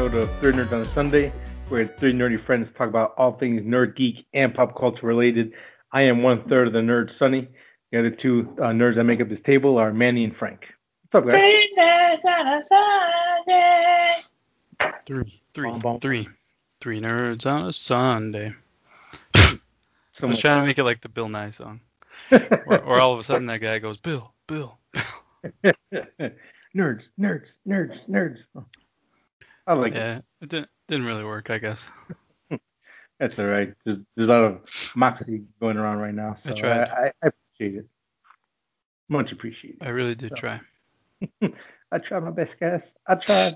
another episode of Three Nerds on a Sunday, where three nerdy friends talk about all things nerd, geek, and pop culture related. I am one third of the nerd, Sunny. The other two uh, nerds that make up this table are Manny and Frank. What's up, guys? Three nerds on a Sunday. Three, three, Bum, bum. three, three nerds on a Sunday. I was much- trying to make it like the Bill Nye song, or, or all of a sudden that guy goes, Bill, Bill. nerds, nerds, nerds, nerds. I like it. Yeah, it didn't didn't really work, I guess. That's all right. There's, there's a lot of moxie going around right now, so I I, tried. I, I appreciate it. Much appreciated. I really did So- try. I tried my best, guys. I tried.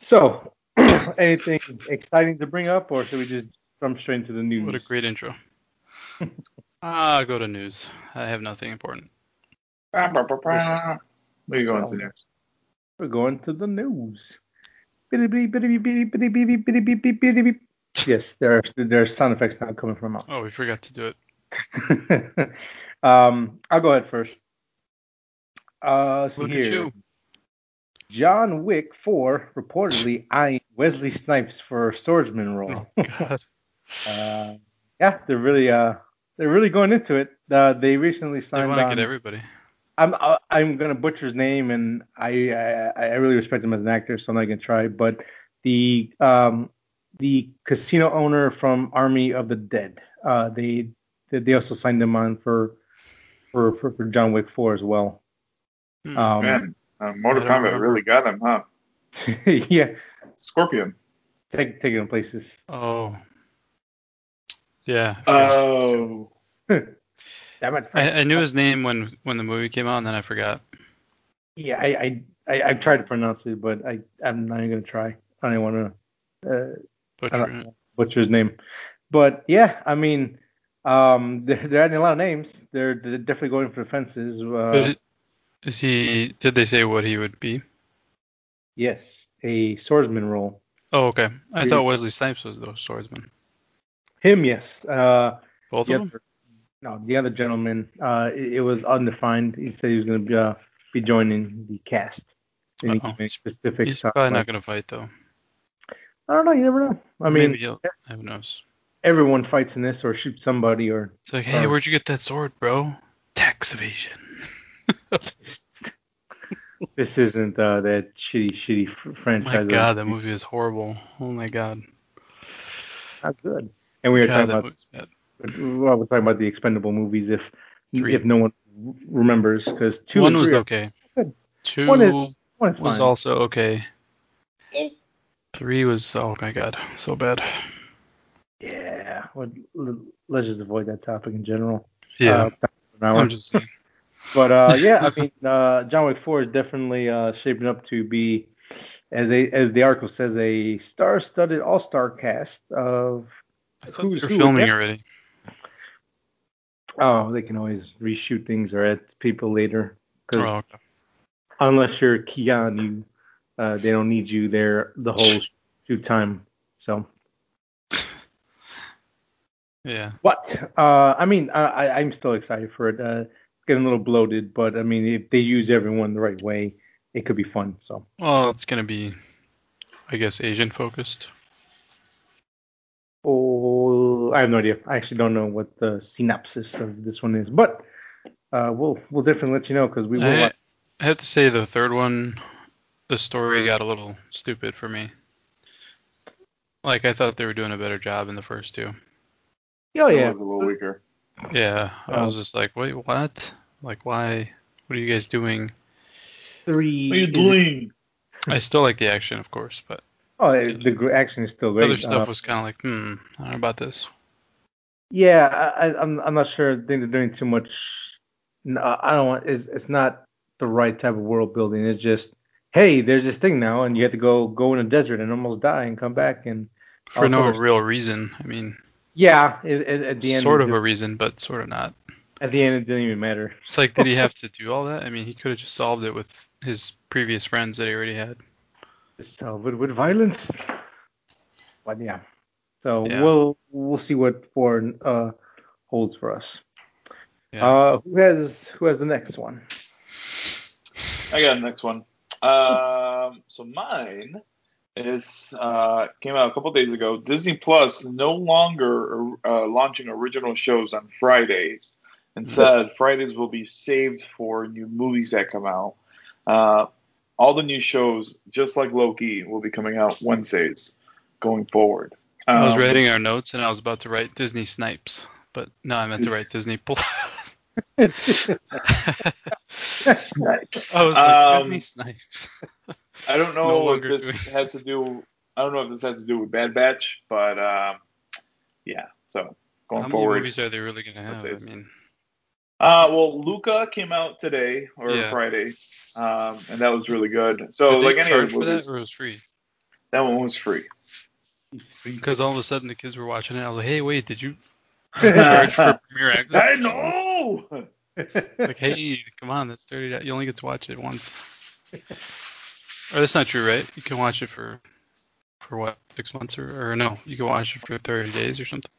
So, anything exciting to bring up, or should we just jump straight into the news? What a great intro. Ah, go to news. I have nothing important. What are you going to next? We're going to the news. Yes, there are there are sound effects now coming from us. Oh, we forgot to do it. um, I'll go ahead first. Uh, let's Look here. at you. John Wick 4 reportedly eyeing Wesley Snipes for swordsman role. Oh, God. uh, yeah, they're really uh they're really going into it. Uh, they recently signed. They want to get everybody. I'm uh, I'm gonna butcher his name, and I, I I really respect him as an actor, so I'm not gonna try. But the um the casino owner from Army of the Dead, uh, they they they also signed him on for for for, for John Wick 4 as well. Hmm. Um, Man, uh, Mortal Kombat remember. really got him, huh? yeah, Scorpion. take, taking him places. oh. Yeah. Oh. I, I knew his name when when the movie came out, and then I forgot. Yeah, I, I, I, I've tried to pronounce it, but I, I'm not even gonna try. I don't want to uh, Butcher I it. don't butcher his name. But yeah, I mean, um, they're, they're adding a lot of names. They're, they're definitely going for the fences. Uh, is he? Did they say what he would be? yes, a swordsman role. Oh, okay. I thought Wesley Snipes was the swordsman. Him, yes. Uh, Both the of them. No, the other gentleman. Uh, it, it was undefined. He said he was going to be uh, be joining the cast. And he Uh-oh. gave me specifics. He's probably not gonna fight though. I don't know. You never know. I mean. Who knows? everyone fights in this or shoots somebody or It's like, hey, Or- where'd you get that sword, bro? Tax evasion. this isn't uh, that shitty, shitty fr- Oh franchise. my god, that movie is horrible. Oh my god. Not good. And we were God, talking about well, we're talking about the expendable movies if Three. if no one remembers because two One was okay. good. Two One is- one is was fine. also okay. Three was oh my god, so bad. yeah. Well, let's just avoid that topic in general. Yeah, Uh, for an hour. I'm just saying. But uh, yeah, I mean, uh, John Wick 4 is definitely uh, shaping up to be, as a as the article says, a star-studded all-star cast of. I thought Who's they were who filming again? already. Oh, they can always reshoot things or add people later. 'cause Oh, okay. unless you're Keanu, uh, they don't need you there the whole shoot time. So, yeah. but uh, I mean, I, I- I'm still excited for it. Uh, getting a little bloated, but I mean, if they use everyone the right way, it could be fun. So, Well, it's gonna be, I guess, Asian focused. Oh, I have no idea. I actually don't know what the synopsis of this one is, but uh, we'll we'll definitely let you know because we will. I, watch. I have to say the third one, the story got a little stupid for me. Like I thought they were doing a better job in the first two. Oh yeah, It was a little weaker. Yeah, I was just like, wait, what? Like, why? What are you guys doing? three. What are you doing? I still like the action, of course, but Oh, the action is still great. other stuff Uh, was kind of like, hmm, I don't know about this. Yeah, I, I- I'm I'm not sure. I think they're doing too much. No, I don't want. It's it's not the right type of world building. It's just, hey, there's this thing now, and you have to go go in a desert and almost die and come back and For no real reason. I mean, yeah. It, it, at the end, sort of a reason, but sort of not. at the end, it didn't even matter. It's like, did he have to do all that? I mean, he could have just solved it with his previous friends that he already had. So with with violence, but yeah. So Yeah. we'll we'll see what four uh holds for us. Yeah. Uh, who has who has the next one? I got the next one. Um, so mine is uh, came out a couple days ago. Disney Plus no longer uh, launching original shows on Fridays. Instead, Fridays will be saved for new movies that come out. Uh, all the new shows, just like Loki, will be coming out Wednesdays going forward. I was Um, writing our notes and I was about to write Disney Snipes, but no, I meant to write Disney Plus. Snipes. I was like Um, Disney Snipes. I don't no know if this doing- has to do. I don't know if this has to do with Bad Batch, but um, yeah. So going How many forward, movies are they really gonna have? Let's I mean, uh, well, Luca came out today or Yeah. Friday, um, and that was really good. So did like any charge other for that or it was free? that one was free. Because all of a sudden the kids were watching it. I was like, hey, wait, did you charge for Premiere Access? I know. Like, hey, come on, that's thirty. You only get to watch it once. Or that's not true, right? You can watch it for for what six months or, or no? You can watch it for thirty days or something.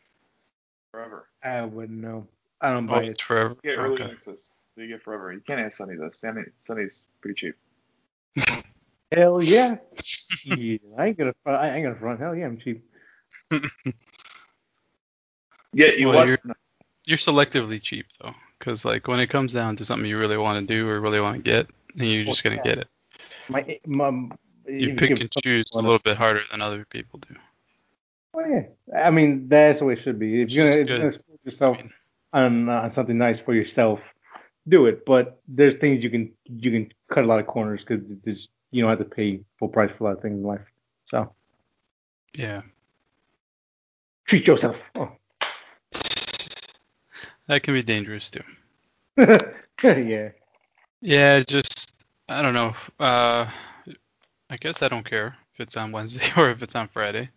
Forever. I wouldn't know. I don't Oh, buy it's it. forever. You get early Okay. access. So you get forever. You can't ask Sunny though. Sunny, Sunny's pretty cheap. Hell yeah. yeah. I ain't gonna. front- I ain't gonna front. Hell yeah, I'm cheap. Yeah, you Well, what? you're- You're selectively cheap though, because like when it comes down to something you really want to do or really want to get, then you're just gonna get it. My, my You pick give and choose a wanna- little bit harder than other people do. Well, yeah. I mean, that's the way it should be. If you're gonna, if you're gonna expose yourself on, uh, on something nice for yourself, do it. But there's things you can you can cut a lot of corners because you don't have to pay full price for a lot of things in life. So Yeah. treat yourself. Oh. That can be dangerous too. yeah. Yeah, just I don't know. Uh, I guess I don't care if it's on Wednesday or if it's on Friday.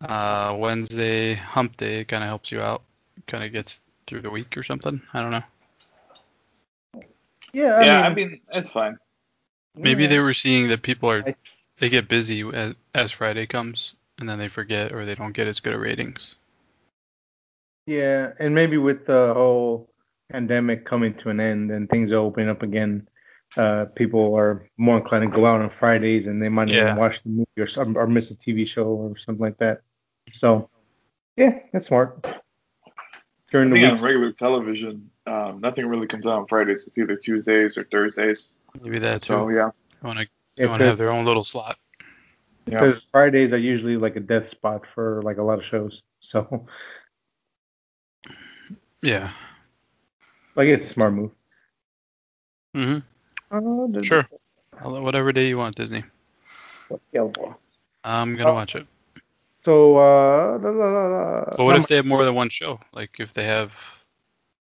Uh, Wednesday hump day kind of helps you out, kind of gets through the week or something. I don't know. Yeah. I yeah, mean, I mean it's fine. Maybe yeah. they were seeing that people are they get busy as, as Friday comes and then they forget or they don't get as good at ratings. Yeah, and maybe with the whole pandemic coming to an end and things are opening up again, uh, people are more inclined to go out on Fridays and they might Yeah. even watch the movie or, some, or miss a TV show or something like that. So, yeah, that's smart. During the week, on regular television, um, nothing really comes out on Fridays. It's either Tuesdays or Thursdays. Maybe that too. So yeah, want to if want to have their own little slot. yeah. because Fridays are usually like a death spot for like a lot of shows. So, Yeah. I guess it's a smart move. Mhm. Uh, Sure. Whatever day you want, Disney. Yeah. I'm gonna Oh. watch it. So, uh, la, la, la, la. But what if they have more than one show? Like if they have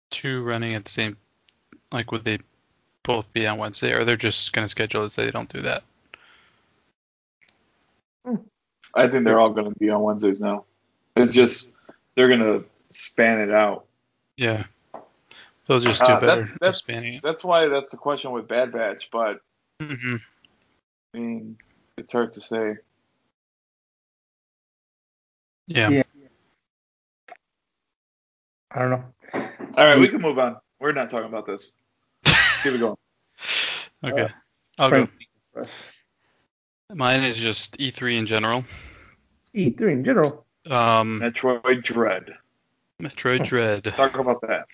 two running at the same, like would they both be on Wednesday, or they're just gonna schedule it so they don't do that? I think they're all going to be on Wednesdays now. It's just they're going to span it out. Yeah, they'll just do Uh, better that's that's spanning it. that's why that's the question with Bad Batch. But hmm I mean, it's hard to say. Yeah. Yeah. I don't know. All right, we can move on. We're not talking about this. Keep it going. Okay. Uh, I'll go. Mine is just E3 in general. E3 in general. Um, Metroid Dread. Metroid Dread. Talk about that.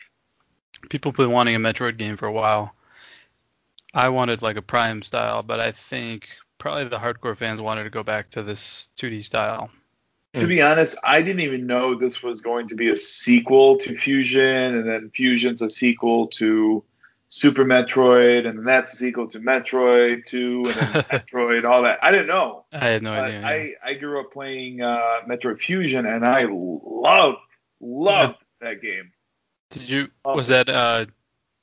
People have been wanting a Metroid game for a while. I wanted like a Prime style, but I think probably the hardcore fans wanted to go back to this 2D style. To be honest, I didn't even know this was going to be a sequel to Fusion, and then Fusion's a sequel to Super Metroid, and then that's a sequel to Metroid 2, and then Metroid, all that. I didn't know. I had no But idea. yeah. I, I grew up playing uh, Metroid Fusion, and I loved, loved that game. Did you? Oh. Was that uh,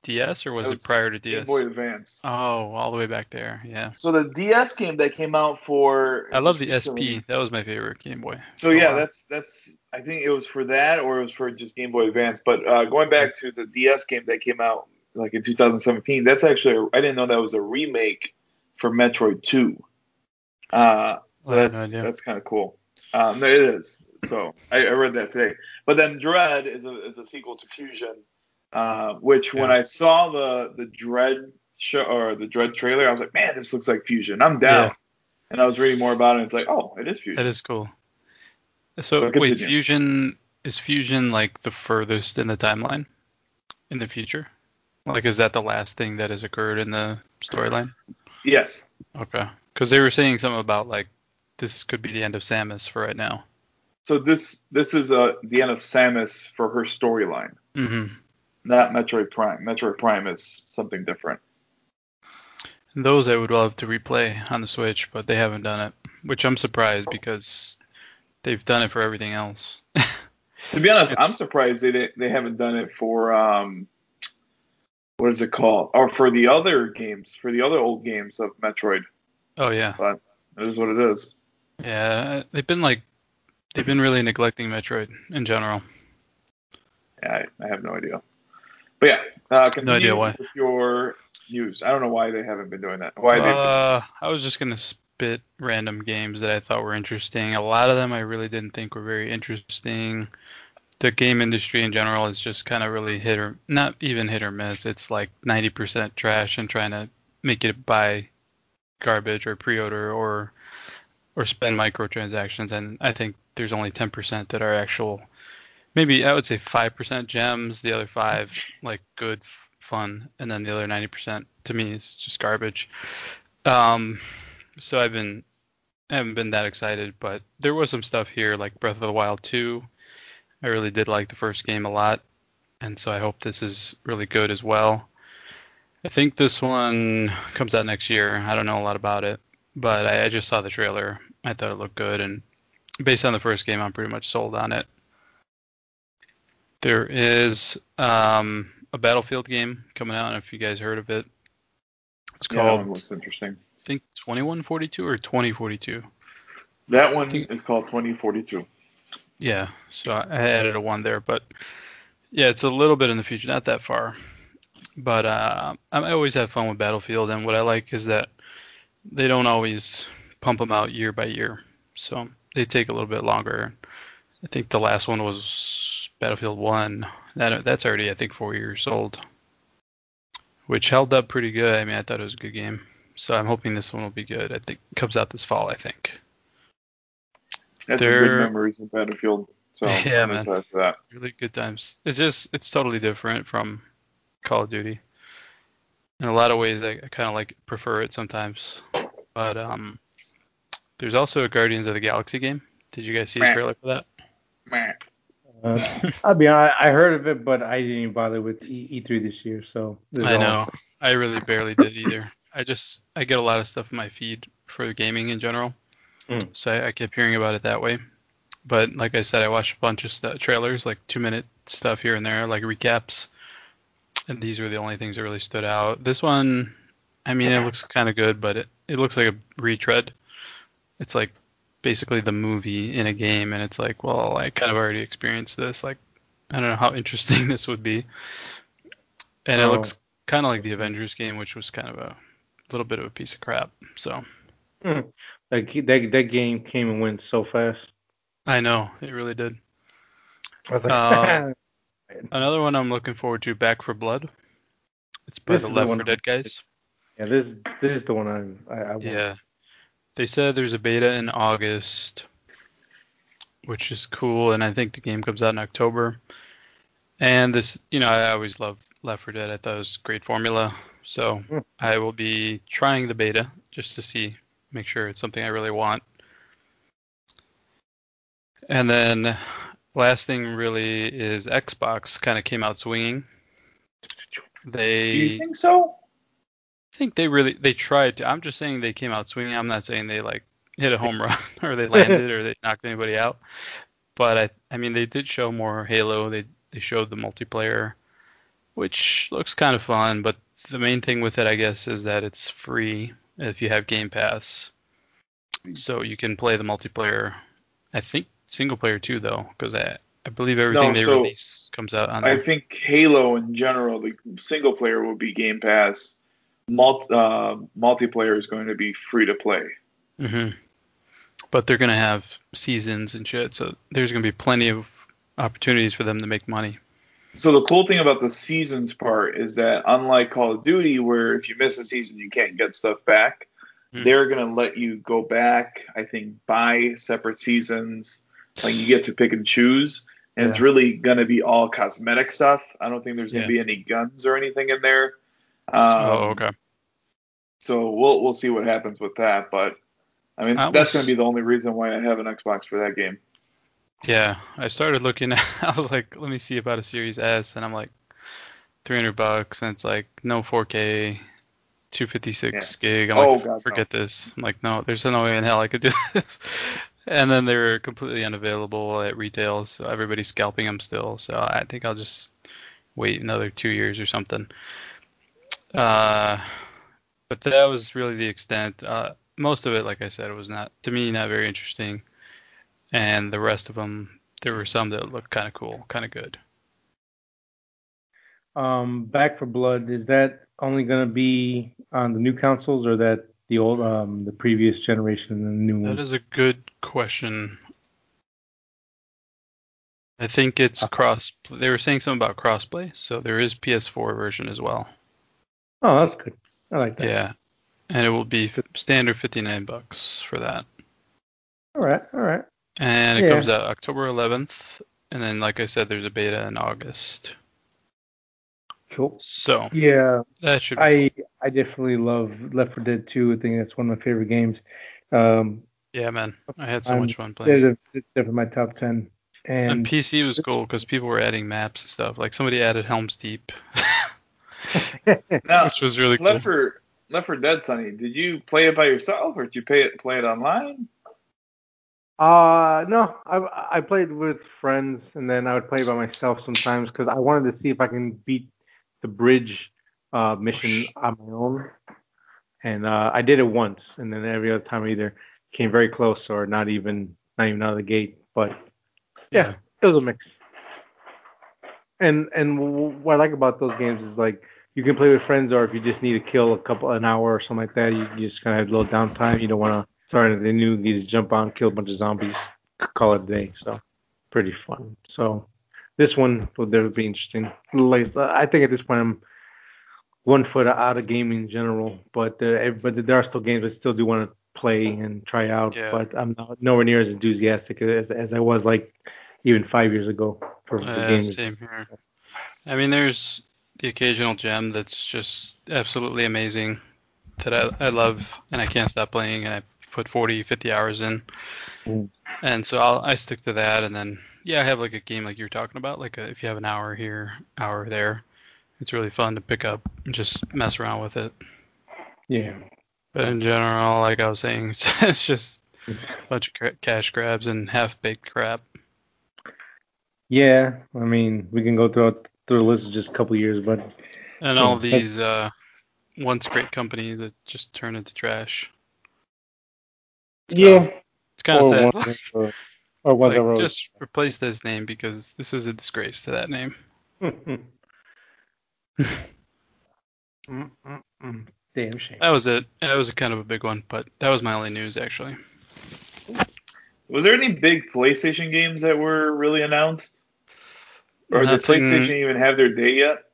DS or was it was prior to DS? Game? Boy Advance. Oh, all the way back there. Yeah. So the DS game that came out for I love the recently- SP. That was my favorite Game Boy. So yeah, while. that's that's. I think it was for that, or it was for just Game Boy Advance. But uh, going back to the DS game that came out like in 2017, that's actually I didn't know that was a remake for Metroid 2. Uh, so that's that's kind of cool. Um, no, it is. So I, I read that today. But then Dread is a is a sequel to Fusion, uh, which when I saw the the Dread show or the Dread trailer, I was like, man, this looks like Fusion. I'm down. Yeah. and I was reading more about it. and It's like, oh, it is Fusion. That is cool. So wait. Fusion is Fusion like the furthest in the timeline in the future? Like, is that the last thing that has occurred in the storyline? Yes. Okay, because they were saying something about like this could be the end of Samus for right now. So this this is uh, the end of Samus for her storyline, hmm not Metroid Prime. Metroid Prime is something different. Those I would love to replay on the Switch, but they haven't done it, which I'm surprised because they've done it for everything else. To be honest, I'm surprised they they haven't done it for um, what is it called? Or for the other games, for the other old games of Metroid. oh yeah, But it is what it is. yeah. They've been like they've been really neglecting Metroid in general. Yeah, I, I have no idea. But yeah, uh, continue idea why. with your news. I don't know why they haven't been doing that. Why they? Uh, I was just gonna spit random games that I thought were interesting. A lot of them I really didn't think were very interesting. The game industry in general is just kind of really hit or not even hit or miss. It's like 90% trash and trying to make it buy garbage or pre-order or or spend microtransactions. And I think there's only 10% that are actual. Maybe I would say 5% gems. The other five like good fun, and then the other 90% to me is just garbage. Um, so I've been I haven't been that excited, but there was some stuff here like Breath of the Wild 2. I really did like the first game a lot, and so I hope this is really good as well. I think this one comes out next year. I don't know a lot about it, but I, I just saw the trailer. I thought it looked good, and based on the first game, I'm pretty much sold on it. There is um, a Battlefield game coming out. I don't know if you guys heard of it. It's yeah, that called one looks interesting. I think 2142 or 2042. That one think- is called 2042. Yeah, so I added a one there, but yeah, it's a little bit in the future, not that far. But uh, I always have fun with Battlefield, and what I like is that they don't always pump them out year by year, so they take a little bit longer. I think the last one was Battlefield One. That that's already I think four years old, which held up pretty good. I mean, I thought it was a good game, so I'm hoping this one will be good. I think it comes out this fall, I think. That's some They're- good memories of Battlefield. So Yeah, man. that. really good times. It's just it's totally different from Call of Duty. In a lot of ways, I, I kind of like prefer it sometimes. But um, there's also a Guardians of the Galaxy game. Did you guys see the trailer for that? Uh, I'll be honest, I heard of it, but I didn't even bother with E- E3 this year. So I all- know. I really barely did either. I just I get a lot of stuff in my feed for gaming in general, Mm. so I, I kept hearing about it that way. But like I said, I watched a bunch of st- trailers, like two minute stuff here and there, like recaps, and these were the only things that really stood out. This one, I mean, it looks kind of good, but it, it looks like a retread. It's like basically the movie in a game, and it's like, well, I kind of already experienced this. Like, I don't know how interesting this would be. And it Oh. looks kind of like the Avengers game, which was kind of a little bit of a piece of crap. So Mm. Like that that game came and went so fast. I know it really did. Like, Uh, Another one I'm looking forward to, Back 4 Blood. It's by This the is the Left one Dead guys. yeah, this this is the one I I, I want. Yeah. They said there's a beta in August, which is cool, and I think the game comes out in October. And this, you know, I always loved Left 4 Dead. I thought it was a great formula. So Hmm. I will be trying the beta just to see, make sure it's something I really want. And then last thing really is Xbox kind of came out swinging. They Do you think so? I think they really they tried to. I'm just saying they came out swinging. I'm not saying they like hit a home run or they landed or they knocked anybody out. But I I mean they did show more Halo. They they showed the multiplayer, which looks kind of fun. But the main thing with it, I guess, is that it's free if you have Game Pass. So you can play the multiplayer. I think single player too though, because I I believe everything No, they so release comes out on I there. think Halo in general, the single player will be Game Pass. Multi, uh, multiplayer is going to be free to play. hmm But they're gonna have seasons and shit, so there's gonna be plenty of opportunities for them to make money. So the cool thing about the seasons part is that unlike Call of Duty, where if you miss a season you can't get stuff back, Hmm. they're gonna let you go back. I think buy separate seasons. Like you get to pick and choose, and it's really gonna be all cosmetic stuff. I don't think there's gonna Yeah. be any guns or anything in there. Um, oh, okay. So we'll we'll see what happens with that, but I mean I that's was- gonna be the only reason why I have an Xbox for that game. Yeah, I started looking. At, I was like, let me see about a Series S, and I'm like, 300 bucks, and it's like no 4K, 256 gig. I'm Oh, like, God, no. forget this. I'm like, no, there's no way in hell I could do this. And then they were completely unavailable at retail, so everybody's scalping them still. So I think I'll just wait another two years or something. Uh, but that was really the extent. Uh, most of it, like I said, was not to me not very interesting, and the rest of them, there were some that looked kind of cool, kind of good. Um, Back 4 Blood is that only gonna be on the new consoles or that the old um the previous generation and the new one? That is a good question. I think it's Uh, cross. They were saying something about crossplay, so there is PS4 version as well. Oh, that's good. I like that. Yeah, and it will be standard 59 bucks for that. All right. All right. And it Yeah. comes out October 11th, and then like I said, there's a beta in August. Cool. So Yeah, that should. Be I I definitely love Left 4 Dead 2. I think that's one of my favorite games. Um, yeah, man, I had so I'm- much fun playing. a, it's definitely my top 10. And And PC was cool because people were adding maps and stuff. Like somebody added Helm's Deep, Now, which was really cool. Left for Left 4 Dead, Sunny, did you play it by yourself or did you play it play it online? Uh, no, I I played with friends, and then I would play by myself sometimes because I wanted to see if I can beat the bridge uh, mission on my own. And uh, I did it once, and then every other time I either came very close or not even not even out of the gate. But yeah, it was a mix. And and what I like about those games is like you can play with friends, or if you just need to kill a couple an hour or something like that, you, you just kind of have a little downtime. You don't want to start anything new. You just jump on, kill a bunch of zombies, call it a day. So pretty fun. So this one will definitely be interesting. Like, I think at this point I'm one foot out of gaming in general, but uh, but there are still games I still do want to play and try out. Yeah. But I'm not, nowhere near as enthusiastic as, as I was like even five years ago for, for Yeah, games. same here. I mean, there's the occasional gem that's just absolutely amazing that I, I love and I can't stop playing and I put 40, 50 hours in. Mm. And so I'll, I stick to that. And then, yeah, I have like a game like you were talking about, like a, if you have an hour here, hour there, it's really fun to pick up and just mess around with it. Yeah. But in general, like I was saying, it's, it's just a bunch of cra- cash grabs and half baked crap. Yeah, I mean, we can go through through the list of just a couple years, but And all these uh, once great companies that just turn into trash. yeah, It's kind of sad. ones that or ones that Like, just replace this name because this is a disgrace to that name. Mm, mm, mm. Damn shame. That was it. That was a kind of a big one, but that was my only news actually. Was there any big PlayStation games that were really announced? Or did Nothing- PlayStation even have their day yet?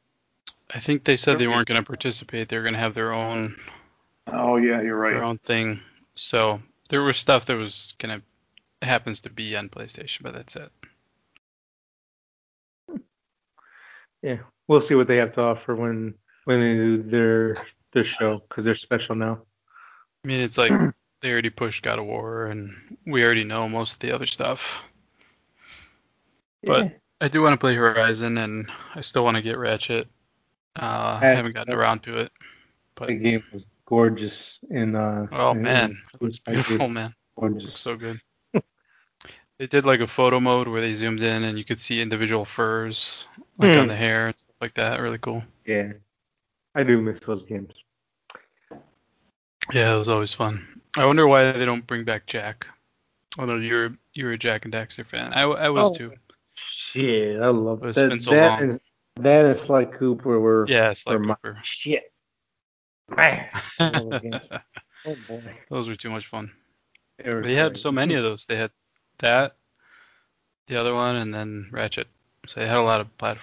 I think they said they weren't going to participate. They're going to have their own Oh yeah, you're right. their own thing. So there was stuff that was going to happens to be on PlayStation, but that's it. Yeah, we'll see what they have to offer when when they do their their show because they're special now. I mean, it's like they already pushed God of War, and we already know most of the other stuff. But- Yeah. I do want to play Horizon, and I still want to get Ratchet. Uh, I haven't gotten around to it, but the game was gorgeous in uh. oh in- man, it looks beautiful, man. It looks so good. they did like a photo mode where they zoomed in and you could see individual furs like Hmm. on the hair and stuff like that. Really cool. Yeah, I do miss those games. Yeah, it was always fun. I wonder why they don't bring back Jak. Although you're you're a Jak and Daxter fan, I, I was Oh. too. Shit, I love It's that. been so that long. and that and Sly Cooper were Yeah, it's like for my- shit. Man, those oh boy, Those were too much fun. they, They had so many of those. They had that, the other one, and then Ratchet. So they had a lot of plat-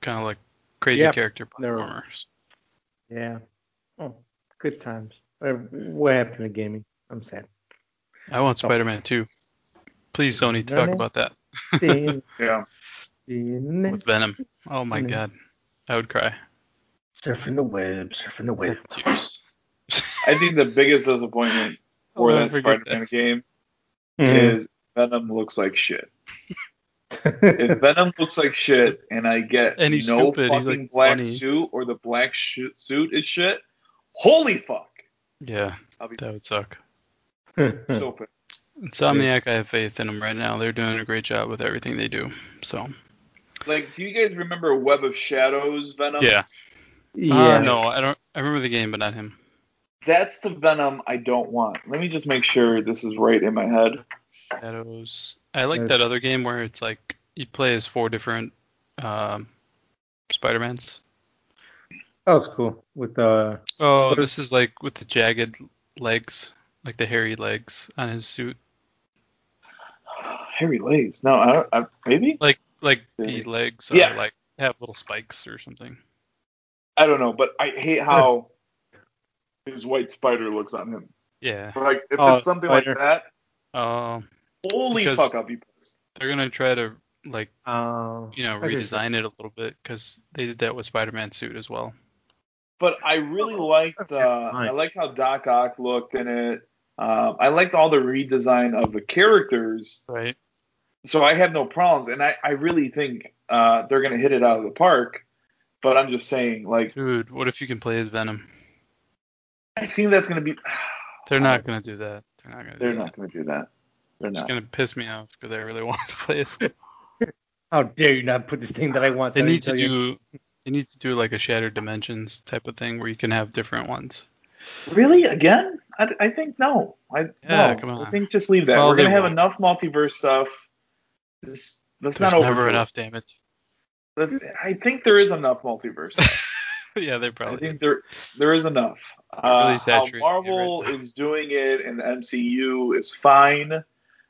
kind of like crazy Yep, character they platformers. Yeah. Oh, good times. Uh, What happened to gaming? I'm sad. I want Spider-Man 2. Please, Sony, talk about that Yeah. With Venom. Oh my Mm. god, I would cry. Surfing the web, surfing the web. Tears. I think the biggest disappointment for that never forget Spider-Man game Mhm. is Venom looks like shit. If Venom looks like shit and I get And he's no stupid, he's, fucking like, black funny. suit or the black sh- suit is shit, holy fuck! Yeah, I'll be that would suck. so pissed. Insomniac, I have faith in them right now. They're doing a great job with everything they do. So Like, do you guys remember Web of Shadows Venom? yeah. yeah. Uh, no, I don't. I remember the game, but not him. That's the Venom I don't want. Let me just make sure this is right in my head. Shadows. I like That's- that other game where it's like you play as four different um, Spider-Mans. That was cool. With uh, Oh, What this is like with the jagged legs, like the hairy legs on his suit. Hairy legs. No, I don't. I, maybe. Like like Yeah. the legs are Yeah. like have little spikes or something. I don't know, but I hate how his white spider looks on him. Yeah. Like, if Oh, it's something spider. like that, Um, holy fuck, I'll be pissed. they're gonna try to like uh, you know I see what you're redesign it a little bit because they did that with Spider-Man suit as well. But I really Oh, liked. Uh. I like how Doc Ock looked in it. Um, I liked all the redesign of the characters. Right. So I have no problems, and I, I really think uh, they're gonna hit it out of the park. But I'm just saying, like, Dude, what if you can play as Venom? I think that's gonna be. They're not gonna do that. They're not gonna. They're do not gonna do that. They're That. It's not. gonna piss me off because I really want to play it. How dare you not put this thing that I want? They that need to didn't you? do. They need to do like a Shattered Dimensions type of thing where you can have different ones. Really? Again? I, I think no. I Yeah, no. come on. I think just leave that. Well, We're gonna have won't. enough multiverse stuff. Just, let's There's not never overdo enough, damn it. I think there is enough multiverse. stuff. yeah, they I probably. think there there is enough. really Uh, how saturated, Marvel is doing it and the MCU is fine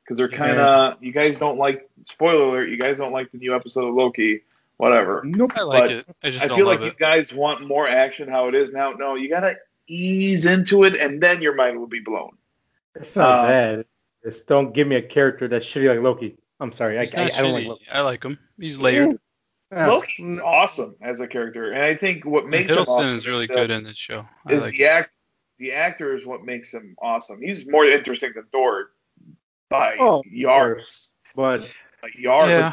because they're kind of you guys don't like spoiler alert. You guys don't like the new episode of Loki. Whatever. Nope. I like but it. I just I don't feel love like you it. guys want more action how it is now. No, you gotta ease into it and then your mind will be blown. It's not Uh, bad. Just don't give me a character that's shitty like Loki. I'm sorry. I, I, I don't like. Loki. I like him. He's layered. Ah, Loki's awesome as a character, and I think what makes him Hiddleston awesome is really good in this show. I is like the act. The actor is what makes him awesome. He's more interesting than Thor by Oh, yards. But By yards. Yeah,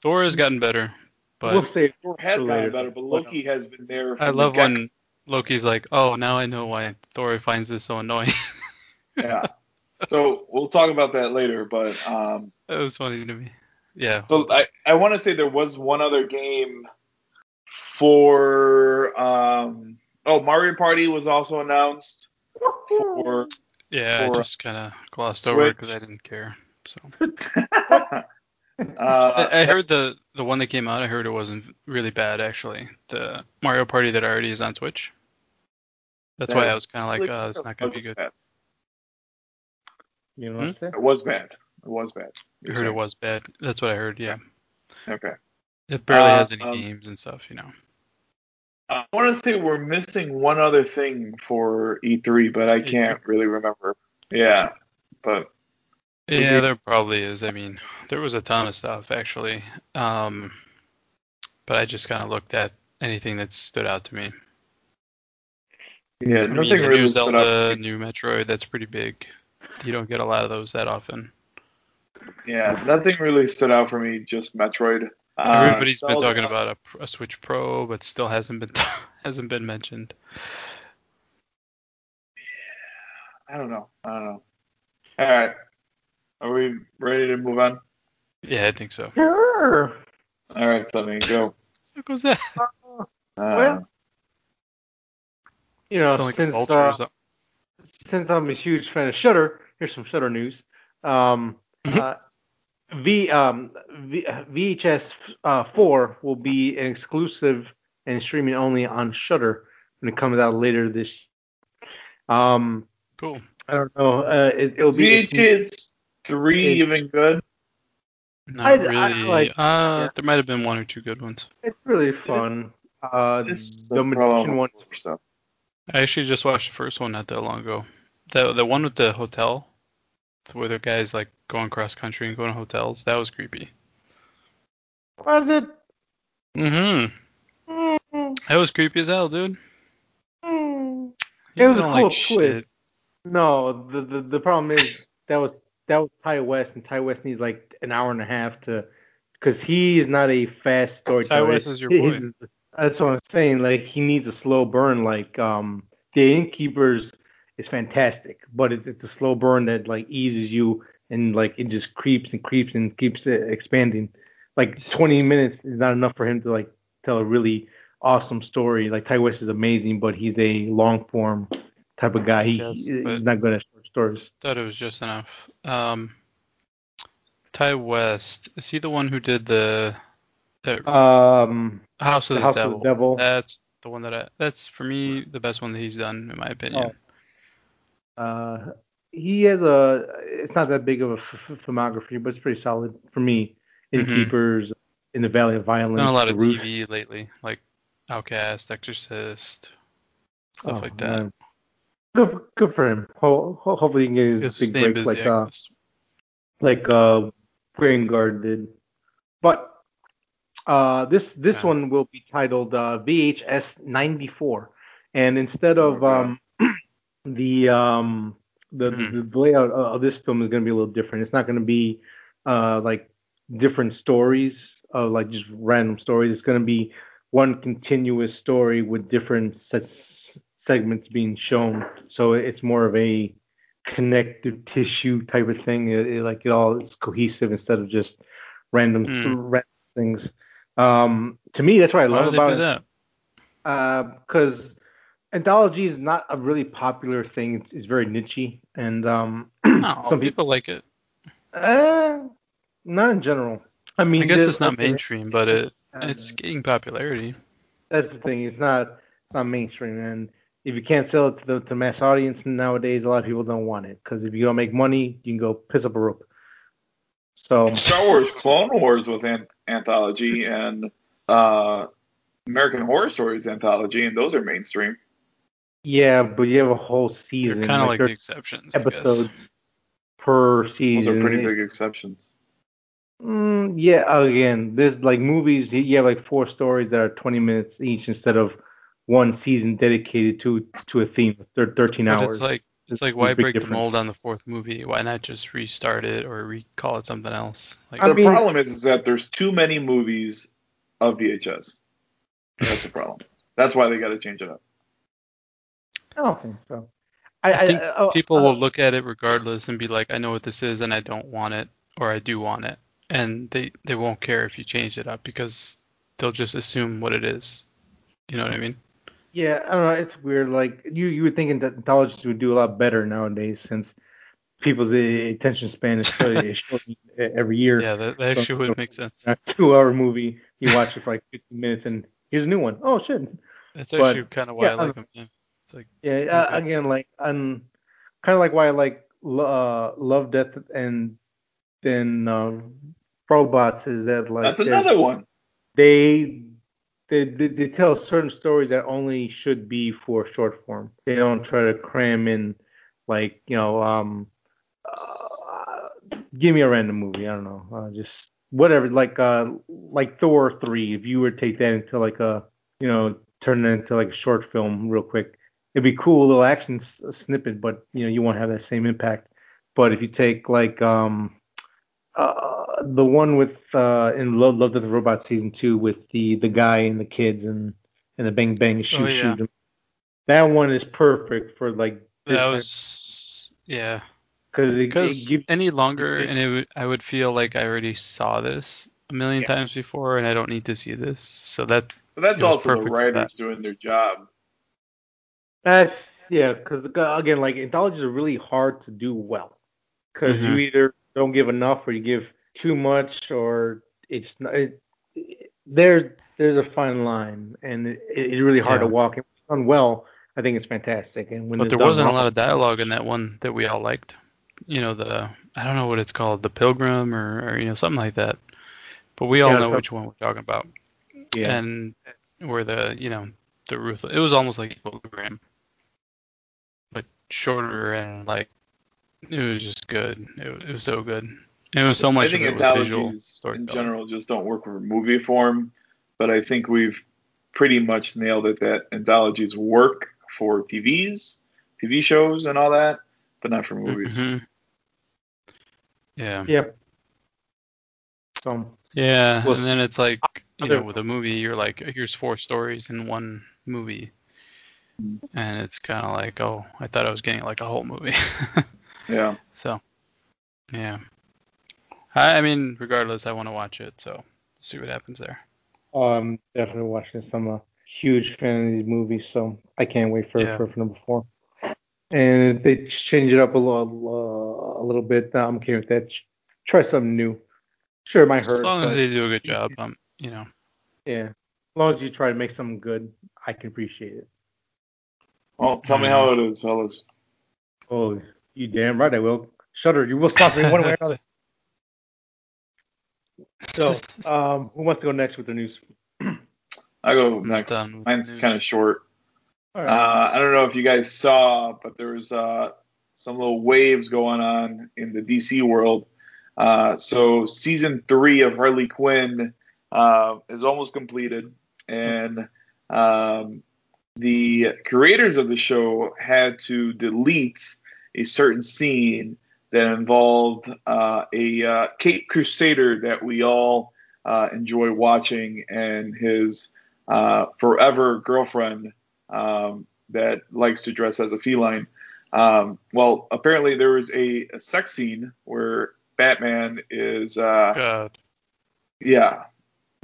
Thor has gotten better, but we'll say Thor has for gotten better, but Loki has been there. From I love the when Loki's like, "Oh, now I know why Thor finds this so annoying." Yeah. So we'll talk about that later, but um, that was funny to me. Yeah. so I I want to say there was one other game for um oh Mario Party was also announced for yeah, I just kind of glossed over Switch. because I didn't care. So uh, I, I heard the the one that came out. I heard it wasn't really bad actually. The Mario Party that already is on Switch. That's why I was kind of like, uh, it's not gonna be good. You know Hmm? what I'm saying? It was bad. It was bad. I heard it was bad. That's what I heard. Yeah. Okay. It barely Uh, has any um, games and stuff, you know. I want to say we're missing one other thing for E3, but I E3? can't really remember. Yeah, but Yeah, did- there probably is. I mean, there was a ton of stuff actually. Um, but I just kind of looked at anything that stood out to me. yeah, I nothing the really new stood out. Zelda, new Metroid, that's pretty big. You don't get a lot of those that often. Yeah, nothing really stood out for me. Just Metroid. Uh, Everybody's been Zelda- talking about a, a Switch Pro, but still hasn't been hasn't been mentioned. Yeah, I don't know. I don't know. All right, are we ready to move on? Yeah, I think so. Sure. All right, Sunny, go. What was that? Uh, Well, You know, Sound like since uh, since I'm a huge fan of Shudder, here's some Shudder news. Um, Mhm. uh, v, um, v, VHS uh, 4 will be an exclusive and streaming only on Shudder when it comes out later this. Um, Cool. I don't know. Uh, it, it'll be. VHS three it- even good. Not I- I really. like- uh, yeah. there might have been one or two good ones. It's really fun. Uh, It's the magician one. stuff. I actually just watched the first one not that long ago. The the one with the hotel, where the guy's like going cross country and going to hotels. That was creepy. Was it? Mm-hmm. Mm, That was creepy as hell, dude. mm. It was a cool like twist. shit. No, the, the the problem is that was that was Ti West, and Ti West needs like an hour and a half to, because he is not a fast storyteller. Ti West is your boy. His- That's what I'm saying. Like he needs a slow burn. Like um, the Innkeepers is fantastic, but it's it's a slow burn that like eases you and like it just creeps and creeps and keeps expanding. Like 20 minutes is not enough for him to like tell a really awesome story. Like Ti West is amazing, but he's a long form type of guy. He, Yes, he's not good at short stories. Thought it was just enough. Um, Ti West is he the one who did the the Um, House of The the, House of Devil? the Devil. That's the one that I. That's for me the best one that he's done in my opinion. Uh, he has a. It's not that big of a f- filmography, but it's pretty solid for me. Mhm. Innkeepers, In the Valley of Violence, done a lot of TV lately, like Outcast, Exorcist, stuff Oh, like that. man. Good, good for him. Ho- ho- hopefully he can get his big break like uh, like uh Guard did. But uh this this Yeah. one will be titled uh, VHS 94 and instead of um the um the, Mhm. the, layout of of this film is going to be a little different. It's not going to be uh like different stories of like just random stories. It's going to be one continuous story with different se- segments being shown. So it's more of a connective tissue type of thing. It, it- like it all it's cohesive instead of just random, Hmm. random things. Um, to me, that's what I love about it because anthology is not a really popular thing. It's, it's very nichey, and um, No, some people, people like it. uh, not in general. I mean, I guess it's not okay, mainstream, but it uh, it's gaining popularity. That's the thing. It's not it's not mainstream, and if you can't sell it to the to mass audience nowadays, a lot of people don't want it because if you don't make money, you can go piss up a rope. So Star Wars Clone Wars with an- anthology and uh, American Horror Stories anthology, and those are mainstream. Yeah, but you have a whole They're season. kind of like the there's exceptions, I episodes guess. per Those are pretty big exceptions. Mm, yeah, again, there's like movies. You have like four stories that are 20 minutes each instead of one season dedicated to to a theme, thir- 13 But hours. it's like it's It's like why big break the mold on the fourth movie? Why not just restart it or recall it something else? Like I the mean- problem is, is that there's too many movies of VHS. That's the problem. That's why they got to change it up. I don't think so. I, I think I- people I- will look at it regardless and be like, I know what this is and I don't want it, or I do want it, and they they won't care if you change it up because they'll just assume what it is. You know what I mean? Yeah, I don't know. It's weird. Like you, you were thinking that anthologies would do a lot better nowadays since people's uh, attention span is shortening shortening every year. Yeah, that, that So- actually would make sense. A two-hour movie, you watch it for like 15 minutes, and here's a new one. Oh shit! That's but- actually kind of why yeah, I like them. Yeah. It's like Yeah, uh, again, like I'm kind of like why I like uh, Love, Death, and then uh, Robots is that like That's another one. they they, they they tell certain stories that only should be for short form. They don't try to cram in like you know um uh, give me a random movie. I don't know, uh, just whatever. Like uh like Thor three. If you were to take that into like a you know turn it into like a short film real quick, it'd be cool little action s- snippet, but you know you won't have that same impact. But if you take like um uh, the one with uh, in Love, Love Death and Robot season two with the the guy and the kids and and the bang bang shoot Oh, yeah. shoot. That one is perfect for like that was yeah. because it, it any longer, it- and it would, I would feel like I already saw this a million Yeah. times before, and I don't need to see this. So that But that's It also the perfect for that. writers doing their job. That's yeah because again like anthologies are really hard to do well because you Mhm. either don't give enough or you give too much or it's not it, there there's a fine line and it, it's really hard Yeah. to walk. And when done well, I think it's fantastic. And when but there wasn't a lot of dialogue in that one that we all liked. You know the I don't know what it's called, the Pilgrim or, or you know something like that. But we all Yeah, know which one we're talking about. yeah. And where the you know the ruthless, it was almost like Equilibrium. But shorter and like it was just good. It, it was so good. It was so much I think of it was visual anthologies in general just don't work for movie form, but I think we've pretty much nailed it that anthologies work for TVs, TV shows, and all that, but not for movies. Mhm. Yeah. Yep. So Yeah, Well, and then it's like you know with a movie you're like here's four stories in one movie, and it's kind of like oh I thought I was getting like a whole movie. Yeah. so yeah, I, I mean regardless I want to watch it so see what happens there. um definitely watching this. I'm a huge fan of these movies, so I can't wait for Yeah. for, number four. And if they change it up a little uh, a little bit, I'm okay with that. Try something new. Sure, it might hurt. As long as they do a good job, um, you know. Yeah. As long as you try to make something good, I can appreciate it. Well, tell me how it is, fellas. Oh, you damn right I will. Shudder, you will sponsor me one way or another. So, um, who wants to go next with the news? I go next. Mine's kind of short. All Uh. I don't know if you guys saw, but there was uh, some little waves going on in the DC world. Uh, so season three of Harley Quinn uh, is almost completed, and um, the creators of the show had to delete a certain scene that involved uh, a uh, Caped Crusader that we all uh, enjoy watching and his uh, forever girlfriend um, that likes to dress as a feline. Um, well, apparently there was a, a sex scene where Batman is, uh, God. yeah,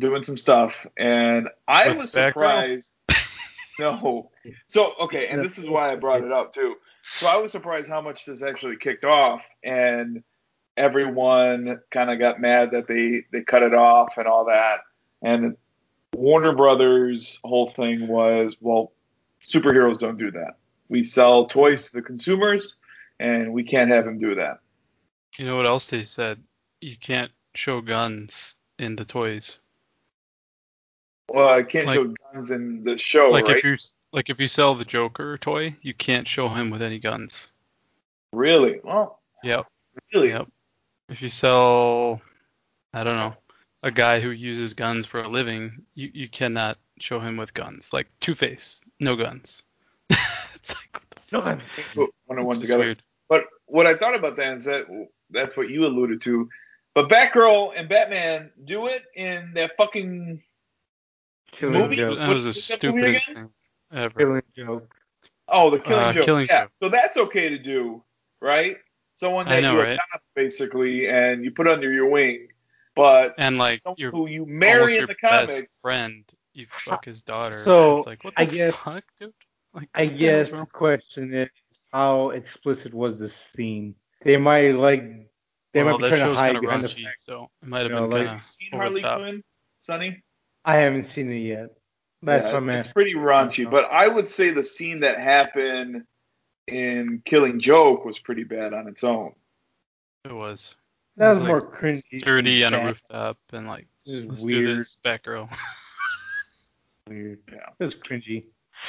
doing some stuff, and I With was surprised. no, so okay, and this is why I brought it up too. So I was surprised how much this actually kicked off, and everyone kind of got mad that they they cut it off and all that, and Warner Brothers' whole thing was, well, superheroes don't do that. We sell toys to the consumers, and we can't have them do that. You know what else they said? You can't show guns in the toys. Well, I can't Like- show guns in the show, like right? if you like if you sell the Joker toy, you can't show him with any guns. really? Well, Yep. really? Yep. If you sell, I don't know, a guy who uses guns for a living, you, you cannot show him with guns. Like Two Face, no guns. it's like what the No, fuck? I'm- one and one together. weird. But what I thought about that is that that's what you alluded to. But Batgirl and Batman do it in that fucking Killing Movie? joke. That was the What's that movie stupidest thing ever. Killing joke. oh the Killing Uh, Joke. Killing yeah, Joke. so that's okay to do, right? Someone that know, you right? adopt basically and you put under your wing, but And like your who you marry your in the best comics. friend, you fuck his daughter. So, it's like what the I guess- fuck, dude? Like I the guess the question is how explicit was this scene? They might like they well, might be that trying to show's hide kind of behind the raunchy, fact. so it might have you know, been like- kind Have you of seen over Harley the top. Quinn, Sunny? I haven't seen it yet. That's Yeah, what I'm it's pretty raunchy, uh-huh. but I would say the scene that happened in Killing Joke was pretty bad on its own. It was. It That was like more cringy. dirty on a rooftop and like It was let's do weird. this, Batgirl. Weird. Yeah. It was cringy.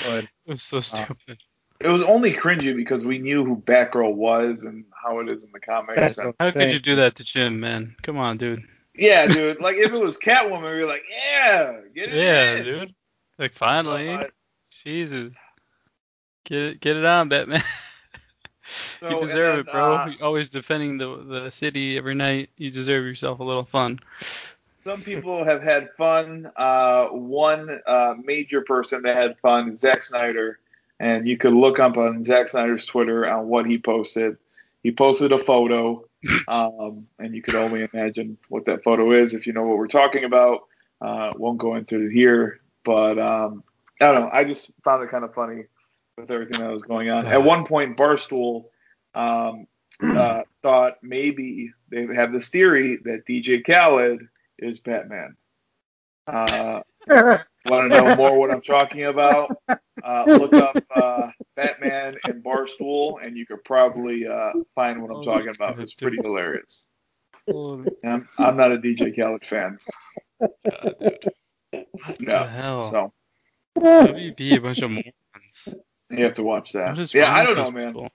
But it was so uh, stupid. It was only cringy because we knew who Batgirl was and how it is in the comics. That's How could you do that to Jim, man? Come on, dude. Yeah, dude. Like if it was Catwoman, we were like, yeah, get it. Yeah, in. dude. Like finally, Jesus, get it, get it on, Batman. so- you deserve then, it, bro. uh, always defending the the city every night. You deserve yourself a little fun. some people have had fun. Uh, one uh, major person that had fun Zack Snyder, and you could look up on Zack Snyder's Twitter on what he posted. He posted a photo, um, and you could only imagine what that photo is if you know what we're talking about. Uh, won't go into it here, but um, I don't know. I just found it kind of funny with everything that was going on. At one point, Barstool um, uh, thought maybe they have this theory that DJ Khaled is Batman. Uh, Want to know more what I'm talking about? Uh, look up uh, Batman and Barstool, and you could probably uh, find what I'm talking about. It's pretty hilarious. Holy I'm, I'm not a DJ Khaled fan. God, dude. What the No. hell? So WB a bunch of morons. you have to watch that. Yeah, I don't know, man. people?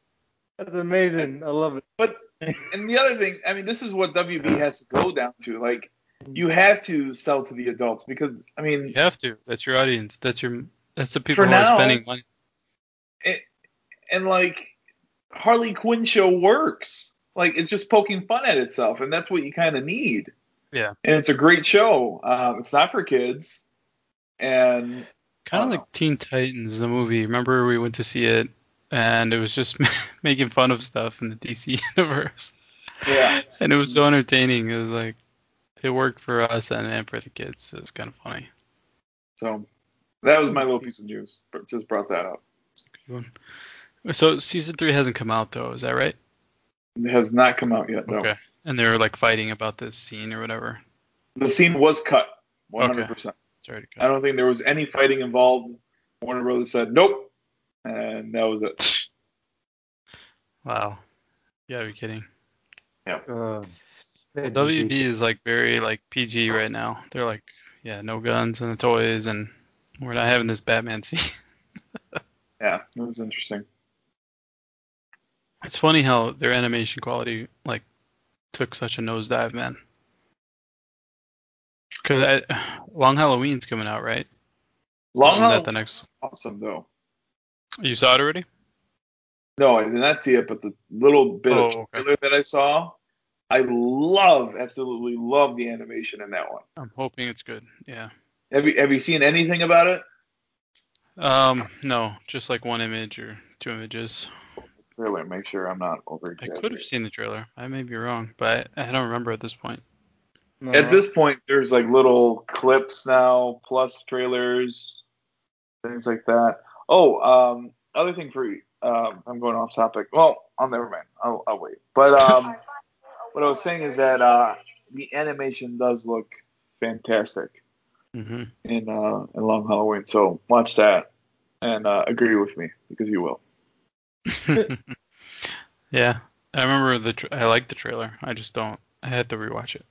That's amazing. I love it. But and the other thing, I mean, this is what WB has to go down to. Like, you have to sell to the adults because, I mean, You have to. That's your audience. That's your. That's the people For who now- are spending money. And like Harley Quinn show works. Like, it's just poking fun at itself, and that's what you kind of need. Yeah. And it's a great show. Um, it's not for kids, and Kind of like Teen Titans, the movie. Remember we went to see it, and it was just making fun of stuff in the DC universe, yeah, and it was so entertaining. It was like it worked for us and, and for the kids. It was kind of funny. so that was my little piece of news. Just brought that up. It's a good one. So season three hasn't come out though. Is that right? It has not come out yet. No, Okay. And they were like fighting about this scene or whatever. the scene was cut, 100. percent It's already I don't think there was any fighting involved. Warner Brothers said nope, and that was it. Wow. You gotta be kidding. Uh, WB is like very like PG right now. They're like, yeah, no guns and the toys, and we're not having this Batman scene. Yeah, it was interesting. It's funny how their animation quality like took such a nosedive, man. Cause I, Long Halloween's coming out, right? Long Isn't that Halloween the next? awesome though. You saw it already? No, I did not see it, but the little bit Oh, of okay. trailer that I saw, I love, absolutely love the animation in that one. I'm hoping it's good. Yeah. Have you have you seen anything about it? Um, no, just like one image or two images. Trailer, make sure I'm not over I could have seen the trailer. I may be wrong, but I, I don't remember at this point. No, At this point, there's like little clips now, plus trailers, things like that. Oh, um, other thing for you, um, I'm going off topic. Well, I'll never mind. I'll, I'll wait. But um, what I was saying is that uh, the animation does look fantastic hmm in uh, in Long Halloween. So watch that and uh, agree with me because you will. yeah, I remember the. Tra- I like the trailer. I just don't. I had to rewatch it.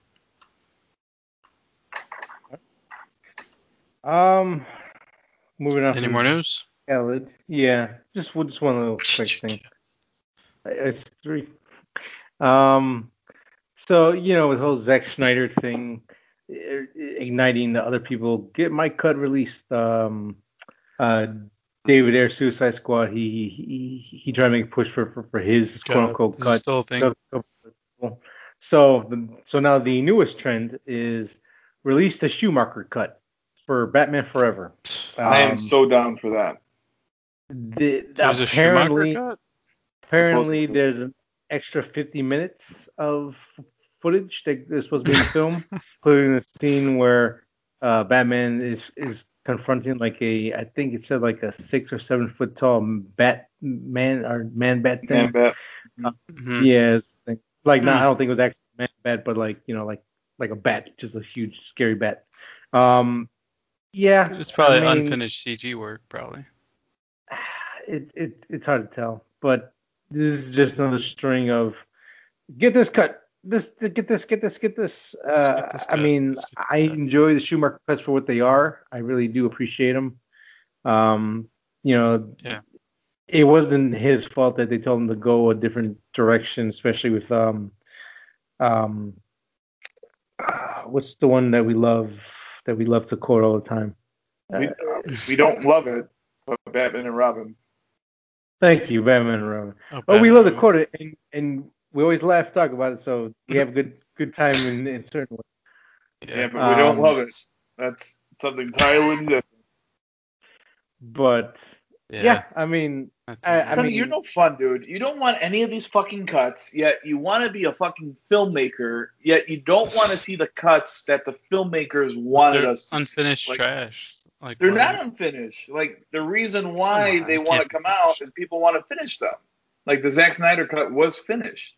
Um, moving on. Any from more news? Khaled. Yeah, just just one little quick thing. It's three. Um, so you know, with the whole Zack Snyder thing, i- igniting the other people, get my cut released. Um, uh, David Ayer, Suicide Squad. He he he tried to make a push for for, for his Got quote unquote cut. still thing. So the, so now the newest trend is release the Schumacher cut for Batman Forever. I am Um, so down for that. the, There's a apparently, Schumacher cut. apparently there's an extra 50 minutes of footage that is supposed to be in the film, including the scene where uh, Batman is is confronting like a I think it said like a six or seven foot tall bat man or man bat thing. Man, bet. Mhm. Yeah, it's like, like no, Hmm. I don't think it was actually man bat, but like you know like like a bat, just a huge scary bat. Um, yeah, It's probably I mean, unfinished CG work, probably. it, it it's hard to tell, but this is just another string of get this cut, this get this, get this, get this. Uh, get this I mean, this I enjoy the Schumacher cuts for what they are. I really do appreciate them. Um, you know, Yeah. it wasn't his fault that they told him to go a different direction, especially with um, um, uh, what's the one that we love that we love to quote all the time. We, we don't love it, but Batman and Robin. Thank you, Batman and Robin. Oh, we love to quote it, and, and we always laugh, talk about it, so we have a good good time in, in certain ways. Yeah, but we don't Um, love it. That's something entirely different. But Yeah. yeah, I mean, I- I Sunny, mean- you're no fun, dude. You don't want any of these fucking cuts, yet you want to be a fucking filmmaker, yet you don't want to see the cuts that the filmmakers wanted They're us to see. unfinished Like, trash. Like They're why- not unfinished. Like the reason why on, they want to can't come out is people want to finish them. Like the Zack Snyder cut was finished.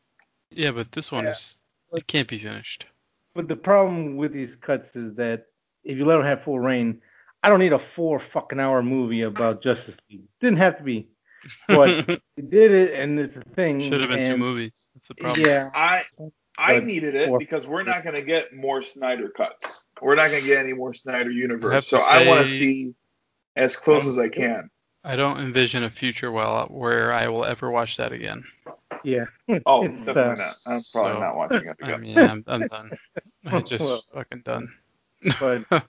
Yeah, but this one Yeah. is. It can't be finished. but the problem with these cuts is that if you let them have full reign, I don't need a four fucking hour movie about Justice League. Didn't have to be, but they did it, and it's a thing. Should have been two movies. That's the problem. Yeah, I I But- needed it because we're not going to get more Snyder cuts. We're not going to get any more Snyder universe. to So I want to see as close as I can. I don't envision a future well where I will ever watch that again. Yeah. Oh, It's, definitely uh, not. I'm probably so- not watching it I again. mean, I'm, I'm done. I just Well. fucking done. but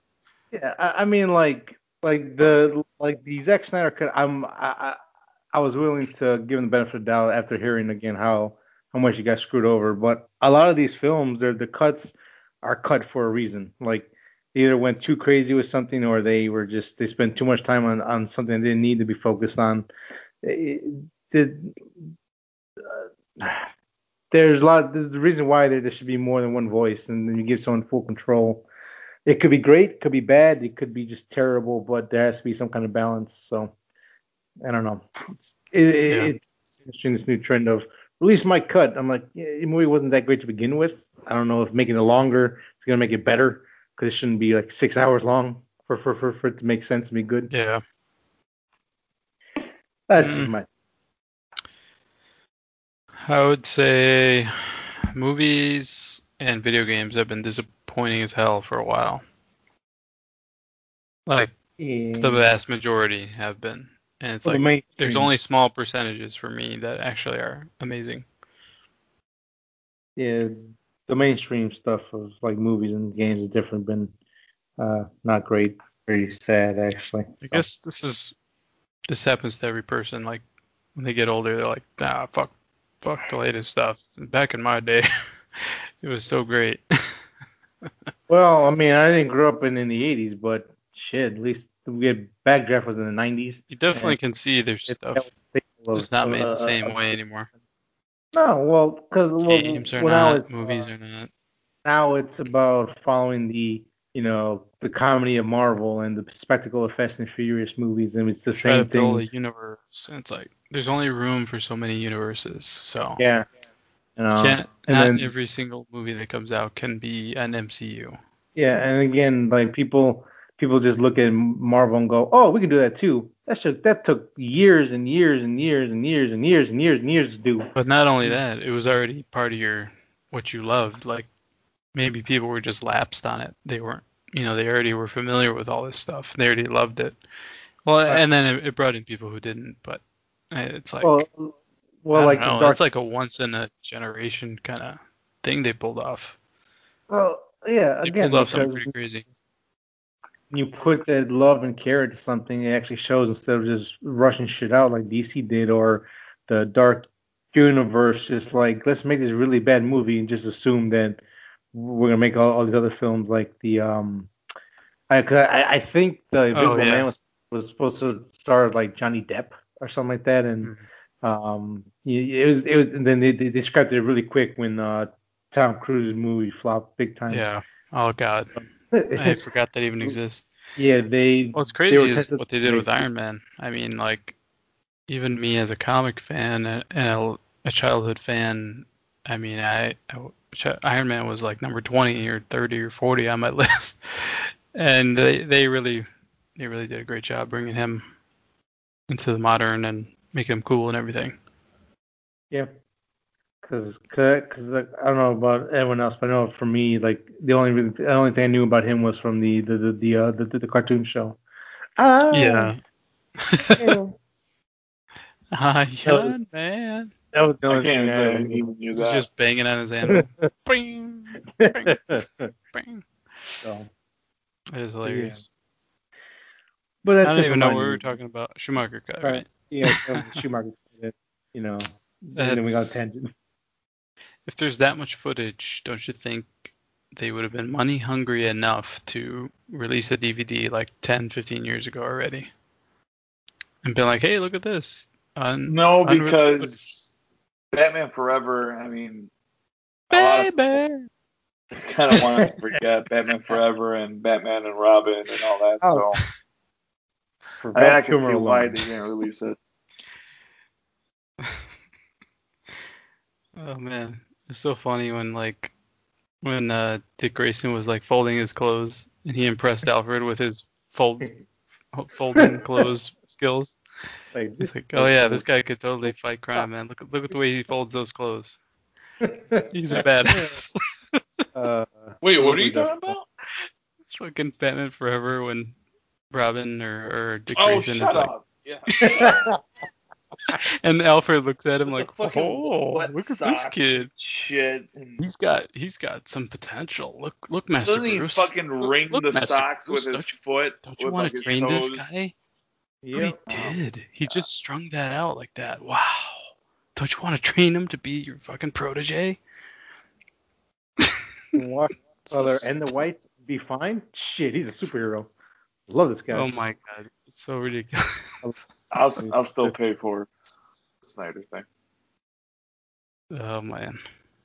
yeah, I, I mean, like, like the like the Zack Snyder cut. I'm I, I I was willing to give him the benefit of the doubt after hearing again how how much he got screwed over. But a lot of these films, they're the cuts are cut for a reason. Like they either went too crazy with something or they were just they spent too much time on on something they didn't need to be focused on. It, did uh, there's a lot there's the reason why there, there should be more than one voice and then you give someone full control it could be great, could be bad, it could be just terrible, but there has to be some kind of balance. So I don't know. It's it, it, Yeah. it's interesting this new trend of release my cut. I'm like, yeah, the movie wasn't that great to begin with. I don't know if making it longer is gonna make it better because it shouldn't be like six hours long for for for, for it to make sense and be good. Yeah. That's Mm. my I would say movies and video games have been disappointing as hell for a while. Like the vast majority have been. And it's Well, like mainstream- there's only small percentages for me that actually are amazing. yeah the mainstream stuff of like movies and games has definitely been uh not great. Very sad actually. I guess this is this happens to every person. Like when they get older, they're like, nah, fuck, fuck the latest stuff. Back in my day, it was so great. Well, I mean, I didn't grow up in, in the 80s, but shit, at least we had Backdraft was in the 90s. you definitely can see there's stuff that was capable of, just not made uh, the same uh, way anymore. No, well, because well, Games well, now not, it's, movies uh, are not. now it's about following the you know the comedy of Marvel and the spectacle of Fast and Furious movies, and it's the Try to same build thing. a universe, and it's like there's only room for so many universes. So Yeah, you you know, not then every single movie that comes out can be an MCU. yeah, and again, like people people just look at Marvel and go, oh, we can do that too. That should that took years and years and years and years and years and years and years to do. But not only that, it was already part of your what you loved. Like maybe people were just lapsed on it. They weren't, you know, they already were familiar with all this stuff. They already loved it. Well, Right. and then it, it brought in people who didn't. But uh, it's like, well, well, like know, Dark it's like a once in a generation kind of thing they pulled off. Well, yeah, They again, pulled off something pretty crazy. You put that love and care into something, it actually shows instead of just rushing shit out like DC did or the Dark Universe. Just like let's make this really bad movie and just assume that we're gonna make all, all these other films like the um. I I, I think the Invisible Oh, yeah. Man was was supposed to star like Johnny Depp or something like that, and Mhm. um, it was it was. And then they, they described it really quick when uh Tom Cruise's movie flopped big time. Yeah. Oh God, I forgot that even exists. Yeah, they. What's crazy were is what they did with Iron Man. I mean, like, even me as a comic fan and a, a childhood fan, I mean, I, I Iron Man was like number 20 or 30 or 40 on my list, and they they really they really did a great job bringing him into the modern and making him cool and everything. Yeah. Cause, cause, 'cause, like, I don't know about everyone else, but I know for me, like the only the only thing I knew about him was from the the the the, uh, the, the, the cartoon show. Ah, Yeah. yeah. Iron Man. That was the I only can't thing say I I even knew He's that. just banging on his anvil. Bing, knew. bing. so, It is hilarious. but that's I don't even know what we were talking about. Schumacher cut, Right. right? Yeah, that was Schumacher. You know, and then we got a tangent. If there's that much footage, don't you think they would have been money hungry enough to release a DVD like 10, 15 years ago already? And been like, hey, look at this. Un- No, because Batman Forever. I mean, a lot Baby. kind of want to forget Batman Forever and Batman and Robin and all that. Oh, So For I, mean, I can Kilmer see why they didn't release it. Oh man, it's so funny when like when uh, Dick Grayson was like folding his clothes and he impressed Alfred with his fold folding clothes skills. Like, It's like, oh yeah, this guy could totally fight crime, man. Look look at the way he folds those clothes. He's a badass. uh, Wait, what are you talking about? Fucking Batman Forever when Robin or, or Dick Oh, Grayson shut is like up. Yeah. and Alfred looks at him like, the fucking "Oh, look at this kid. Shit. He's got he's got some potential. Look, look, Master doesn't he fucking ring look, the Master socks Bruce, with his don't foot? Don't you with want like to his train this toes? guy? But Yeah. he did. He just strung that out like that. Wow. Don't you want to train him to be your fucking protege? What? So Other and the white be fine? Shit, he's a superhero. Love this guy. Oh my god, it's so ridiculous. I'll I'll still pay for the Snyder thing, oh man.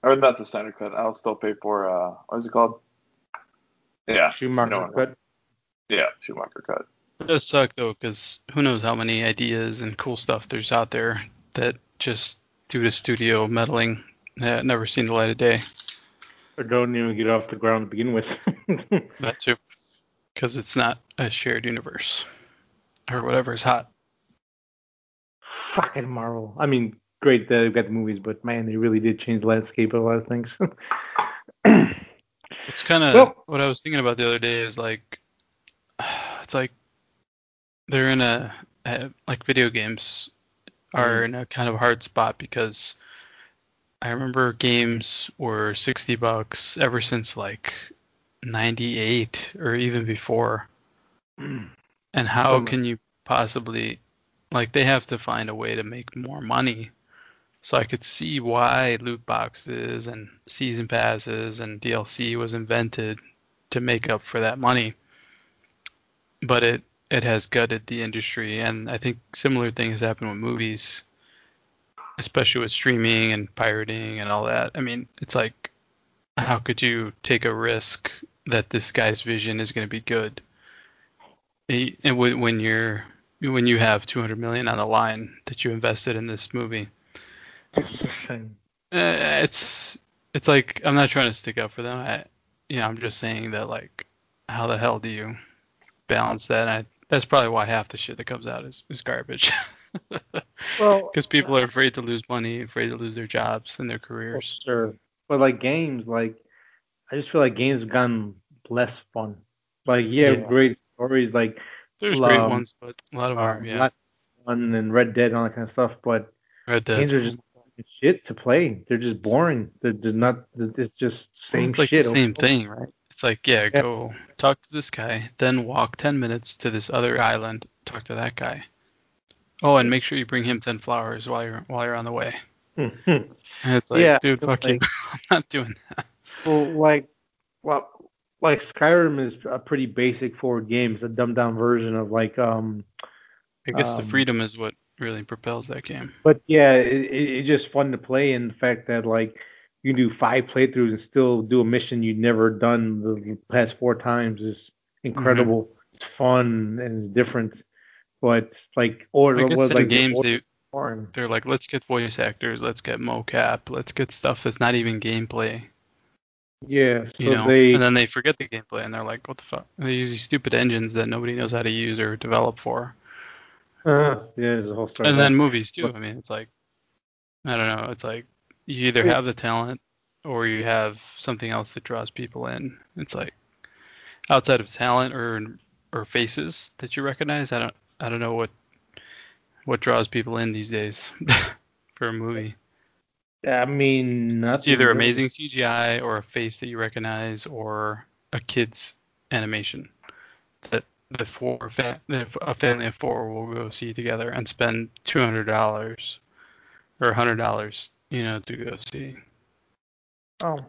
or not the Snyder cut. I'll still pay for uh, what is it called? Yeah, Schumacher no, no. cut. yeah, Schumacher cut. It does suck though, because who knows how many ideas and cool stuff there's out there that just due to studio meddling, uh, never seen the light of day. Or don't even get off the ground to begin with. That too, because it's not a shared universe or whatever is hot. Fucking Marvel. I mean, great that they've got the movies, but man, they really did change the landscape of a lot of things. It's kind of Well- what I was thinking about the other day is like, it's like they're in a, a like video games are mm-hmm. in a kind of hard spot because I remember games were 60 bucks ever since like 98 or even before. Mm. And how can you possibly like they have to find a way to make more money. So I could see why loot boxes and season passes and DLC was invented to make up for that money. But it it has gutted the industry and I think similar things happen with movies especially with streaming and pirating and all that. I mean, it's like how could you take a risk that this guy's vision is going to be good? When when you're when you have 200 million on the line that you invested in this movie, uh, it's it's like I'm not trying to stick up for them. I, you know, I'm just saying that like, how the hell do you balance that? And I, that's probably why half the shit that comes out is, is garbage. well, Because people are afraid to lose money, afraid to lose their jobs and their for careers. sure. But like games, like I just feel like games have gotten less fun. Like yeah, Yeah. great stories like There's great um, ones, but a lot of them uh, yeah. One and Red Dead and all that kind of stuff, but Red Dead. games are just shit to play. They're just boring. They're, they're not. It's just same it's like shit. same thing, right? It's like, yeah, Yeah. go talk to this guy, then walk 10 minutes to this other island, talk to that guy. Oh, and make sure you bring him 10 flowers while you're while you're on the way. Mhm. It's like, Yeah, dude, fuck you. I'm not doing that. well, like, well, like Skyrim is a pretty basic forward game. It's a dumbed down version of like um. I guess the Um, freedom is what really propels that game. But yeah, it, it, it's just fun to play, and the fact that like you can do five playthroughs and still do a mission you've never done the past four times is incredible. Mm-hmm. It's fun and it's different, but like or I guess was in like games they they're like, let's get voice actors, let's get mocap, let's get stuff that's not even gameplay, Yeah, so you know. they and then they forget the gameplay and they're like, what the fuck? They use these stupid engines that nobody knows how to use or develop for. uh, yeah, there's a whole story. and then movies too. I mean, it's like I don't know. It's like you either have the talent or you have something else that draws people in. It's like outside of talent or or faces that you recognize. I don't I don't know what what draws people in these days for a movie. I mean, It's either amazing CGI or a face that you recognize or a kid's animation that the four fa- that a family of four will go see together and spend two hundred dollars or hundred dollars, you know, to go see. Oh,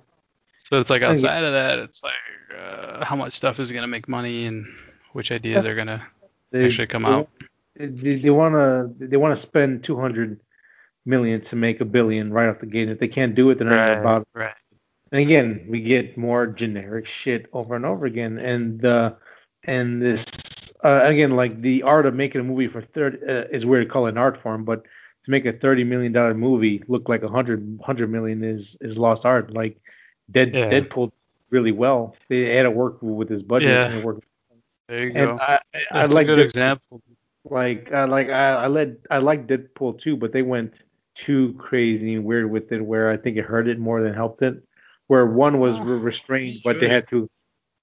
So it's like outside of that, it's like uh, how much stuff is gonna make money and which ideas are gonna they, actually come they, out. They, they want to they want to spend 200 million to make a billion right off the gate. If they can't do it, they're not gonna bother. right. And again, we get more generic shit over and over again. And uh, and this uh, again, like the art of making a movie for third uh, is weird to call it an art form, but to make a thirty million dollar movie look like a hundred hundred million is is lost art. Like Dead Yeah. Deadpool really well. They had to work with his budget Yeah. and it worked. There you And go. I, I, I That's like a good Deadpool example. like I like I, I let I like Deadpool too, but they went too crazy and weird with it, where I think it hurt it more than helped it. Where one was Oh, restrained, but they had to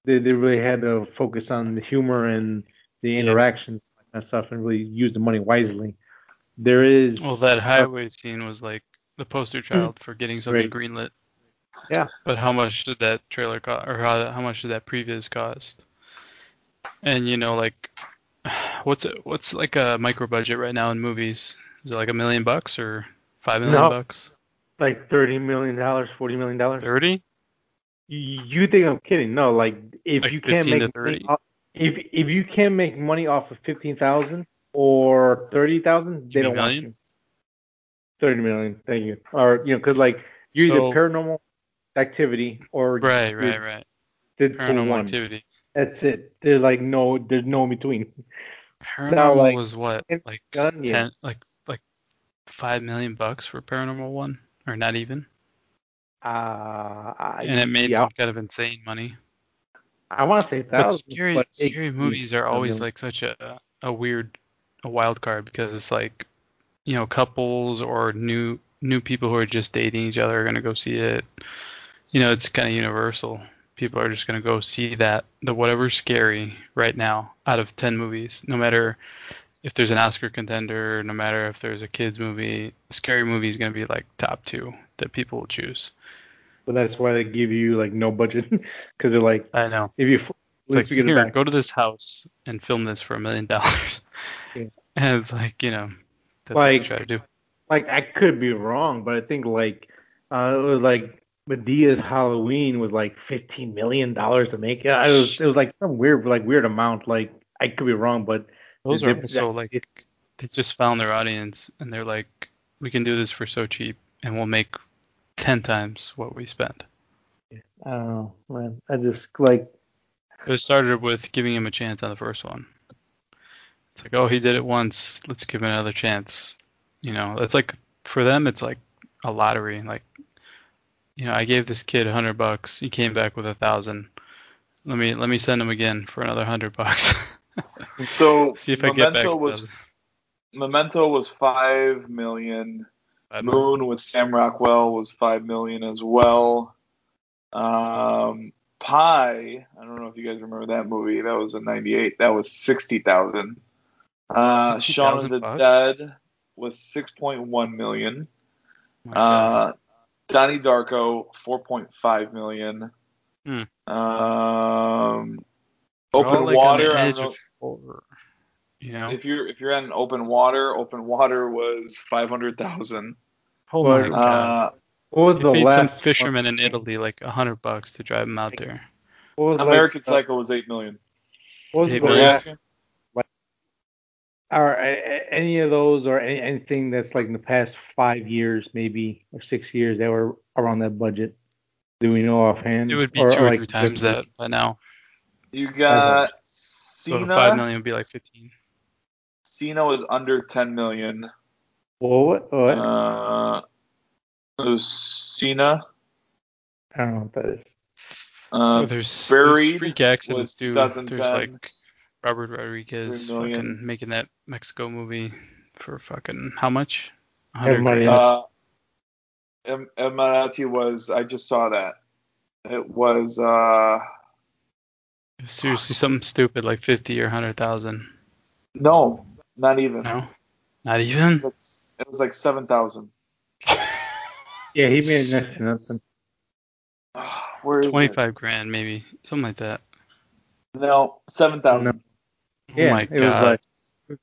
they, they really had to focus on the humor and the Yeah. interactions and stuff, and really use the money wisely. there is. Well, that highway scene was like the poster child for getting something Right. greenlit. Yeah. But how much did that trailer cost, or how how much did that previous cost? And you know, like, what's it, what's like a micro budget right now in movies? Is it like a million bucks or five million No. bucks? like thirty million dollars, forty million dollars. Thirty? You think I'm kidding? No, like if Like you can't make money off, if if you can't make money off of fifteen thousand or thirty thousand, they don't want you. Thirty million, thank you. Or you know, because like you're So- either paranormal activity or Right, right, right. Paranormal one. activity. That's it. There's like no, there's no in between. Paranormal like, was what? Like Gun, ten, like like five million bucks for Paranormal One, or not even. Uh, I, And it made yeah, some kind of insane money. I want to say But scary, but scary movies are always like such a a weird, a wild card because it's like, you know, couples or new new people who are just dating each other are gonna go see it. You know, it's kind of universal. People are just gonna go see that the whatever's scary right now out of ten movies, no matter if there's an Oscar contender, no matter if there's a kids movie, scary movie is gonna be like top two that people will choose. But that's why they give you like no budget because they're like I know. if you It's like here, go to this house and film this for a million dollars. And it's like, you know, that's Like- what try to do. like I could be wrong, but I think like uh, it was like Madea's Halloween was like fifteen million dollars to make it. It was it was like some weird like weird amount. Like I could be wrong, but Those are also like they just found their audience and they're like, we can do this for so cheap and we'll make ten times what we spent. I don't know, man. I just like It started with giving him a chance on the first one. It's like, oh, he did it once. Let's give him another chance. You know, it's like for them, it's like a lottery. Like, you know, I gave this kid a hundred bucks. He came back with a thousand. Let me let me send him again for another hundred bucks. So See if I get back. Memento was. Memento was five million. Moon with Sam Rockwell was five million as well. Um, Pi, I don't know if you guys remember that movie. That was in '98. That was sixty thousand. Uh, Shaun of the bucks? Dead was six point one million. Uh, Donnie Darko, four point five million. Hmm. Um, Open like, on the Water. Edge don't of horror, you know. if you're if you're on Open Water, Open Water was five hundred thousand. But, my God. Uh, what was They the paid last some one? in Italy like a hundred bucks to drive them out there. What was American like, uh, Psycho was eight million. What was Eight the are million. last? asking? Or a- a- any of those, or any, anything that's like in the past five years, maybe or six years, that were around that budget. Do we know offhand? It would be Or- two or or like three times that by now. You got Cena. So Cena. five million would be like fifteen. Cena was under ten million. What? what? Uh, it was Cena. I don't know what that is. Uh, there's, Buried there's freak accidents was too. There's like Robert Rodriguez fucking making that Mexico movie for fucking how much? A Have hundred money uh, El El was. I just saw that. It was. Uh, It was seriously something stupid like fifty or hundred thousand. no, not even. No, not even. It's, it was like seven thousand. Yeah, he made next to nothing. Where is it? Twenty-five grand maybe, something like that. No, seven thousand. Yeah, oh my it was god, like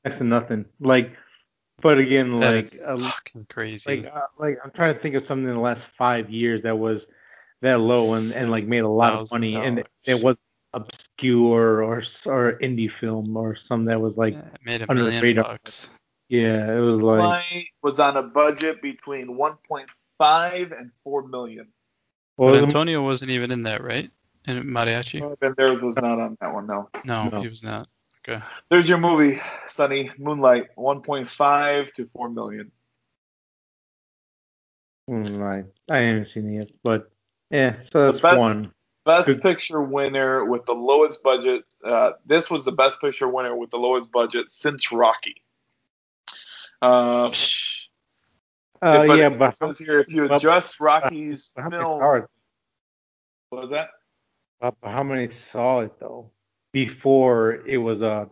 next to nothing. Like, but again, that like, is uh, fucking crazy. like, uh, like I'm trying to think of something in the last five years that was that low and, and like made a lot of money, and it, it was obscure or or indie film or some that was like, Yeah, made a under the million radar. bucks. yeah, it was like, Moonlight was on a budget between 1.5 and 4 million. what But was? Antonio wasn't even in that, right? And Mariachi? Ben there was not on that one, no. No, No. he was not. Okay. There's your movie, Sunny Moonlight, 1.5 to 4 million. Right. I haven't seen it yet, but yeah, so that's one. Best Good. picture winner with the lowest budget. Uh, this was the best picture winner with the lowest budget since Rocky. Uh, Uh, but yeah, but says here if you but- adjust Rocky's how many film, what was that? But how many saw it though before it was uh,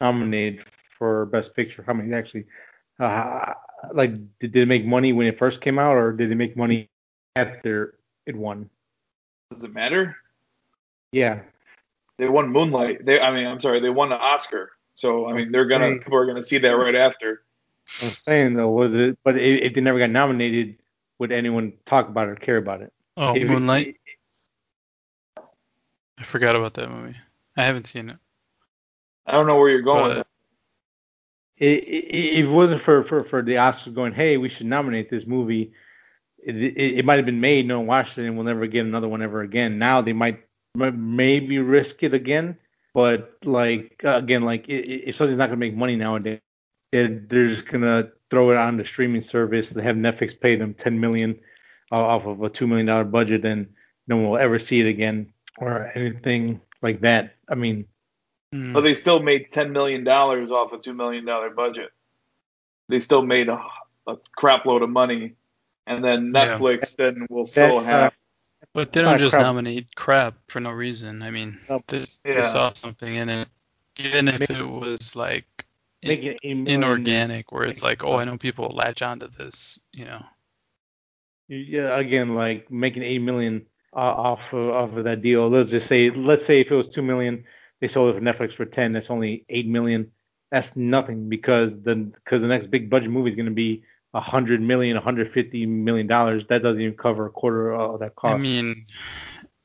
nominated for Best Picture. How many actually? Uh, like, did, did it make money when it first came out, or did it make money after it won? Does it matter? Yeah. They won Moonlight. They, I mean, I'm sorry, they won the Oscar. So I mean, they're gonna Okay. people are gonna see that right after. I'm saying though, was it? But if, if they never got nominated, would anyone talk about it or care about it? Oh, If it- Moonlight. I forgot about that movie. I haven't seen it. I don't know where you're going. But- it, it, it wasn't for, for, for the Oscars going, hey, we should nominate this movie. It, it, it might have been made, no one watched it, and we'll never get another one ever again. Now they might m- maybe risk it again, but like uh, again, like i- i- if something's not gonna make money nowadays, they're, they're just gonna throw it on the streaming service. They have Netflix pay them 10 million o- off of a two million dollar budget, and no one will ever see it again or anything like that. I mean, Hmm. But they still made ten million dollars off a two million dollar budget. They still made a, a crap load of money, and then Yeah. Netflix then will still That's have. But they don't just crap. nominate crap for no reason. I mean, No. they, they Yeah. saw something in it, even if it was like make it inorganic, where it's like, oh, I know people will latch onto this, you know. yeah, again, like making eight million uh, off of, off of that deal. Let's just say, let's say if it was two million, they sold it for Netflix for ten. That's only eight million. That's nothing because the because the next big budget movie is going to be a hundred million, a hundred fifty million dollars. That doesn't even cover a quarter of that cost. I mean,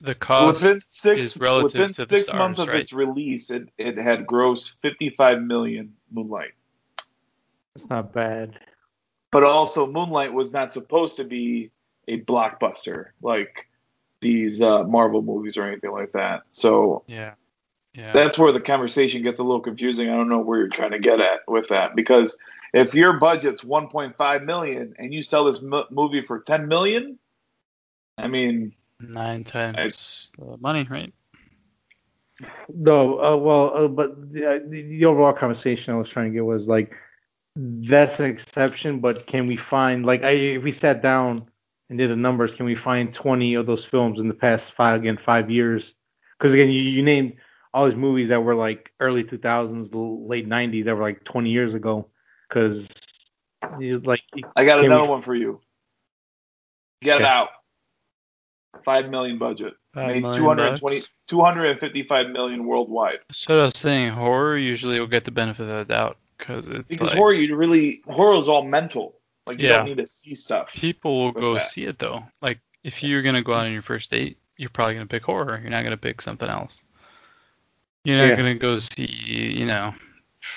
the cost within six is relative within to the six stars, months of right? its release, it, it had grossed 55 million Moonlight. it's not bad. But also, Moonlight was not supposed to be a blockbuster like these uh, Marvel movies or anything like that. So Yeah. Yeah. that's where the conversation gets a little confusing. I don't know where you're trying to get at with that because if your budget's 1.5 million and you sell this mo- movie for 10 million, I mean, Nine times the money, right? No, uh, well, uh, but the, uh, the, the overall conversation I was trying to get was like, that's an exception, but can we find like, I, if we sat down and did the numbers, can we find 20 of those films in the past five again five years? Because again, you, you named all these movies that were like early 2000s, late 90s, that were like 20 years ago. Because you like, I got another we- one for you. Get Okay. out. Five million budget. Five Made million 220, bucks. 255 million worldwide. So I was saying, horror usually will get the benefit of the doubt because it's Because like horror, you really horror is all mental. Like you Yeah. don't need to see stuff. people will go that. see it though. Like if you're gonna go out on your first date, you're probably gonna pick horror. You're not gonna pick something else. You're not Yeah. gonna go see, you know,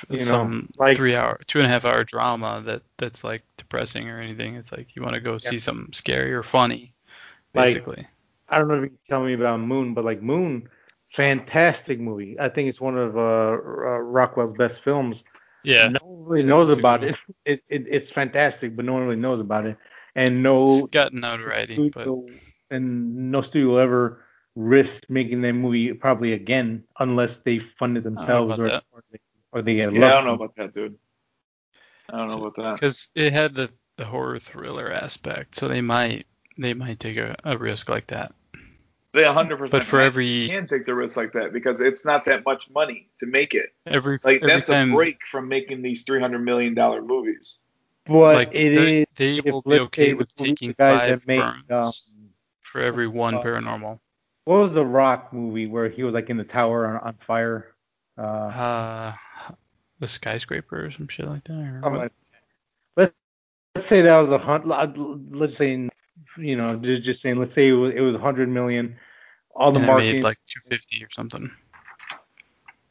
You know, some like- three hour, two and a half hour drama that that's like depressing or anything. It's like you want to go see something scary or funny, Like- basically. I don't know if you can tell me about Moon, but like Moon, fantastic movie. I think it's one of uh, Rockwell's best films. yeah. No one really knows It's about it. It, it. It's fantastic, but no one really knows about it. And no It's gotten notoriety, but studio, and no studio will ever risk making that movie probably again unless they fund it themselves or, that. or they or they get Yeah, I don't know about that, dude. I don't know about that. because it had the, the horror thriller aspect, so they might they might take a, a risk like that. They 100 percent. But for every can take the risk like that because it's not that much money to make it. every Like every that's time a break from making these 300 million dollar movies. But like it they, is. they if, will be okay with taking five that made, burns um, for every one uh, paranormal. what was the Rock movie where he was like in the tower on, on fire? Uh, Uh, the skyscraper or some shit like that. Or something what? like let's let's say that was a hundred. Let's say you know just just saying. Let's say it was it was a hundred million. All the and marketing. made like 250 or something.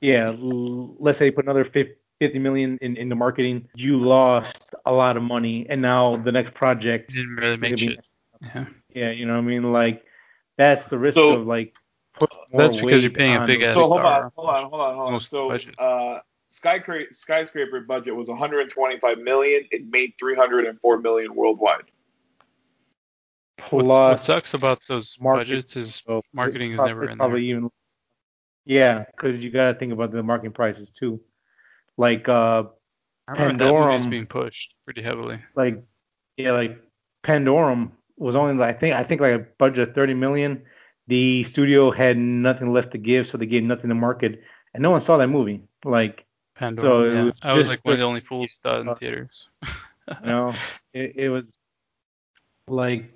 yeah. l- Let's say you put another fif- 50 million in in the marketing. You lost a lot of money, and now the next project. It didn't really make gonna shit. Yeah. Yeah, you know what I mean. Like that's the risk So- of like. Putting more That's because you're paying a big the- ass So hold on, hold on, hold on, hold on. So uh, skyscraper skyscraper budget was 125 million. It made 304 million worldwide. What's, what sucks about those market- budgets is marketing is never it's in there. probably even. Yeah, because you got to think about the marketing prices too. Like, uh, I remember that movie's Pandorum- being pushed pretty heavily. like, yeah, like Pandorum was only like I think I think like a budget of 30 million. The studio had nothing left to give, so they gave nothing to market, and no one saw that movie. Like, Pandora. So yeah. was I was like one of the the- only fools that in uh, theaters. You know, it, it was like,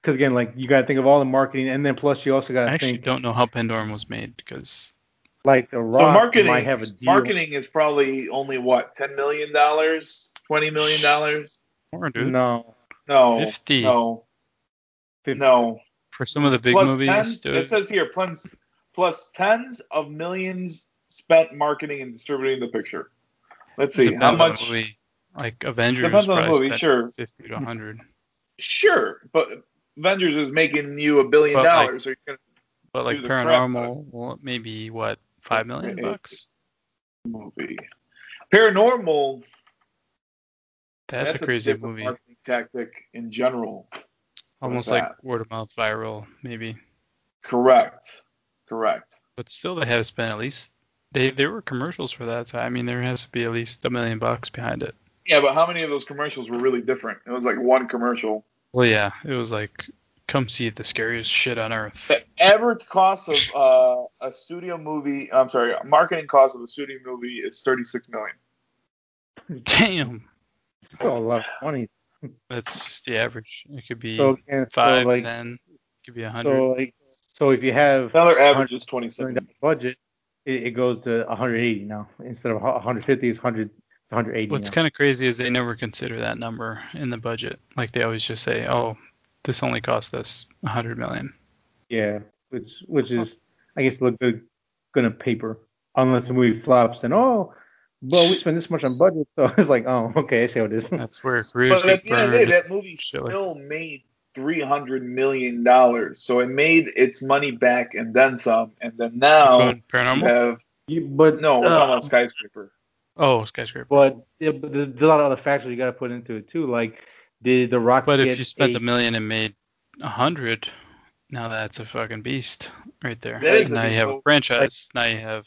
because again, like you got to think of all the marketing, and then plus you also gotta. I to actually think don't know how Pandora was made because like the Rock So marketing, might have a deal. marketing is probably only what, ten million dollars, twenty million dollars? more, dude. No, No, 50. no, Fif- no. For some of the big Plus movies, tens, it says here plus plus tens of millions spent marketing and distributing the picture. Let's see how much. movie. Like Avengers Depends on the movie, sure. 50 to 100. Sure, but Avengers is making you a billion But, like, dollars. so you're gonna But like Do the prep, paranormal, well, maybe what five million bucks? movie. Paranormal. That's, a crazy different movie. marketing tactic in general. Almost What's like word of mouth viral, maybe. Correct. Correct. But still, they had to spend at least. They there were commercials for that, so I mean, there has to be at least a million bucks behind it. Yeah, but how many of those commercials were really different? It was like one commercial. Well, yeah, it was like, come see the scariest shit on earth. The average cost of uh, a studio movie, I'm sorry, marketing cost of a studio movie is 36 million. Damn, still a lot of money. That's just the average. It could be So, and so like, ten, it could be a hundred. so like, so if you have Another average is $100 27. budget, it, it goes to 180 now instead of 150. It's 100 180. What's kind of crazy is they never consider that number in the budget. Like they always just say, "Oh, this only cost us a hundred million. Yeah, which which is I guess look good good on paper, unless the movie flops and oh, well we spent this much on budget, so it's like oh okay I see how it is. That's where careers But at the end of the day, that movie shit still made 300 million dollars. So it made its money back and then some. And then now Phone you have You, but no, we're uh, talking about skyscraper. Oh, skyscraper. but, yeah, but there's a lot of other factors you got to put into it too. Like did the Rock But if you spent a, a million and made a hundred, now that's a fucking beast right there. That is a now you have a but- franchise. now you have,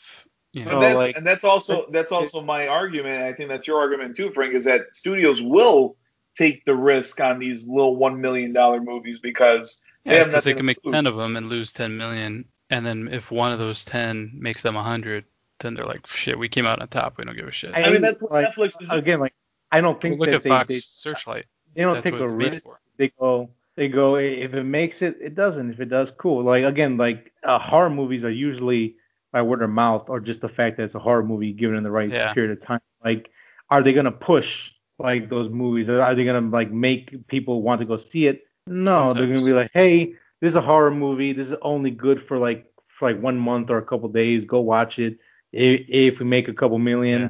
you But know, that's, like- and that's also that's also my argument. I think that's your argument too, Frank. Is that studios will take the risk on these little one million dollar movies because they yeah, have because they can make lose. ten of them and lose ten million, and then if one of those ten makes them a hundred, then they're like, shit, we came out on top. We don't give a shit. I- I mean, that's what like, Netflix is. again like I don't Well, think look that at they, Fox they Searchlight. they don't That's take a risk. They go they go if it makes it it doesn't if it does cool like again like uh, horror movies are usually by word of mouth or just the fact that it's a horror movie given in the right Yeah. period of time. Like are they gonna push like those movies? Are they gonna like make people want to go see it? No they're gonna be like hey this is a horror movie. This is only good for like for like one month or a couple days. Go watch it. If, if we make a couple million Yeah,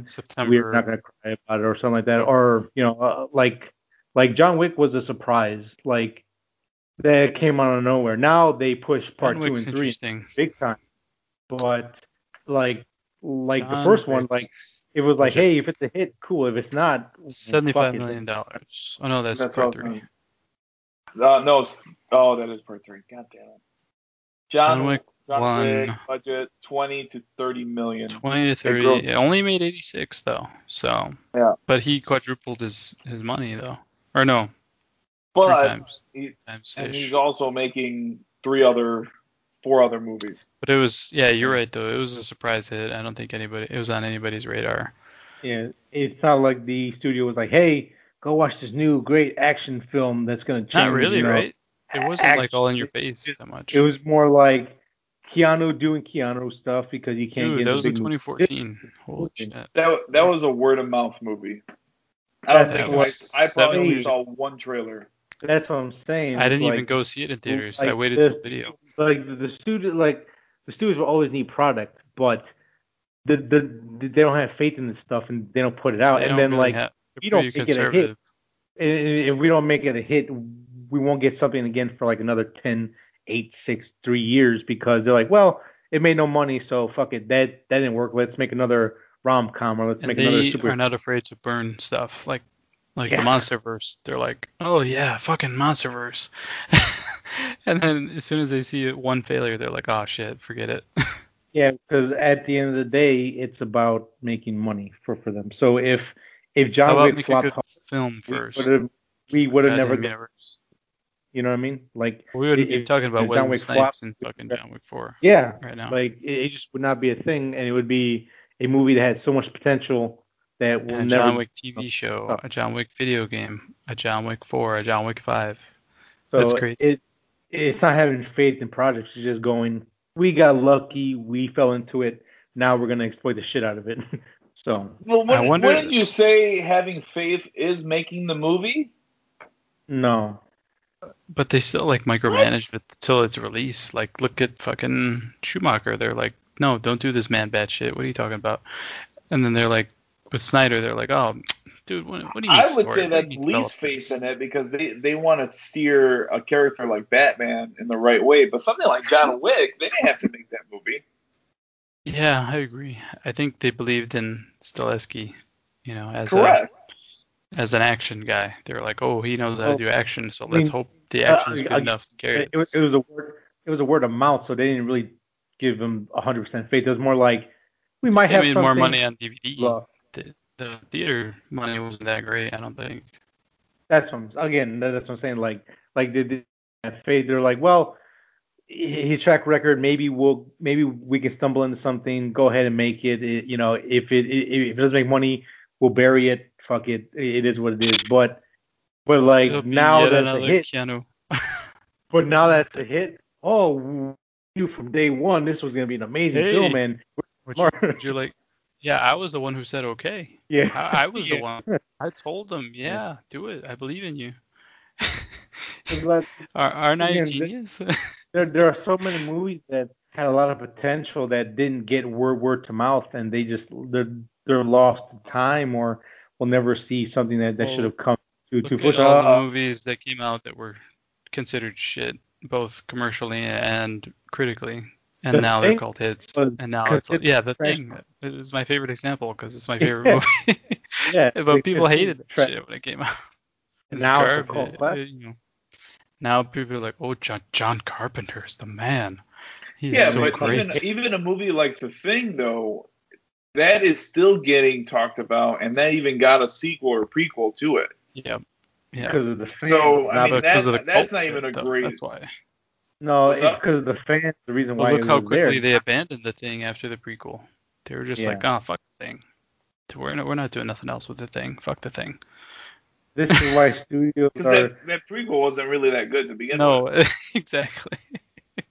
we're not gonna cry about it or something like that. Or you know, uh, like like John Wick was a surprise, like that came out of nowhere. Now they push part John two Wick's and three big time, but like like the John first one, like it was like, hey, if it's a hit, cool. If it's not, Seventy-five fuck million dollars. Oh no, that's, That's part three. Uh, no, oh, that is part three. God damn it. John, John Wick John one. Wick budget twenty to thirty million. Twenty to thirty. grow- It only made eighty-six though. So. Yeah. But he quadrupled his his money though. Or no, three times. he, Times and he's also making three other, four other movies. But it was yeah, you're right though. It was a surprise hit. I don't think anybody it was on anybody's radar. Yeah, it's not like the studio was like, hey, go watch this new great action film that's gonna change. Not really, you know. right? It wasn't like all in your Actually, face that much. It was more like Keanu doing Keanu stuff because you can't Dude, get that was in big movie. 2014. Holy Okay. shit. That that was a word of mouth movie. I don't That think was I, I probably only saw one trailer. That's what I'm saying. I didn't Like- even go see it in theaters. I waited the- till video. Like the, the studio like the studios will always need product, but the, the they don't have faith in this stuff and they don't put it out. They and then really like have, they're don't make it a hit. i- if we don't make it a hit, we won't get something again for like another 10, 8, 6, 3 years because they're like, well, it made no money, so fuck it. That that didn't work. Let's make another rom com or let's And make another they super are not afraid to burn stuff like like Yeah. the MonsterVerse. They're like, oh yeah, fucking MonsterVerse. and then as soon as they see one failure, they're like, oh shit, forget it. Yeah, because at the end of the day, it's about making money for, for them. So if if John Wick flopped, hard, film first? would we would have never, universe. you know what I mean? Like We wouldn't be talking about John Wick Snipes and fucking would- John Wick 4 yeah, right now. like it, it just would not be a thing, and it would be a movie that had so much potential that will And a never. John Wick TV show, a John Wick video game, a John Wick 4, a John Wick 5. so that's crazy. It, it's not having faith in projects. It's just going. We got lucky. We fell into it. Now we're gonna exploit the shit out of it. so Well, I wonder- wouldn't you say having faith is making the movie? no. But they still like micromanage it until it's released. Like, look at fucking Schumacher. They're like, no, don't do this man bad shit. What are you talking about? And then they're like, with Snyder, they're like, oh, dude, what, what do you mean I would story? say that's you mean least develop faith in it because they, they want to steer a character like Batman in the right way. But something like John Wick, they didn't have to make that movie. Yeah, I agree. I think they believed in Stahelski, you know, as a, as an action guy. They were like, oh, he knows how to do action, so I let's mean, hope the action is good I- enough to carry It, it, was- this. it was a word. It was a word of mouth, so they didn't really give him 100% faith. It was more like we might They have made something. more money on DVD. Well, The, the theater money wasn't that great, I don't think. That's what I'm, again. That's what I'm saying. Like, like they did have faith. They're like, well, his track record. Maybe we'll, maybe we can stumble into something. Go ahead and make it. It- you know, if it if it doesn't make money, we'll bury it. Fuck it. It is what it is. But, but like now that's a hit. But now that's a hit. Oh, you from day one, this was gonna be an amazing Hey. film, and Which, Mark- which you're like, yeah, I was the one who said okay. yeah, I, I was the one. I told them, yeah, do it. I believe in you. Are, aren't I a genius? there there are so many movies that had a lot of potential that didn't get word word to mouth, and they just they're they're lost to time, or we'll never see something that, that Well, should have come to to Look push. at all the movies that came out that were considered shit, both commercially and critically, and The now they're called hits. was And now it's like, yeah, the thing it is my favorite example because it's my Yeah. favorite movie. yeah, but people hated that trash. shit when it came out. It's now it's a garbage, uh, you know. Now people are like, oh, John, John Carpenter's the man. He is Yeah, so but great. even even a movie like The Thing though, that is still getting talked about, and that even got a sequel or prequel to it. Yep. Yeah. because of the fans. So, I mean, that- of the that's not even a though, great- That's why. No, What's it's because of the fans. The reason Well, why look it how was quickly there. they abandoned the thing after the prequel. They were just Yeah. like, oh, fuck the thing. We're not, we're not doing nothing else with the thing. Fuck the thing. This is why studios Because are. that, that prequel wasn't really that good to begin with. No, exactly.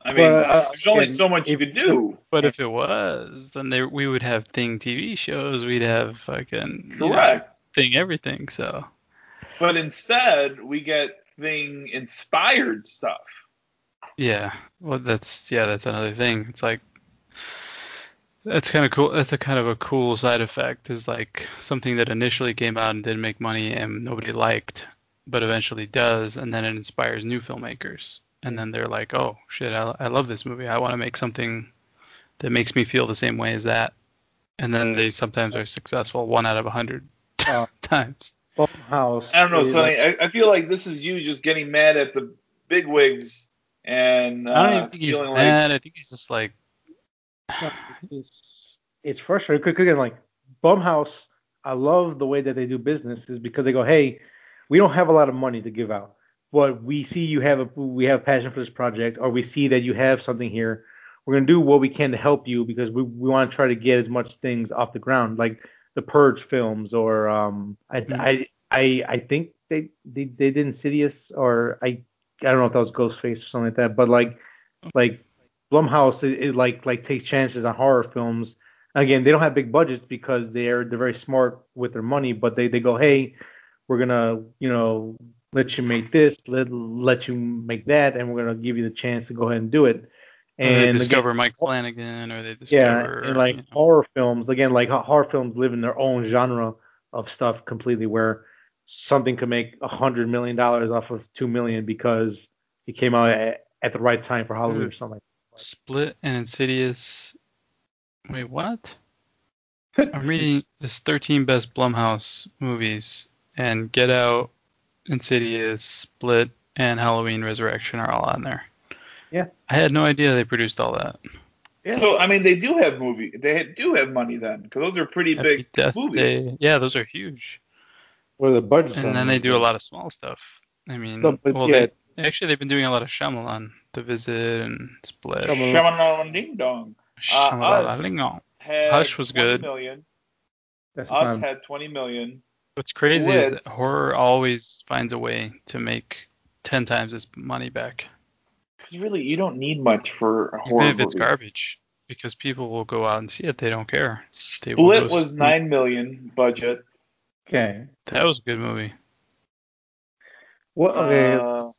I mean, But, uh, there's only so much you if- could do. But if it was, then there we would have Thing TV shows. We'd have fucking you know, Correct. Thing everything. So But instead, we get Thing inspired stuff. Yeah, well that's yeah that's another thing. It's like that's kind of cool. That's a kind of a cool side effect. Is like something that initially came out and didn't make money and nobody liked, but eventually does, and then it inspires new filmmakers. And then they're like, oh shit, I, I love this movie. I want to make something that makes me feel the same way as that. And then they sometimes are successful, one out of a hundred Uh, times. House. I don't know, Sunny. I, I feel like this is you just getting mad at the bigwigs and uh, I don't even think he's feeling mad. I think he's just like, it's, it's frustrating because again, like Blumhouse, I love the way that they do business is because they go, hey, we don't have a lot of money to give out, but we see you have a we have passion for this project, or we see that you have something here. We're gonna do what we can to help you because we, we want to try to get as much things off the ground, like the Purge films, or um, I Mhm. I, I I think they, they they did Insidious, or I I don't know if that was Ghostface or something like that, but like like Blumhouse it, it like like takes chances on horror films. Again, they don't have big budgets because they're they're very smart with their money, but they, they go, hey, we're gonna you know let you make this, let let you make that, and we're gonna give you the chance to go ahead and do it. or they And again, discover Mike Flanagan, or they discover yeah, and like you know, horror films, again, like horror films live in their own genre of stuff completely, where something could make a hundred million dollars off of two million because it came out at, at the right time for Halloween hmm. or something. Split and Insidious. Wait, what? I'm reading this 13 best Blumhouse movies, and Get Out, Insidious, Split, and Halloween Resurrection are all on there. Yeah. I had no idea they produced all that. Yeah. So I mean, they do have movie. They do have money then, because those are pretty Happy big Death movies. Day. Yeah, those are huge. What are the budgets? And then they do a lot of small stuff. I mean, No, but well, yeah. they actually they've been doing a lot of Shyamalan, The Visit, and Split. Shyamalan. Shyamalan Ding Dong. Uh, us. Shyamalan. had Hush was good. million. That's Us not, had 20 million. What's crazy is that horror always finds a way to make ten times its money back, Because really, you don't need much for a even if it's movie. garbage, because people will go out and see it. They don't care. They Split was see- nine million budget. Okay. That was a good movie. Well, okay. Uh,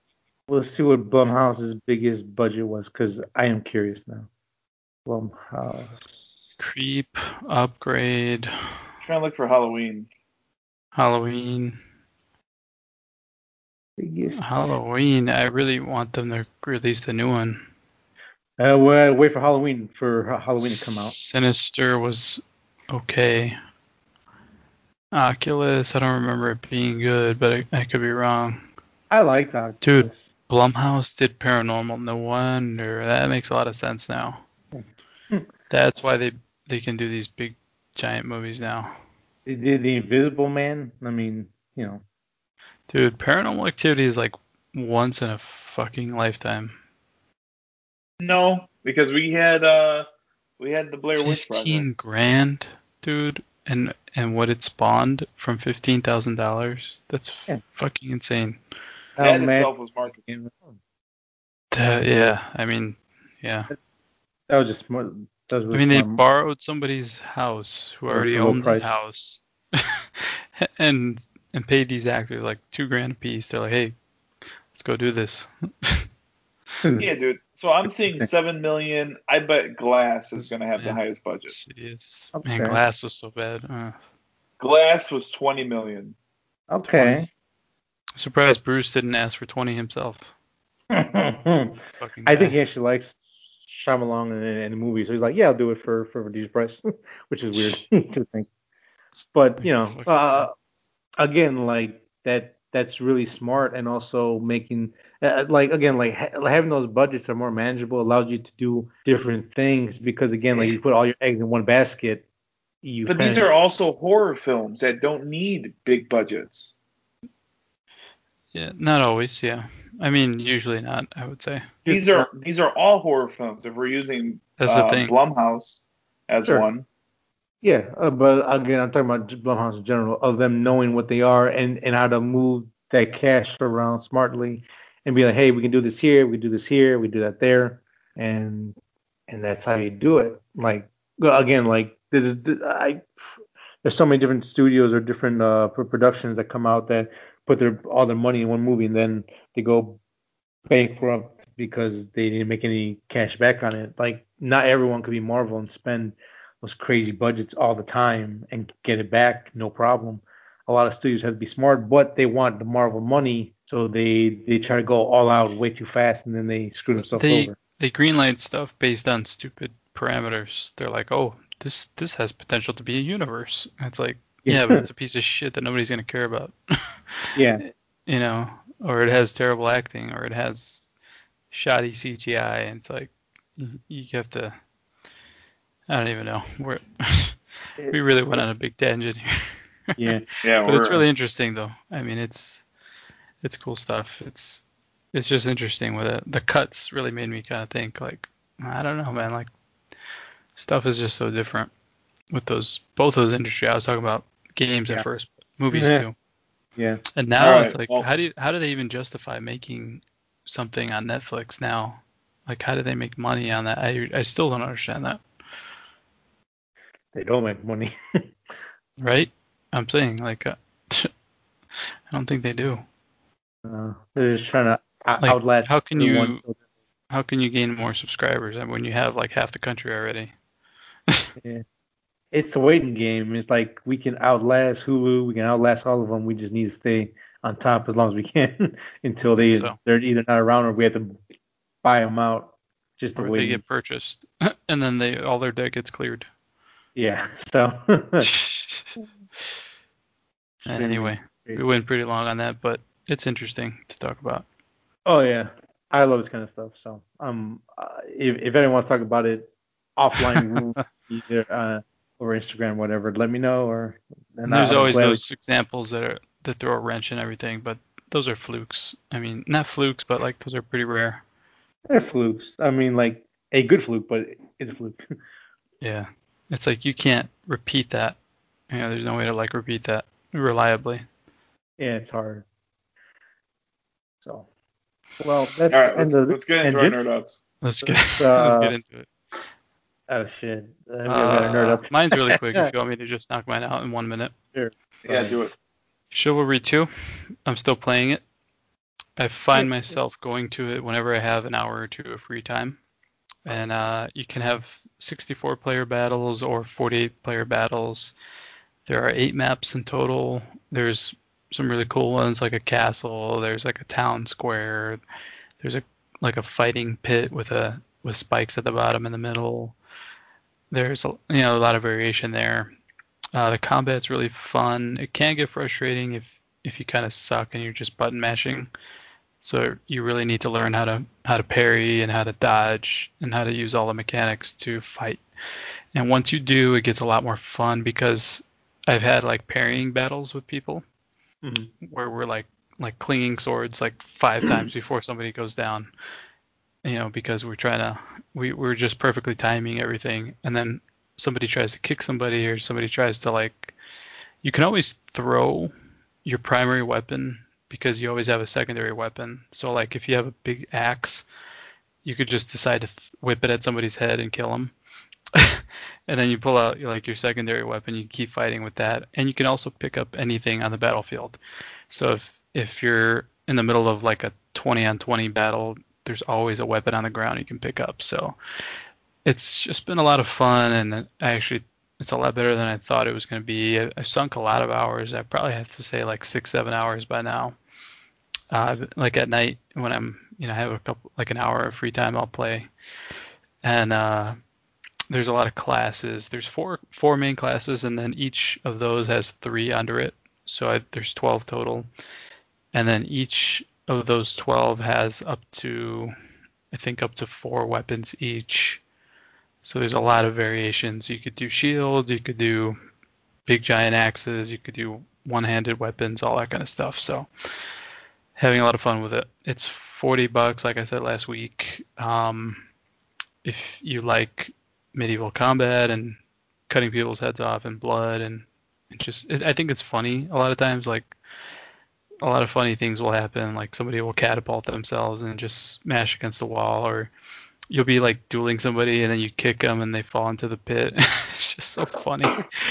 Let's see what Blumhouse's biggest budget was, because I am curious now. Blumhouse. Creep, Upgrade, trying to look for Halloween. Halloween. Biggest. Halloween. I really want them to release the new one. Uh, well, wait for Halloween for Halloween to come out. Sinister was okay. Oculus, I don't remember it being good, but I, I could be wrong. I like that. Dude. Blumhouse did Paranormal. No wonder. That makes a lot of sense now. Hmm. That's why they they can do these big giant movies now. They did the Invisible Man. I mean, you know. Dude, Paranormal Activity is like once in a fucking lifetime. No, because we had uh we had the Blair Witch Fifteen grand, dude, and and what it spawned from fifteen thousand dollars. That's Yeah. fucking insane. That Oh, man. itself was marketing. That- yeah, I mean, yeah. That was just smart. That was I mean, they smart. borrowed somebody's house who already for low owned the house, and and paid these actors like two grand a piece. They're like, hey, let's go do this. Yeah, dude. So I'm seeing seven million. I bet Glass is gonna have the highest budget. Insidious. Okay. Man, Glass was so bad. Uh, Glass was 20 million. okay. surprised Bruce didn't ask for twenty himself. I think he actually likes Shyamalan in, in the movie, so he's like, yeah, I'll do it for for reduced price, which is weird to think. But you know, uh, again, like that that's really smart, and also making uh, like again, like ha- having those budgets are more manageable, allows you to do different things because again, like you put all your eggs in one basket. You But these kinda- are also horror films that don't need big budgets. Yeah, not always. Yeah, I mean, usually not. I would say These are these are all horror films. If we're using that's uh, the thing. Blumhouse as Sure. one, Yeah, uh, but again, I'm talking about Blumhouse in general, of them knowing what they are and, and how to move that cash around smartly and be like, hey, we can do this here, we do this here, we do that there, and and that's how you do it. Like again, like there's, I, there's so many different studios or different uh, productions that come out that put their all their money in one movie and then they go bankrupt because they didn't make any cash back on it. Like not everyone could be Marvel and spend those crazy budgets all the time and get it back no problem. A lot of studios have to be smart, but they want the Marvel money, so they they try to go all out way too fast and then they screw themselves They over. they greenlight stuff based on stupid parameters. They're like, oh, this this has potential to be a universe. And it's like, yeah, but it's a piece of shit that nobody's gonna care about. Yeah, you know, or it has terrible acting, or it has shoddy CGI, and it's like you, you have to. I don't even know. We're we really went on a big tangent here. yeah. yeah, but it's really interesting though. I mean, it's it's cool stuff. It's it's just interesting with it. The cuts really made me kind of think like I don't know, man. Like stuff is just so different with those both those industries. I was talking about games Yeah. at first, but movies Yeah. too. Yeah. And now All it's like, well- how do you, how do they even justify making something on Netflix now? Like, how do they make money on that? I I still don't understand that. They don't make money. Right? I'm saying like, uh, I don't think they do. uh, they're just trying to out- Like, outlast. how can everyone. How can you gain more subscribers when you have like half the country already? yeah. It's a waiting game. It's like we can outlast Hulu, we can outlast all of them. We just need to stay on top as long as we can until they So- they're either not around or we have to buy them out. Just Or wait. they get purchased, and then they all their debt gets cleared. Yeah. So. and anyway, we went pretty long on that, but it's interesting to talk about. oh yeah, I love this kind of stuff. So um, uh, if if anyone wants to talk about it offline, either uh over Instagram, whatever, let me know. Or And there's always those examples that are that throw a wrench in everything, but those are flukes. I mean, not flukes, but like those are pretty rare. They're flukes. I mean, like a good fluke, but it's a fluke. Yeah. It's like you can't repeat that. You know, there's no way to like repeat that reliably. Yeah, it's hard. So, well, that's All right, and let's, the- let's get into our nerd outs. Let's get Let's, let's uh, get into it. Oh shit! I'm gonna nerd Uh, up. mine's really quick. if you want me to just knock mine out in one minute. Sure. Yeah, Right. do it. Chivalry 2. I'm still playing it. I find myself going to it whenever I have an hour or two of free time. And uh, you can have 64 player battles or 48 player battles. There are eight maps in total. There's some really cool ones like a castle. There's like a town square. There's a like a fighting pit with a with spikes at the bottom in the middle. There's a, you know a lot of variation there. Uh, the combat's really fun. It can get frustrating if if you kind of suck and you're just button mashing. So you really need to learn how to how to parry and how to dodge and how to use all the mechanics to fight. And once you do, it gets a lot more fun because I've had like parrying battles with people Mhm. where we're like like clinging swords like five times before somebody goes down. You know, because we're trying to we we're just perfectly timing everything, and then somebody tries to kick somebody or somebody tries to like you can always throw your primary weapon because you always have a secondary weapon. So like if you have a big axe, you could just decide to th- whip it at somebody's head and kill them. and then you pull out like your secondary weapon, you keep fighting with that. And you can also pick up anything on the battlefield. So if if you're in the middle of like a 20 on 20 battle, there's always a weapon on the ground you can pick up. So it's just been a lot of fun and I actually it's a lot better than I thought it was going to be. I, I've sunk a lot of hours. I probably have to say like six, seven hours by now. Uh, like at night when I'm, you know, I have a couple, like an hour of free time, I'll play. And uh, there's a lot of classes. There's four, four main classes, and then each of those has three under it. So I, there's 12 total. And then each of those 12 has up to, I think, up to four weapons each. So there's a lot of variations. You could do shields, you could do big giant axes, you could do one-handed weapons, all that kind of stuff. So having a lot of fun with it. It's 40 bucks, like I said last week. Um, if you like medieval combat and cutting people's heads off and blood and just, it, I think it's funny. A lot of times, like a lot of funny things will happen. Like somebody will catapult themselves and just smash against the wall, or you'll be like dueling somebody and then you kick them and they fall into the pit. it's just so funny.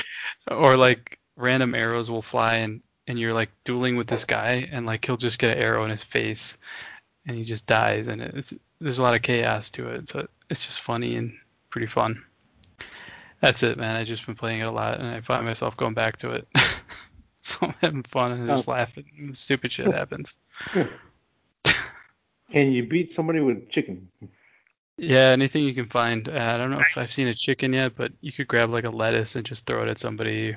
or like random arrows will fly and and you're like dueling with this guy and like he'll just get an arrow in his face and he just dies and it's there's a lot of chaos to it. So it's just funny and pretty fun. That's it, man. I've just been playing it a lot and I find myself going back to it. so I'm having fun and just Oh. laughing. and Stupid shit happens. Can you beat somebody with chicken? Yeah, anything you can find. Uh, I don't know if I've seen a chicken yet, but you could grab like a lettuce and just throw it at somebody.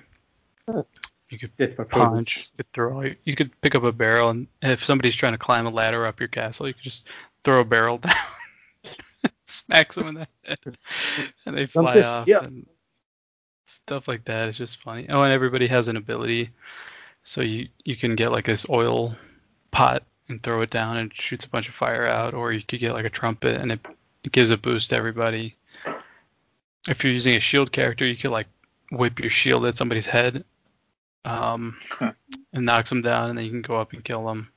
Huh. You could That's my favorite. punch. You could throw. You could pick up a barrel, and if somebody's trying to climb a ladder up your castle, you could just throw a barrel down, smack them in the head, and they fly Something- off. yeah. And stuff like that is just funny. Oh, and everybody has an ability, so you you can get like this oil pot and throw it down and it shoots a bunch of fire out, or you could get like a trumpet and it, it gives a boost to everybody. If you're using a shield character, you could like whip your shield at somebody's head, um, Huh. and knocks them down, and then you can go up and kill them.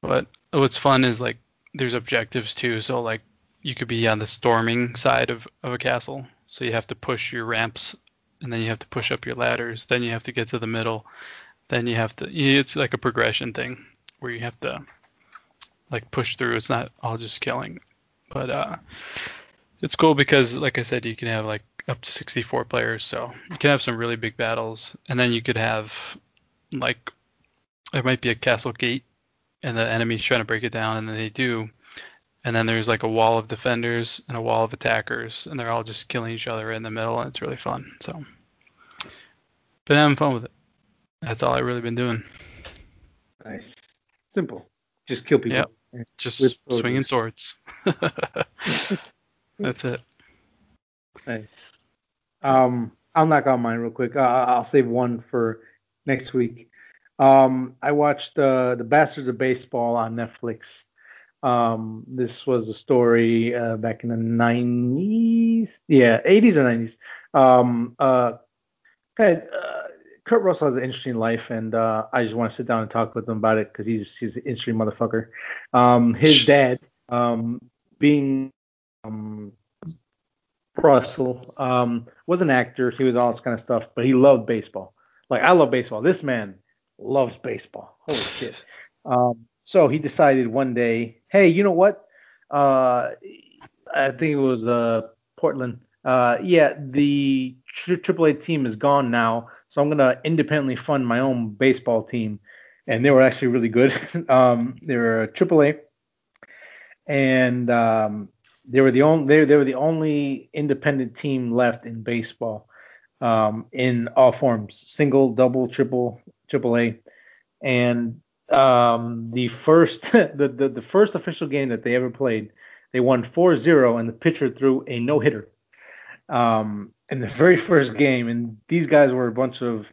But what's fun is like there's objectives too. So like you could be on the storming side of, of a castle, so you have to push your ramps, and then you have to push up your ladders. Then you have to get to the middle. Then you have to. It's like a progression thing where you have to like push through. It's not all just killing, but uh, it's cool because like I said, you can have like up to 64 players, so you can have some really big battles, and then you could have like there might be a castle gate, and the enemy's trying to break it down, and then they do, and then there's like a wall of defenders and a wall of attackers, and they're all just killing each other in the middle, and it's really fun. So, been having fun with it. That's all I've really been doing. Nice. Simple. Just kill people. Yep. Just swinging swords. That's it. Nice. Um, I'll knock out mine real quick. Uh, I'll save one for next week. Um, I watched uh, the Bastards of Baseball on Netflix. Um, this was a story uh, back in the 90s, yeah, 80s or 90s, Um, uh, uh, Kurt Russell has an interesting life, and uh, I just want to sit down and talk with him about it because he's he's an interesting motherfucker. Um, his dad, um, Bing um, Russell, um, was an actor. He was all this kind of stuff, but he loved baseball. Like I love baseball. This man loves baseball. Holy shit. Um, so he decided one day, hey, you know what? Uh, I think it was uh, Portland. Uh, yeah, the AAA team is gone now, so I'm gonna independently fund my own baseball team, and they were actually really good. um, they were AAA, and um, they were the only they, they were the only independent team left in baseball, um, in all forms, single, double, triple, AAA, and um, the first the, the the first official game that they ever played, they won 4-0, and the pitcher threw a no hitter. Um, in the very first game, and these guys were a bunch of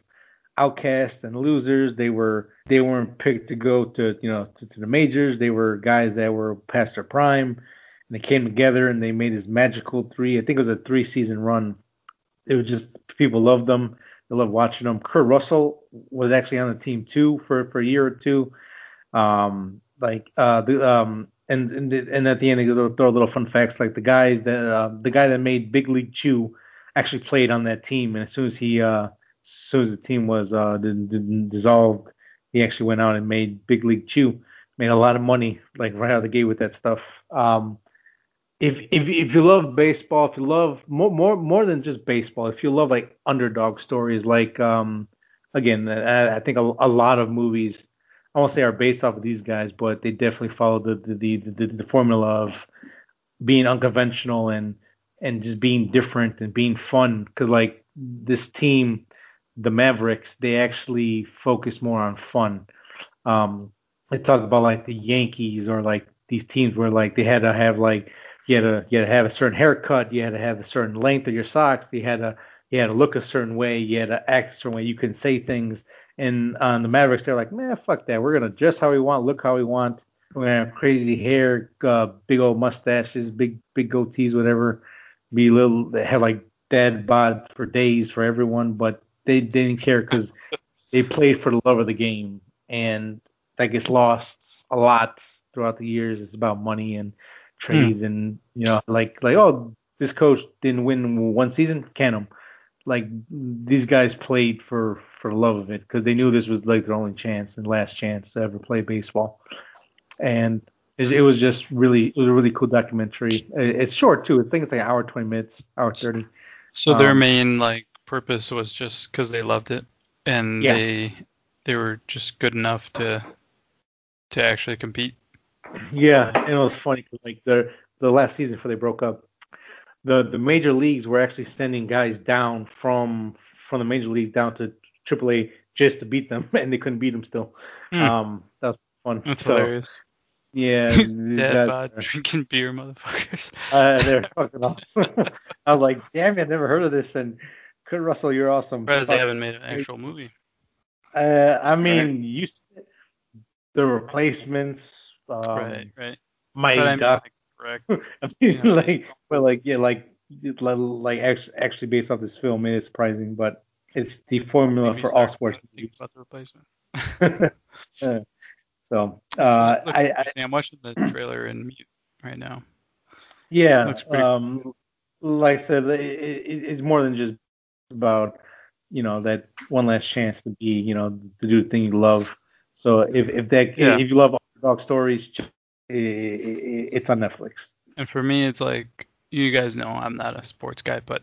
outcasts and losers. They were they weren't picked to go to you know to, to, the majors. They were guys that were past their prime, and they came together and they made this magical three. I think it was a three season run. It was just people loved them. They loved watching them. Kurt Russell was actually on the team too for for a year or two. Um, like uh, the um, and and, and at the end they throw a little fun facts like the guys that uh, the guy that made Big League Chew actually played on that team, and as soon as he uh, as soon as the team was uh, dissolved, he actually went out and made Big League Chew, made a lot of money like right out of the gate with that stuff. Um, if if if you love baseball, if you love more more more than just baseball, if you love like underdog stories, like um, again, I, I think a, a lot of movies I won't say are based off of these guys, but they definitely follow the the the, the, the formula of being unconventional and and just being different and being fun. Because like this team, the Mavericks, they actually focus more on fun. Um, they talk about like the Yankees or like these teams where like they had to have like you had to you had to have a certain haircut, you had to have a certain length of your socks, you had to you had to look a certain way, you had to act a certain way, you can say things and on the Mavericks, they're like, man, fuck that. We're gonna dress how we want, look how we want. We're gonna have crazy hair, uh, big old mustaches, big big goatees, whatever. Be little, they have like dad bod for days for everyone, but they, didn't care because they played for the love of the game, and that gets lost a lot throughout the years. It's about money and trades, hmm. and you know, like like oh, this coach didn't win one season, can him like these guys played for for the love of it because they knew this was like their only chance and last chance to ever play baseball, and it, it was just really it was a really cool documentary. It's short too. I think it's like an hour twenty minutes, hour thirty. So their um, main like purpose was just because they loved it and yeah. they they were just good enough to to actually compete. Yeah, and it was funny because like the the last season before they broke up, the the major leagues were actually sending guys down from from the major league down to AAA just to beat them, and they couldn't beat them still. Mm. Um, that was fun. That's so, hilarious. Yeah, He's dead by drinking beer, motherfuckers. uh, they're fucking off. I was like, damn, I've never heard of this. And Kurt Russell, you're awesome. Because they haven't made an actual movie. Uh, I mean, right. you the replacements. Um, right, right. My but Duck. Correct. I mean, yeah. like, but like, yeah, like, like actually based off this film, it is surprising, but it's the formula for all sports. About the replacement. uh, so, uh, I, I, am watching the trailer in mute right now. Yeah. Um, cool. like I said, it, it, it's more than just about you know that one last chance to be you know to do the thing you love. So if if that yeah. if you love dog stories, it's on Netflix. And for me, it's like you guys know I'm not a sports guy, but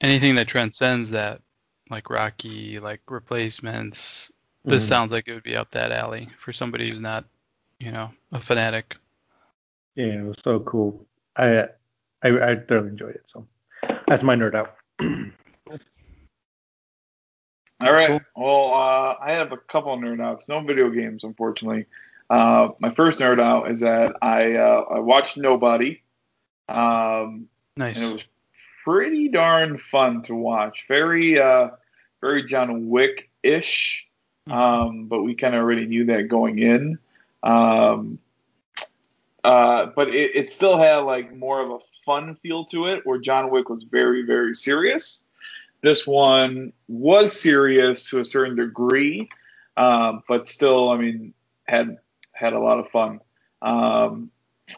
anything that transcends that, like Rocky, like replacements, this mm-hmm. sounds like it would be up that alley for somebody who's not, you know, a fanatic. Yeah, it was so cool. I I, I thoroughly enjoyed it. So that's my nerd out. All right. Well, uh, I have a couple of nerd outs. No video games, unfortunately. Uh, my first nerd out is that I uh, I watched Nobody. Um, nice. And it was pretty darn fun to watch. Very uh, very John Wick ish. Mm-hmm. Um, but we kind of already knew that going in. Um, uh, but it, it still had like more of a fun feel to it, where John Wick was very very serious. this one was serious to a certain degree, um, but still, I mean, had had a lot of fun. Um,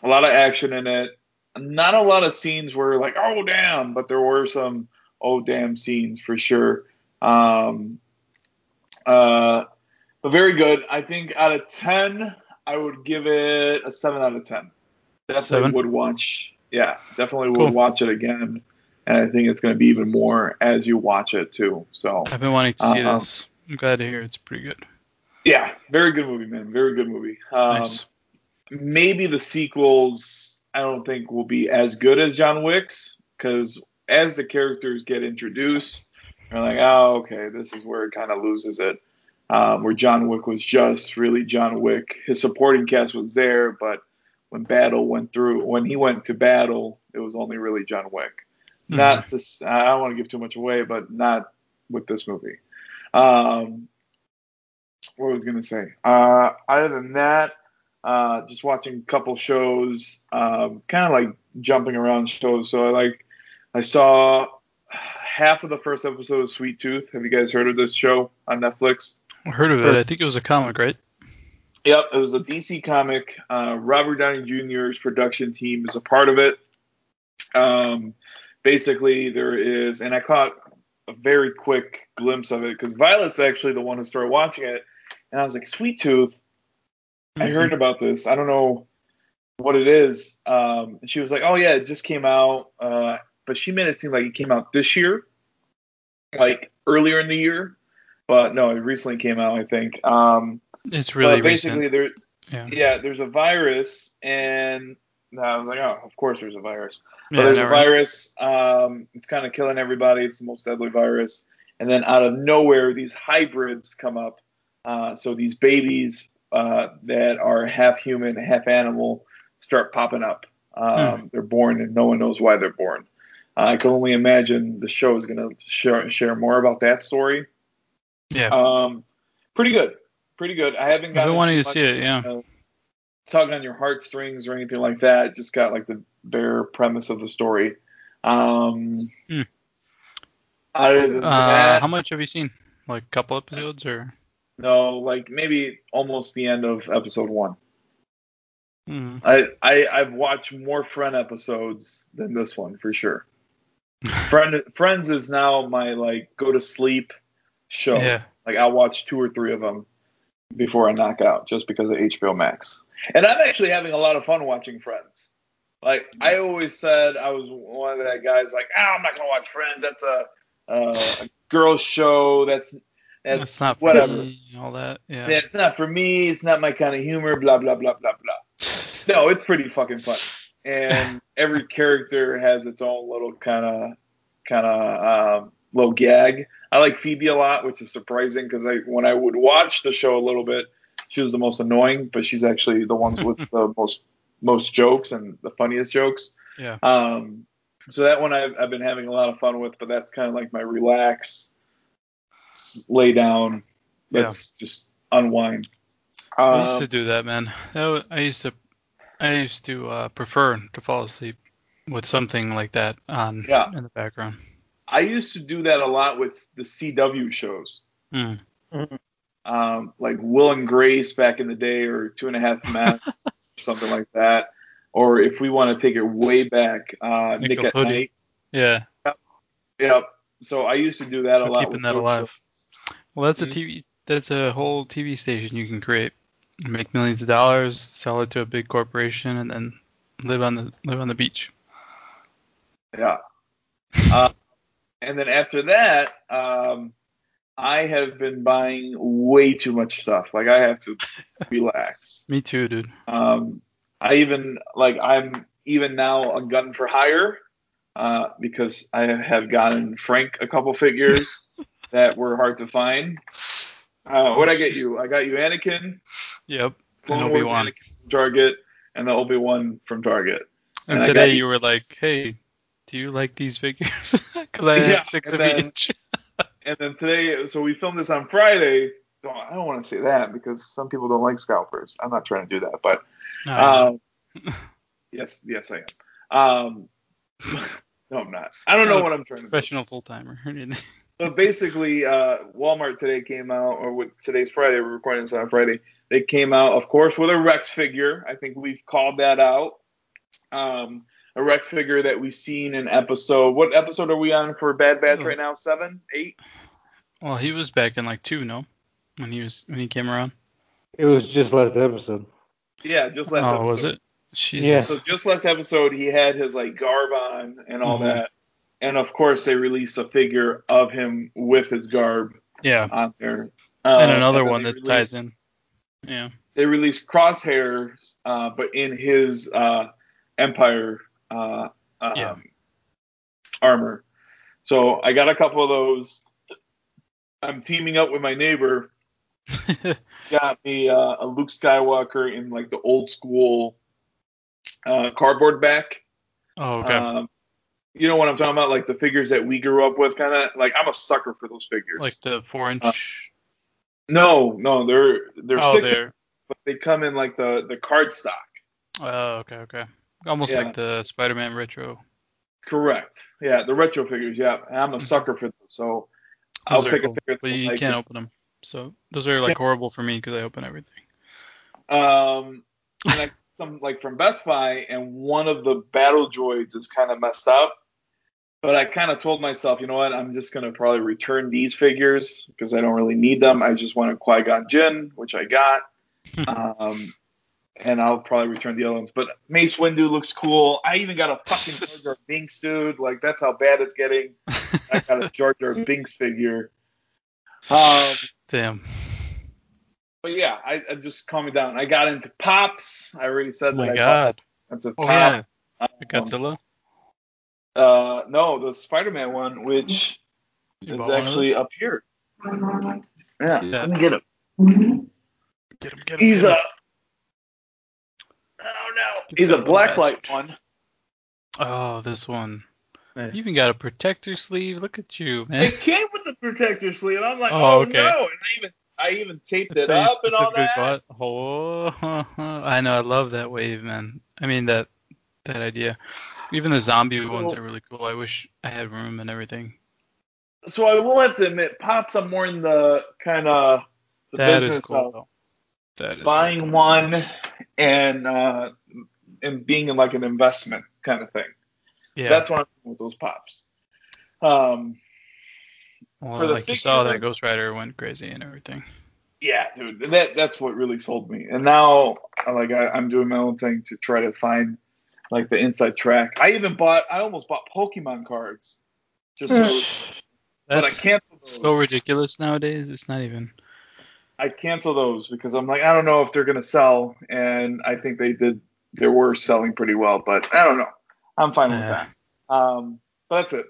a lot of action in it. Not a lot of scenes where like, oh damn, but there were some oh damn scenes for sure. Um, uh, but very good. I think out of ten, I would give it a seven out of ten. Definitely Seven? would watch. Yeah, definitely would watch it again, and I think it's going to be even more as you watch it too. So I've been wanting to see Uh-uh. this. I'm glad to hear it's pretty good. yeah, very good movie, man. Very good movie. Um, nice. maybe the sequels I don't think will be as good as John Wick's because as the characters get introduced, you're like, oh, okay, this is where it kind of loses it. Um, where John Wick was just really John Wick. His supporting cast was there, but when battle went through, when he went to battle, it was only really John Wick. Mhm. Not to, I don't want to give too much away, but not with this movie. Um, what was I going to say? Uh, other than that, uh, just watching a couple shows, um, kind of like jumping around shows. So I like, I saw half of the first episode of Sweet Tooth. Have you guys heard of this show on Netflix? I heard of it. I think it was a comic, right? Yep, it was a DC comic. Uh, Robert Downey Jr.'s production team is a part of it. Um, basically, there is, and I caught a very quick glimpse of it because Violet's actually the one who started watching it, and I was like, "Sweet Tooth." I heard about this. I don't know what it is. Um, and she was like, "Oh yeah, it just came out," uh, but she made it seem like it came out this year, like earlier in the year. But no, it recently came out, I think. Um, It's really but basically, there, Yeah. yeah, there's a virus, and I was like, oh, of course there's a virus. But Yeah, there's a virus. Um, it's kind of killing everybody. It's the most deadly virus. And then out of nowhere, these hybrids come up. Uh, so these babies uh, that are half human, half animal, start popping up. Um, They're born, and no one knows why they're born. I can only imagine the show is going to share, share more about that story. Yeah. Um, pretty good, pretty good. I haven't got. Gotten been to see it. Yeah. uh, tug on your heartstrings or anything like that. Just got like the bare premise of the story. Um, Hmm. Uh, that, how much have you seen? Like a couple episodes or? no, like maybe almost the end of episode one. Hmm. I, I I've watched more Friend episodes than this one for sure. Friend Friends is now my like go to sleep show. Yeah. Like I'll watch two or three of them before I knock out, just because of HBO Max. And I'm actually having a lot of fun watching Friends. Like I always said, I was one of that guys like, ah, I'm not gonna watch Friends. That's a, uh, a girls show. That's that's, That's not for whatever. me, all that. Yeah. Yeah, it's not for me. It's not my kind of humor. Blah blah blah blah blah. No, it's pretty fucking fun. And every character has its own little kind of kind of um, little gag. I like Phoebe a lot, which is surprising because I when I would watch the show a little bit, she was the most annoying, but she's actually the ones with the most most jokes and the funniest jokes. Yeah. Um, so that one I've, I've been having a lot of fun with, but that's kind of like my relax, lay down, let's just unwind. I used Um, to do that, man. I used to, I used to uh, prefer to fall asleep with something like that on Yeah. in the background. I used to do that a lot with the CW shows, Hmm. um, like Will and Grace back in the day, or Two and a Half Men, something like that. Or if we want to take it way back, uh, Nick at Nickelodeon. Night. Yeah. Yep. So I used to do that So a lot. keeping with that alive. shows. Well, that's a Mhm. TV. That's a whole TV station you can create, make millions of dollars, sell it to a big corporation, and then live on the live on the beach. Yeah. Uh, and then after that, um, I have been buying way too much stuff. Like I have to relax. Me too, dude. Um, I even like I'm even now a gun for hire uh, because I have gotten Frank a couple figures that were hard to find. Uh, what I get you? I got you Anakin, Yep. Clone And Obi Wan. Target, and the Obi Wan from Target. And And today you- were like, "Hey, do you like these figures? Because I have six of then- each." And then today, so we filmed this on Friday. Oh, I don't want to say that because some people don't like scalpers. I'm not trying to do that, but No, Um, yes, yes, I am. Um, No, I'm not. I don't know what I'm trying to. Professional full timer. But basically, uh, Walmart today came out, or with today's Friday, we're recording this on Friday. They came out, of course, with a Rex figure. I think we've called that out. Um, a Rex figure that we've seen in episode. What episode are we on for Bad Batch Oh. right now? Seven, eight? well, he was back in like two, no? When he was when he came around. It was just last episode. Yeah, just last oh, episode. was it? Jesus. Yeah. So just last episode, he had his like garb on and all Mhm. that, and of course they released a figure of him with his garb Yeah. on there. and Uh, another then one they that ties in. Yeah. They released crosshairs, uh, but in his uh, Empire uh, um, Yeah. armor. So I got a couple of those. I'm teaming up with my neighbor. Got me uh, a Luke Skywalker in like the old school uh, cardboard back. oh, okay. Um, you know what I'm talking about? Like the figures that we grew up with, kind of like I'm a sucker for those figures. like the four inch. No, no, they're they're oh, six, there. but they come in like the the card stock. Oh, okay, okay. Almost Yeah. like the Spider-Man retro. Correct. Yeah, the retro figures. Yeah, and I'm a sucker for them, So I'll Mm-hmm. Those are pick cool, a figure. but you I can't like. open them. So those are like Yeah. horrible for me because I open everything. Um, and I some like from Best Buy, and one of the battle droids is kind of messed up. But I kind of told myself, you know what? I'm just gonna probably return these figures because I don't really need them. I just wanted Qui Gon Jinn, which I got. um, and I'll probably return the other ones. But Mace Windu looks cool. I even got a fucking Jar Jar Binks, dude. Like that's how bad it's getting. I got a Jar Jar Binks figure. Um, Damn. but yeah, I, I just calm me down. I got into pops. I already said Oh that. my god. That's a Oh yeah. Um, Godzilla. Uh, no, the Spider-Man one, which You is bought one of actually up here. Yeah, See let me get him. Get him, get him. He's get a. him. Oh no, Get he's a little blacklight one. Oh, this one. Nice. You even got a protector sleeve. Look at you, man. It came with the protector sleeve. I'm like, Oh, oh, okay. no, and I even I even taped That's it up and all that. bought- Oh, I know. I love that wave, man. I mean that that idea. Even the zombie ones are really cool. I wish I had room and everything. So I will have to admit, pops. I'm more in the kind of the That business cool of. That is buying cool. one and uh, and being in like an investment kind of thing. Yeah. That's what I'm doing with those pops. Um, well, like you saw that Ghost Rider went crazy and everything. yeah, dude, that that's what really sold me. And now, like, I, I'm doing my own thing to try to find like the inside track. I even bought, I almost bought Pokemon cards, just so, but I That's canceled those. so ridiculous nowadays. It's not even. I cancel those because I'm like, I don't know if they're gonna sell, and I think they did. They were selling pretty well, but I don't know. I'm fine with that. Um, but that's it.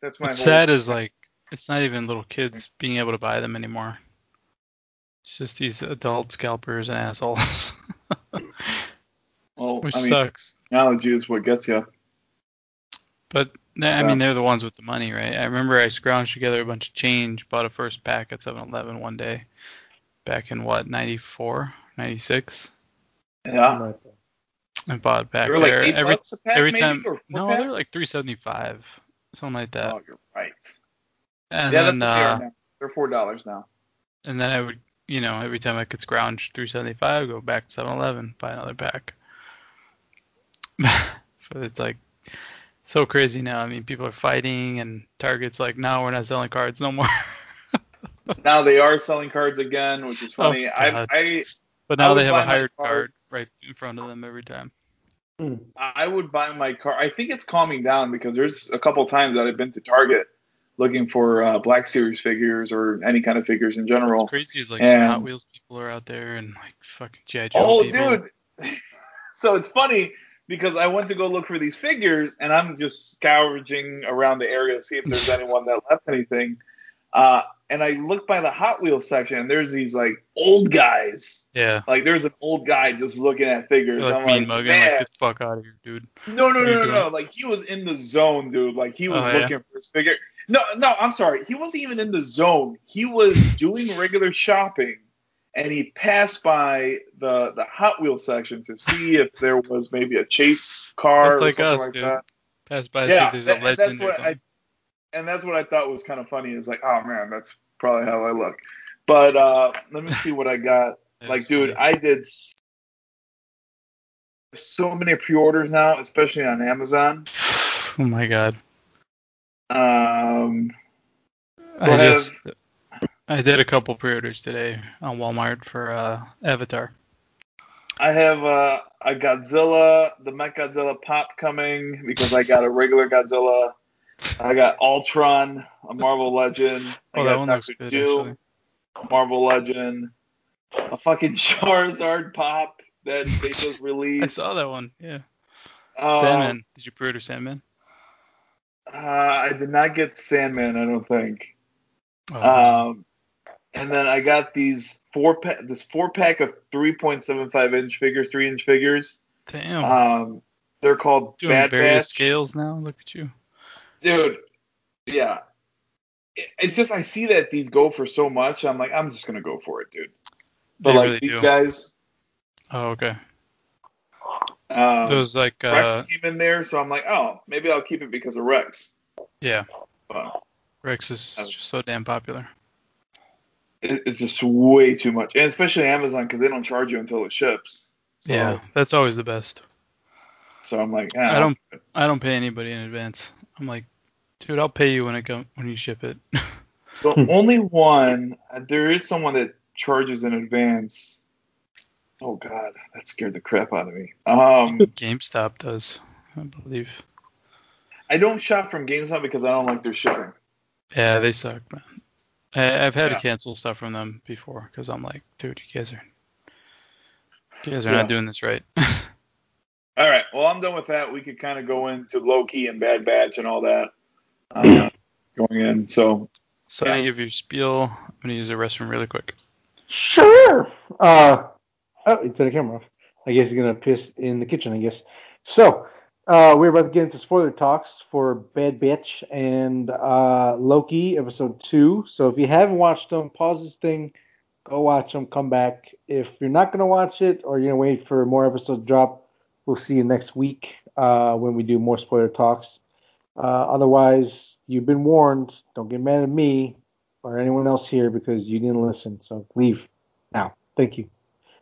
That's my What's whole. sad is like it's not even little kids being able to buy them anymore. It's just these adult scalpers and assholes, Well, which I mean, sucks. technology is what gets you. But I Yeah. mean, they're the ones with the money, right? I remember I scrounged together a bunch of change, bought a first pack at 7-Eleven one day, back in what 94, 96. Yeah. I bought it back They were like there eight every bucks a pack, every time. No, they're packs? like 375, something like that. Oh, you're right. and yeah, then that's what they uh, are. They're four dollars now. and then I would, you know, every time I could scrounge 375, go back to 7-Eleven, buy another pack. But it's like so crazy now. I mean, people are fighting, and Target's like, no, we're not selling cards no more. Now they are selling cards again, which is funny. Oh, I, I but now would they have a my hired card right in front of them every time. I would buy my car. I think it's calming down because there's a couple times that I've been to Target looking for uh, Black Series figures or any kind of figures in general. What's crazy is like And- Hot Wheels people are out there and like fucking GI Joe Oh, people. dude. so it's funny because I went to go look for these figures and I'm just scourging around the area to see if there's anyone that left anything. Uh, and I look by the Hot Wheels section and there's these like old guys. Yeah. Like there's an old guy just looking at figures. Like I'm mean like, mugging, man. like get the fuck out of here, dude. No, no, What are you no, no, no. Like he was in the zone, dude. Like he was Oh, yeah? looking for his figure. No, no, I'm sorry. He wasn't even in the zone. He was doing regular shopping, and he passed by the the Hot Wheels section to see if there was maybe a chase car That's or like something us, like dude. that. pass by, yeah, see there's that- a and legend. that's what I, and that's what I thought was kind of funny. Is like, oh man, that's probably how I look. But uh, let me see what I got. Like, dude, funny. I did so many pre-orders now, especially on Amazon. oh my god. Um, So I I have- just I did a couple pre-orders today on Walmart for uh, Avatar. I have uh, a Godzilla, the Mech Godzilla pop coming because I got a regular Godzilla. I got Ultron, a Marvel Legend. I Oh, that one Doctor looks good, Doom, actually. Marvel Legend. A fucking Charizard pop that they just released. I saw that one. Yeah. Um, Sandman. Did you pre-order Sandman? Uh, I did not get Sandman, I don't think. Oh, Um, and then I got these four pack, this four pack of 3.75 inch figures, three inch figures. damn. Um, they're called Doing Bad various Batch. scales now. Look at you. dude. Yeah, it's just I see that these go for so much. I'm like, I'm just gonna go for it, dude. But They like really these do. guys, Oh, okay. um, Those like uh, Rex came in there, so I'm like, oh, maybe I'll keep it because of Rex. yeah. But Rex is Oh. just so damn popular. It, it's just way too much, and especially Amazon because they don't charge you until it ships. So, yeah, that's always the best. So I'm like, ah, I don't I don't pay anybody in advance. I'm like, dude, I'll pay you when it come when you ship it. The only one there is someone that charges in advance. Oh God, that scared the crap out of me. Um, GameStop does, I believe. I don't shop from GameStop because I don't like their shipping. Yeah, they suck, man. I, I've had Yeah. to cancel stuff from them before because I'm like, dude, you guys are, you guys are Yeah. not doing this right. All right, well I'm done with that. We could kind of go into Loki and Bad Batch and all that uh, going in. So so Yeah. I give your spiel. I'm gonna use the restroom really quick. Sure. Uh, oh, he turned the camera off. I guess he's gonna piss in the kitchen. I guess. So, uh, we're about to get into spoiler talks for Bad Bitch and uh, Loki episode two. So if you haven't watched them, pause this thing, go watch them, come back. If you're not gonna watch it or you're gonna wait for more episodes to drop, we'll see you next week uh, when we do more spoiler talks. Uh, otherwise, you've been warned. Don't get mad at me or anyone else here because you didn't listen. So leave now. Thank you.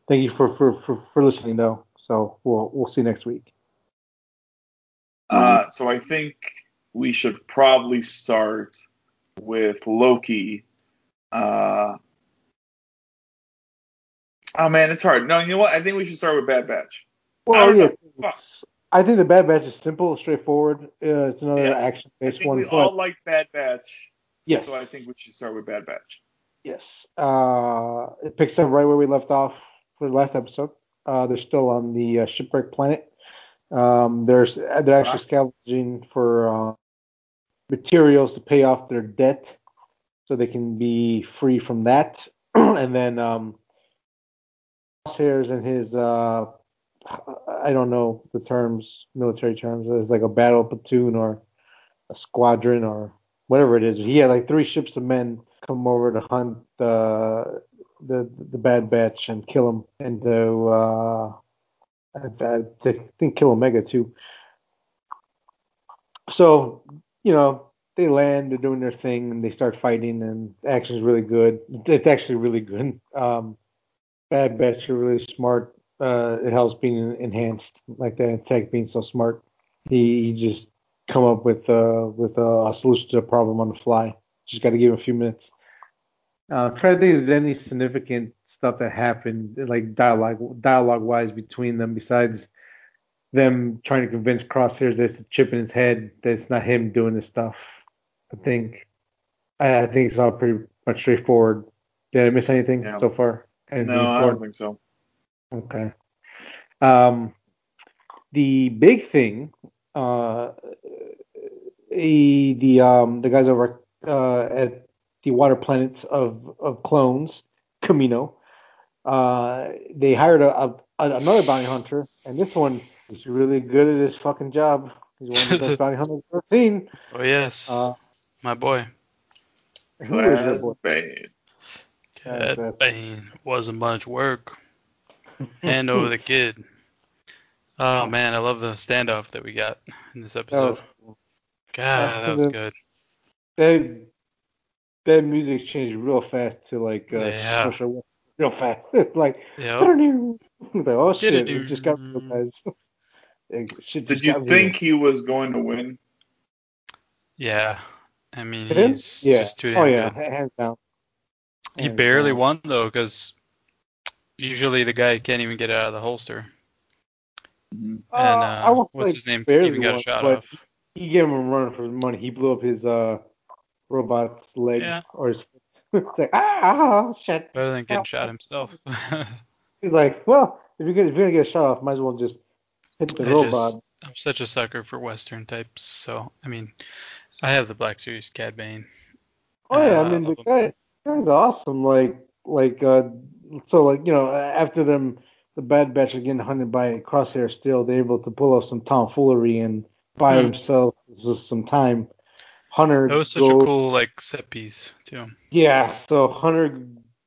Thank you for for, for, for listening though. So we'll we'll see you next week. Uh, so I think we should probably start with Loki. Uh, oh man, it's hard. No, you know what? I think we should start with Bad Batch. I Well, don't yeah. I think the Bad Batch is simple, straightforward. Uh, it's another Yes. Action-based one, we but all like Bad Batch, yes, so I think we should start with Bad Batch. yes. Uh, it picks up right where we left off for the last episode. Uh, they're still on the uh, shipwreck planet. Um, there's they're actually scavenging for uh, materials to pay off their debt, so they can be free from that. and then um, Crosshairs and his uh, I don't know the terms, military terms. It's like a battle platoon or a squadron or whatever it is. He had like three ships of men come over to hunt uh, the the Bad Batch and kill him, and to uh, I, think kill Omega too. So you know they land, they're doing their thing, and they start fighting, and action is really good. It's actually really good. Um, Bad Batch are really smart. Uh, it helps being enhanced like that. Tech being so smart, he, he just come up with uh, with a, solution to a problem on the fly. Just got to give him a few minutes. Uh, try to think if there's any significant stuff that happened, like dialogue dialogue wise between them, besides them trying to convince Crosshairs there's a chip in his head that it's not him doing this stuff. I think I, I think it's all pretty much straightforward. Did I miss anything Yeah. so far? Anything No, I don't think so. Okay. Um, the big thing, uh, the the um the guys over uh, at the water planets of of clones, Kamino, uh, they hired a, a another bounty hunter, and this one is really good at his fucking job. He's one of the best bounty hunters I've ever seen. Oh yes, Uh, my boy. who is that boy? Bad. That's- Cad that's- Bane wasn't much work. Hand over the kid. Oh man, I love the standoff that we got in this That episode. was God, that was the- good. That that music changed real fast to like uh, Yeah. social real fast. Like Yep. like oh shit, it just got real. Shit Did you think he was going to win? Yeah. I mean, Him? he's yeah. just too damn oh yeah, good. hands down. He barely down. won though, because usually the guy can't even get it out of the holster. And Uh, uh, I what's his name? barely Even got a shot off. He gave him a run for his money. He blew up his uh robot's leg Yeah. or his it's like ah shit. Better than getting shot himself. He's like, well, if you're gonna, if you're gonna get shot off, might as well just hit the I robot. just, I'm such a sucker for Western types. So I mean, I have the Black Series Cad Bane. Oh yeah, I uh, mean the guy guy's awesome. Like like uh so like you know after them the Bad Batch are getting hunted by Crosshair still, they're able to pull off some tomfoolery and buy Hmm. themselves with some time. Hunter That was such goes, a cool like set piece too. Yeah, so Hunter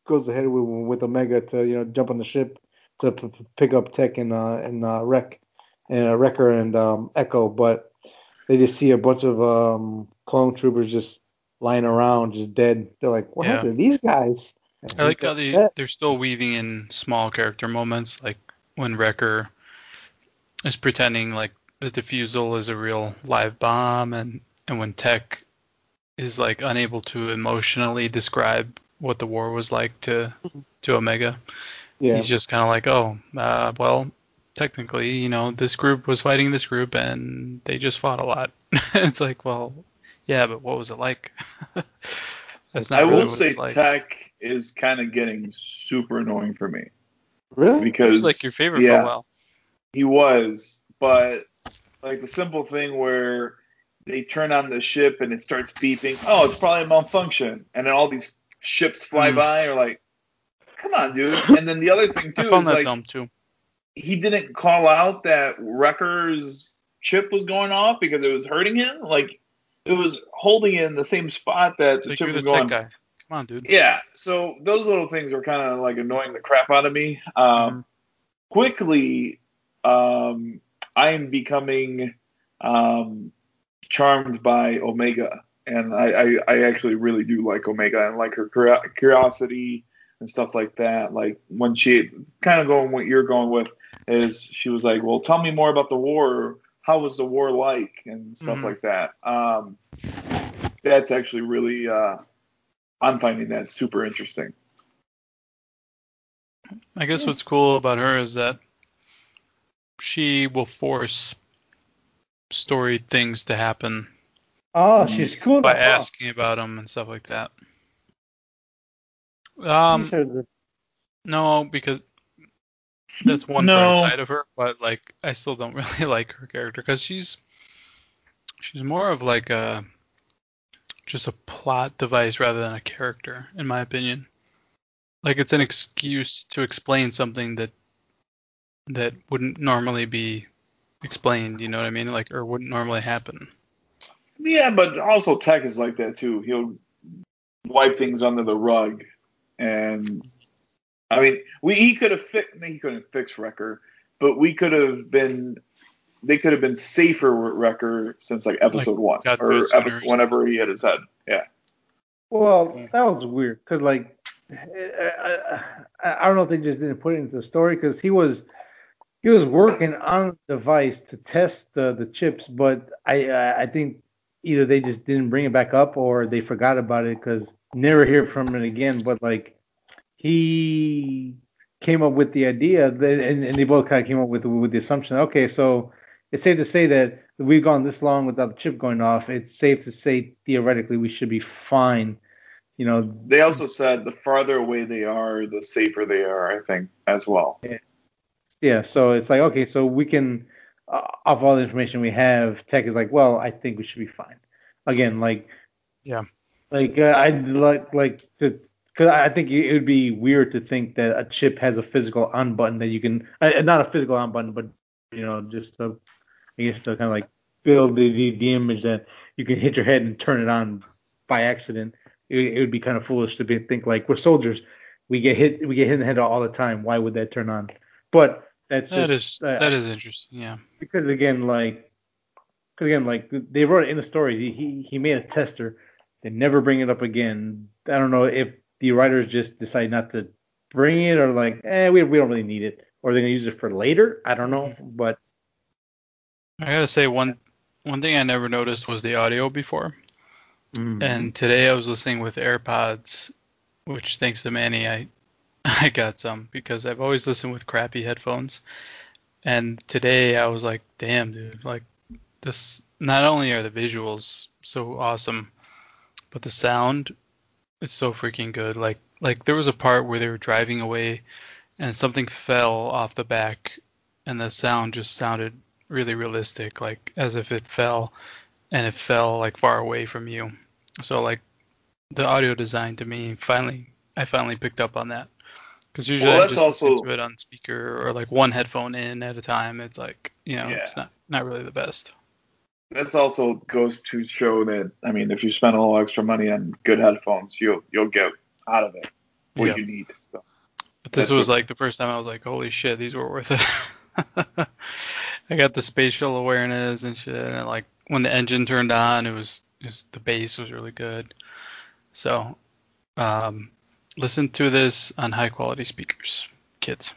goes ahead with with Omega to you know jump on the ship to p- p- pick up Tech and uh and uh Wreck and uh, Wrecker and um Echo, but they just see a bunch of um clone troopers just lying around, just dead. They're like, what Yeah. happened to these guys? And I like how they "Yeah." they're still weaving in small character moments, like when Wrecker is pretending like the defusal is a real live bomb, and and when Tech is like unable to emotionally describe what the war was like to to Omega. yeah. He's just kind of like, oh, uh, well, technically, you know, this group was fighting this group, and they just fought a lot. it's like, well, yeah, but what was it like? That's not I really will what say like. Tech is kind of getting super annoying for me really? He because was like your favorite yeah, for a while. He was, but like the simple thing where they turn on the ship and it starts beeping. Oh, it's probably a malfunction, and then all these ships fly Mm. by. Or like, come on, dude. And then the other thing I too found is that like dumb too. he didn't call out that Wrecker's chip was going off because it was hurting him. Like it was holding in the same spot that the chip was going. guy. Come on, dude. Yeah, so those little things are kind of like annoying the crap out of me. Um, Mhm. Quickly, um, I am becoming um, charmed by Omega, and I, I, I actually really do like Omega and like her curiosity and stuff like that. Like when she kind of going what you're going with is she was like, "Well, tell me more about the war. How was the war like?" and stuff Mhm. like that. Um, that's actually really. Uh, I'm finding that super interesting. I guess what's cool about her is that she will force story things to happen Oh, she's cool. by huh? asking about them and stuff like that. Um, no, because that's one No. bright side of her, but like I still don't really like her character because she's she's more of like a just a plot device rather than a character, in my opinion. Like it's an excuse to explain something that that wouldn't normally be explained, you know what I mean? Like or wouldn't normally happen. Yeah, but also Tech is like that too. He'll wipe things under the rug, and I mean, we he could have fixed. He couldn't fix Wrecker, but we could have been. They could have been safer with Wrecker since like episode one or or episode whenever he had his head. Yeah. Well, that was weird because like I, I, I don't know if they just didn't put it into the story because he was he was working on the device to test the the chips, but I I I think either they just didn't bring it back up or they forgot about it because never hear from it again. But like he came up with the idea that, and, and they both kind of came up with with the assumption. Okay, so it's safe to say that we've gone this long without the chip going off. It's safe to say theoretically we should be fine. You know, They also said the farther away they are, the safer they are. I think as well. Yeah, so it's like okay, so we can uh, off all the information we have, Tech is like, well, I think we should be fine. Again, like Yeah. like uh, I'd like like to because I think it would be weird to think that a chip has a physical on button that you can uh, not a physical on button, but you know just to I guess to kind of like build the, the the image that you can hit your head and turn it on by accident. It, it would be kind of foolish to be, think like we're soldiers, we get hit we get hit in the head all the time. Why would that turn on? But that's That just is uh, that is interesting, yeah. because again, like Because again, like they wrote it in the story, he he made a tester. They never bring it up again. I don't know if the writers just decide not to bring it or like, eh, we we don't really need it, or they're gonna use it for later. I don't know, but I gotta say one one thing I never noticed was the audio before. mm, And today I was listening with AirPods, which thanks to Manny I I got some because I've always listened with crappy headphones. And today I was like, damn dude, like this not only are the visuals so awesome, but the sound is so freaking good. Like like there was a part where they were driving away and something fell off the back and the sound just sounded really realistic, like as if it fell and it fell like far away from you. So like the audio design to me finally I finally picked up on that. Because usually Well, I just listen also- to it on speaker or like one headphone in at a time. It's like you know it's not not really the best. That's also goes to show that I mean, if you spend a little extra money on good headphones, you'll you'll get out of it what Yeah. you need. So But this That's was what- like the first time I was like, holy shit, these were worth it. I got the spatial awareness and shit, and like when the engine turned on, it was, it was the bass was really good. So, um, listen to this on high quality speakers, kids.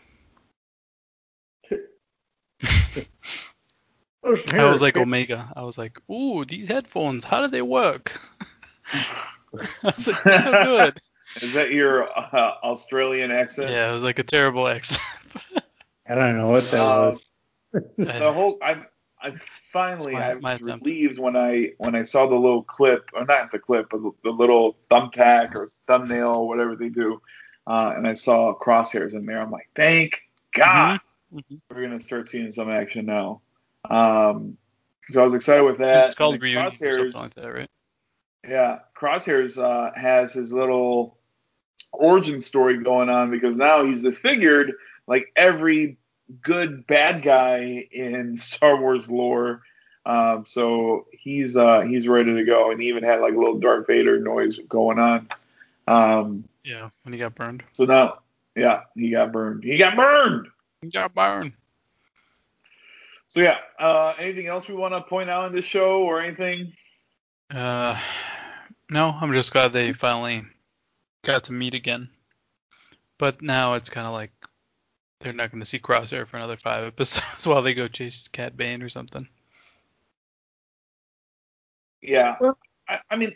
I was like Omega. I was like, ooh, these headphones, how do they work? I was like, they're so good. is that your uh, Australian accent? Yeah, it was like a terrible accent. I don't know what that Uh, was. the whole I I finally my- I was relieved when I when I saw the little clip or not the clip but the, the little thumbtack or thumbnail or whatever they do uh, and I saw crosshairs in there. I'm like thank God. Mhm. we're gonna start seeing some action now. Um, so I was excited with that. It's called reunion crosshairs like that, right? yeah, Crosshairs uh, has his little origin story going on because now he's a figured like every good bad guy in Star Wars lore. Um, so he's uh, he's ready to go, and he even had like a little Darth Vader noise going on. Um, Yeah, when he got burned. so now, yeah, he got burned. He got burned. He got burned. So yeah, uh, anything else we want to point out in this show or anything? Uh, no, I'm just glad they finally got to meet again. But now it's kind of like they're not going to see Crosshair for another five episodes while they go chase Cad Bane or something. Yeah, Well- I, I mean,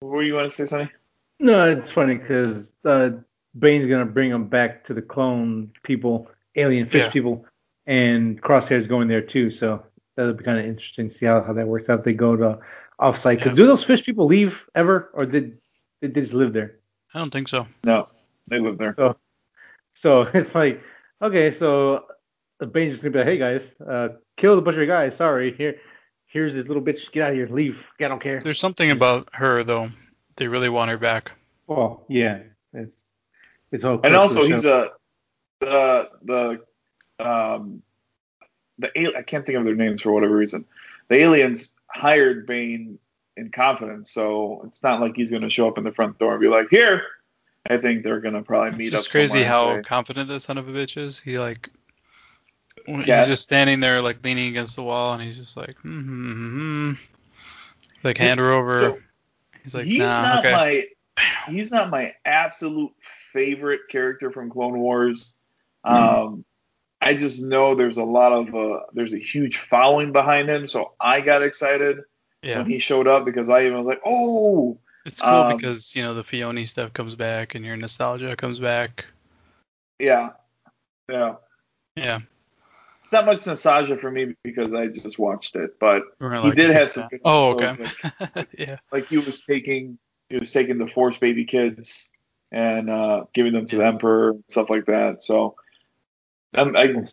what were you want to say, Sunny? No, it's funny because uh, Bane's gonna bring them back to the clone people, alien fish Yeah. people, and Crosshair's going there too. So that'll be kind of interesting to see how, how that works out. If they go to offsite, because Yeah. do those fish people leave ever, or did did they just live there? I don't think so. No, they live there. So it's like, okay, so Bane's just gonna be like, hey guys, uh, kill the bunch of guys. Sorry, here, here's this little bitch. Get out of here, leave. I don't care. There's something about her though. They really want her back. Well, yeah, it's it's all. and also he's a the the um the al- I can't think of their names for whatever reason. The aliens hired Bane in confidence, so it's not like he's going to show up in the front door and be like, "Here." I think they're going to probably It's meet just up. crazy how confident this son of a bitch is. He like Yeah. he's just standing there like leaning against the wall and he's just like hmm hmm, hmm, hmm. like hand her over. So, he's like he's nah, not okay. my he's not my absolute favorite character from Clone Wars. Um, I just know there's a lot of uh, there's a huge following behind him, so I got excited yeah. when he showed up because I even was like, oh, It's cool Um, because you know the Filoni stuff comes back and your nostalgia comes back. yeah, yeah. Yeah, It's not much nostalgia for me because I just watched it, but he did have some good Oh, okay. yeah, like he was taking he was taking the Force baby kids and uh, giving them to the Emperor and stuff like that. So I'm, I'm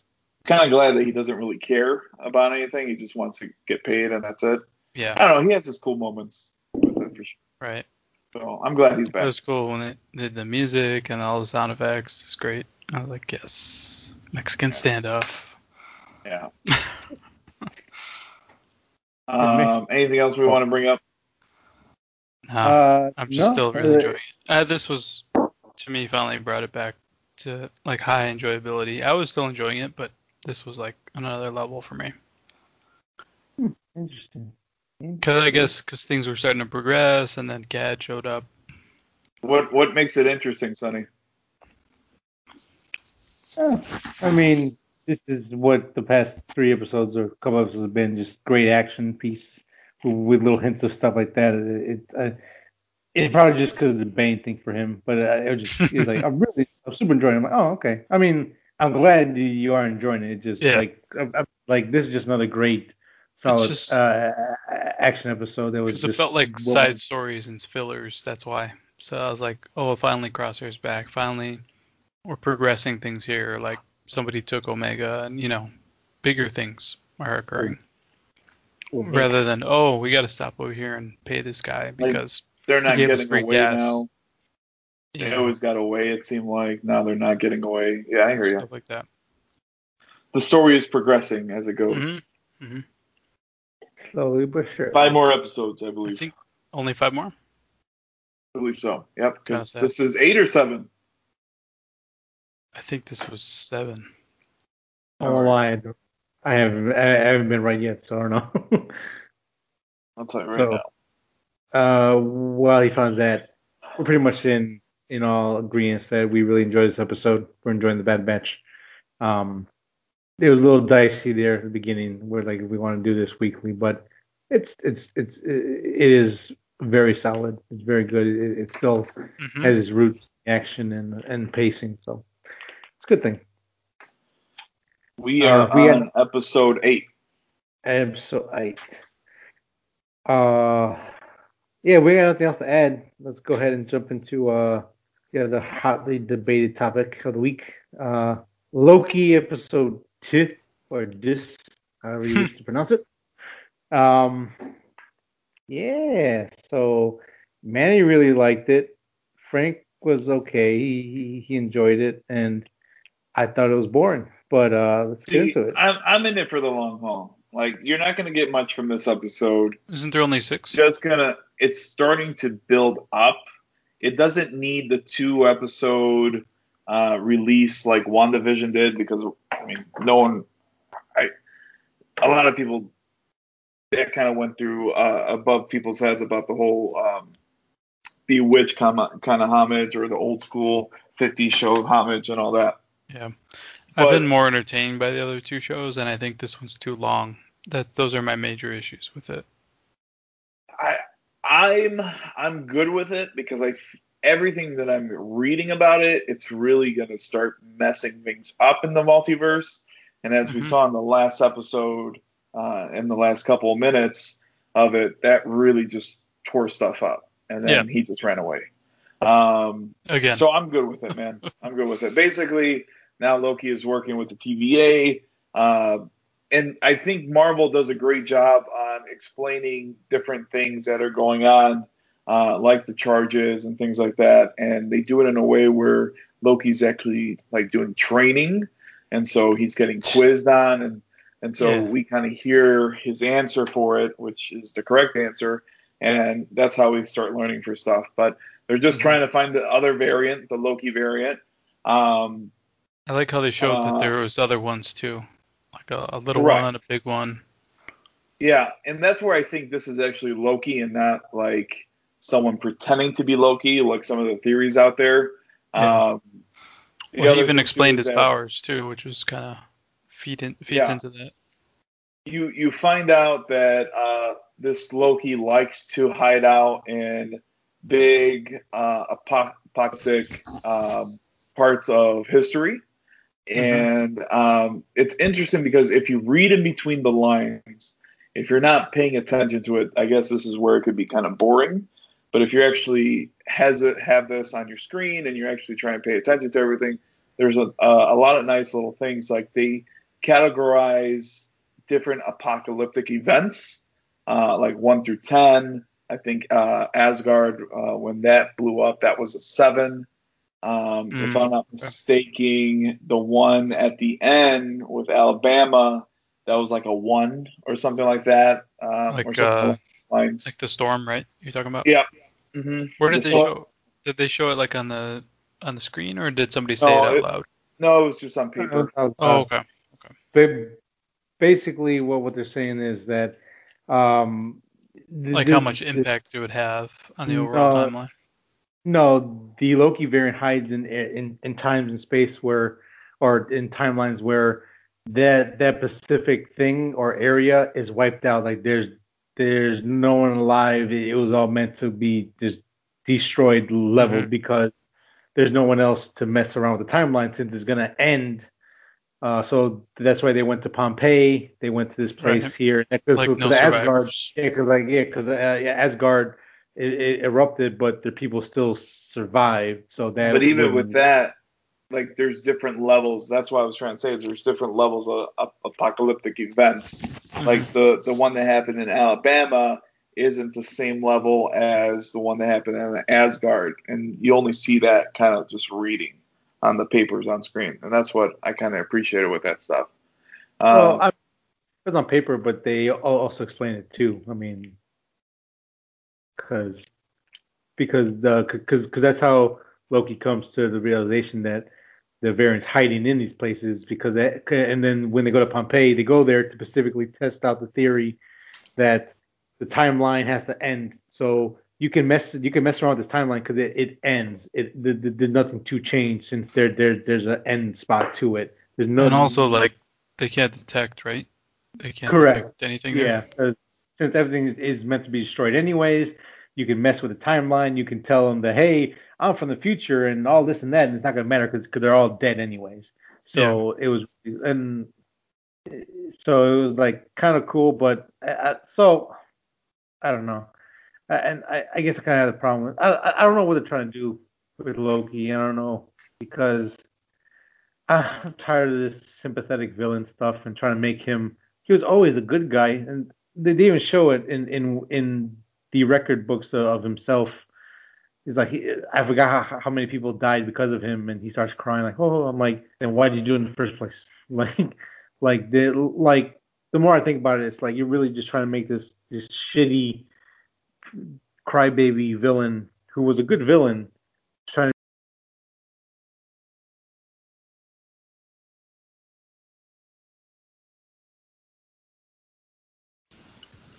kind of glad that he doesn't really care about anything. He just wants to get paid and that's it. yeah, I don't know. He has his cool moments with it for sure. Right. So I'm glad he's back. It was cool when it did the music and all the sound effects. It's great. I was like, yes, Mexican standoff. Yeah. Um, anything else we want to bring up? No, Uh, I'm just no, still really enjoying it. Uh, this was, to me, finally brought it back to like high enjoyability. I was still enjoying it, but this was like another level for me. Interesting. Cause I guess because things were starting to progress, and then Cad showed up. What what makes it interesting, Sunny? Uh, I mean, this is what the past three episodes or couple episodes have been just great action piece with little hints of stuff like that. It, it, uh, it probably just because of the Bane thing for him, but uh, it was just he's like I'm really I'm super enjoying. It. I'm like, oh okay. I mean, I'm glad you are enjoying it. it just Yeah. like I, I, like this is just another great solid just- uh, action episode that was Because it felt like side stories and fillers. That's why. So I was like, oh, finally Crosshair's back. Finally, we're progressing things here. Like somebody took Omega, and you know, bigger things are occurring. Rather than oh, we got to stop over here and pay this guy because They're not getting free away gas. now. They know, always got away. It seemed like now they're not getting away. Yeah, I hear you. stuff like that. The story is progressing as it goes. hmm slowly but sure. Five more episodes, I I believe. think only five more. I believe so. Yep. Kinda 'cause this is eight or seven. I think this was seven. I won't lie. I haven't I haven't been right yet, so I don't know. I'll tell you right So- now. uh, while he finds that, we're pretty much in in all agreement that we really enjoyed this episode. We're enjoying the Bad Batch. Um, it was a little dicey there at the beginning, where like we want to do this weekly, but it's it's it's it is very solid. It's very good. It, it still hmm has its roots, in action and and pacing, so it's a good thing. We Uh, are we on episode eight. Episode eight. Uh, yeah, we got nothing else to add. Let's go ahead and jump into uh, yeah, the hotly debated topic of the week. Uh, Loki episode two or this, however you wish to pronounce it. Um, yeah. So Manny really liked it. Frank was okay. He he enjoyed it, and I thought it was boring. But uh, let's get into it. I'm, I'm in it for the long haul. Like, you're not going to get much from this episode. Isn't there only six? Just gonna, it's starting to build up. It doesn't need the two episode uh, release like WandaVision did because, I mean, no one, I, a lot of people that kind of went through uh, above people's heads about the whole um, Bewitched kind of homage or the old school 50 show homage and all that. Yeah. But- I've been more entertained by the other two shows, and I think this one's too long. That those are my major issues with it. I I'm I'm good with it because I everything that I'm reading about it, it's really gonna start messing things up in the multiverse. And as we Mhm. saw in the last episode, uh, in the last couple of minutes of it, that really just tore stuff up. And then he just ran away. Um, Again, so I'm good with it, man. I'm good with it. Basically, now Loki is working with the TVA, uh, and I think Marvel does a great job on explaining different things that are going on, uh, like the charges and things like that. And they do it in a way where Loki's actually like doing training, and so he's getting quizzed on, and and so Yeah. we kind of hear his answer for it, which is the correct answer, and that's how we start learning for stuff. But they're just Mhm. trying to find the other variant, the Loki variant. Um, I like how they showed uh, that there was other ones too, like a, a little Correct. one, a big one. yeah, and that's where I think this is actually Loki and not like someone pretending to be Loki, like some of the theories out there. Yeah. Um, Well, he even explained his that powers too, which was kind of feed in, feeds Yeah. into that. You you find out that uh, this Loki likes to hide out in big uh, apocalyptic um, parts of history. And um, it's interesting because if you read in between the lines, if you're not paying attention to it, I guess this is where it could be kind of boring. But if you actually has it, have this on your screen and you're actually trying to pay attention to everything, there's a, a, a lot of nice little things. Like they categorize different apocalyptic events, uh, like one through ten. I think uh, Asgard, uh, when that blew up, that was a seven. Um, if Mm, I'm not mistaken, the one at the end with Alabama, that was like a one or something like that. Um, Like, something uh, lines. Like the storm, right? You're talking about? Yeah. Hmm Where did The they storm- show? Did they show it like on the on the screen, or did somebody say No, it out it- loud? No, it was just on paper. Uh, Oh, okay. ba- basically, what what they're saying is that Um, Like th- how much th- impact it would have on the overall No. timeline. No, the Loki variant hides in in in times and space where, or in timelines where that that specific thing or area is wiped out. Like there's there's no one alive. It, it was all meant to be just destroyed, leveled Mhm. because there's no one else to mess around with the timeline since it's gonna end. Uh, so that's why they went to Pompeii. They went to this place Right. here. Because Like no the Asgard, yeah, because like yeah, because uh, yeah, Asgard it, it erupted, but the people still survived. So that. but even with that, like there's different levels. That's what I was trying to say. Is there's different levels of, of apocalyptic events. Mhm. Like the the one that happened in Alabama isn't the same level as the one that happened in Asgard, and you only see that kind of just reading on the papers on screen, and that's what I kind of appreciated with that stuff. Um, well, I, it was on paper, but they also explain it too. I mean, because because the because because that's how Loki comes to the realization that the variant's hiding in these places because that, and then when they go to Pompeii, they go there to specifically test out the theory that the timeline has to end. So you can mess you can mess around with this timeline because it, it ends. It the, the, there's nothing to change since there there there's an end spot to it. There's no and also like they can't detect, right? They can't Correct. detect anything Yeah, there. uh, since everything is meant to be destroyed anyways, you can mess with the timeline. You can tell them that, hey, I'm from the future and all this and that, and it's not gonna matter because they're all dead anyways. So it was, and so it was like kind of cool, but I, so I don't know, I- and I, I guess I kind of had a problem with. I, I I don't know what they're trying to do with Loki. I don't know because I'm tired of this sympathetic villain stuff and trying to make him. He was always a good guy, and they, they even show it in in in the record books of, himself. He's like, he, I forgot how, how many people died because of him, and he starts crying like, oh, I'm like, then why did you do it in the first place? Like, like the like the more I think about it, it's like you're really just trying to make this this shitty crybaby villain who was a good villain trying to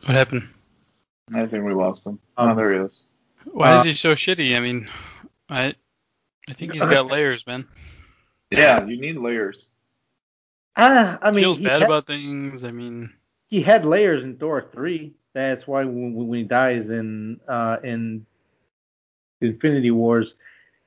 What happened? I think we lost him. Um, oh, there he is. Why Uh, is he so shitty? I mean, I I think he's got layers, man. Yeah, you need layers. Ah, I mean, Feels he bad had- about things. I mean, he had layers in Thor three. That's why when, when he dies in uh, in Infinity Wars,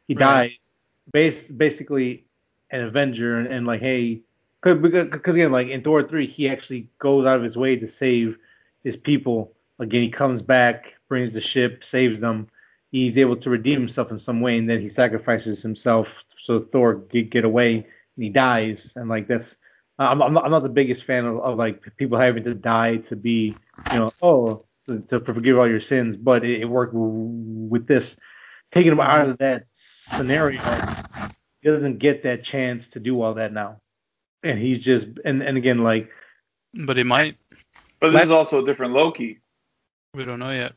he Right. dies base basically an Avenger and, and like hey, because because again like in Thor three he actually goes out of his way to save his people. Again, he comes back, brings the ship, saves them. He's able to redeem himself in some way, and then he sacrifices himself so Thor get get away, and he dies. And like that's I'm, I'm, not, I'm not the biggest fan of, of like people having to die to be, you know, oh, to, to forgive all your sins. But it, it worked w- with this, taking him out of that scenario. He doesn't get that chance to do all that now, and he's just and and again like but he might. But this is also a different Loki. We don't know yet.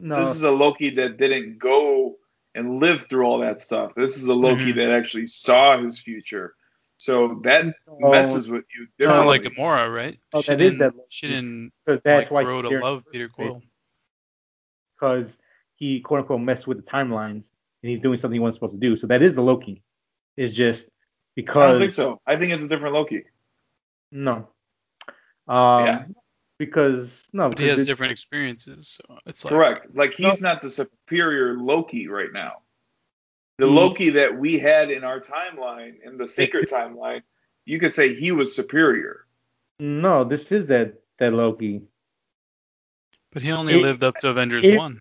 no, This is a Loki that didn't go and live through all that stuff. This is a Loki Mhm. that actually saw his future. So that Oh, messes with you Kind of like Gamora, right? Oh, she that is didn't, that She didn't because that's like why grow to love Peter Quill. because he quote unquote messed with the timelines and he's doing something he wasn't supposed to do. So that is the Loki. It's just because I don't think so. I think it's a different Loki. No. Um, Yeah. Because no, But he has it- different experiences, so it's like Correct. Like he's not the superior Loki right now. The He- Loki that we had in our timeline, in the secret timeline, you could say he was superior. no, this is that that Loki. But he only It- lived up to Avengers it- one.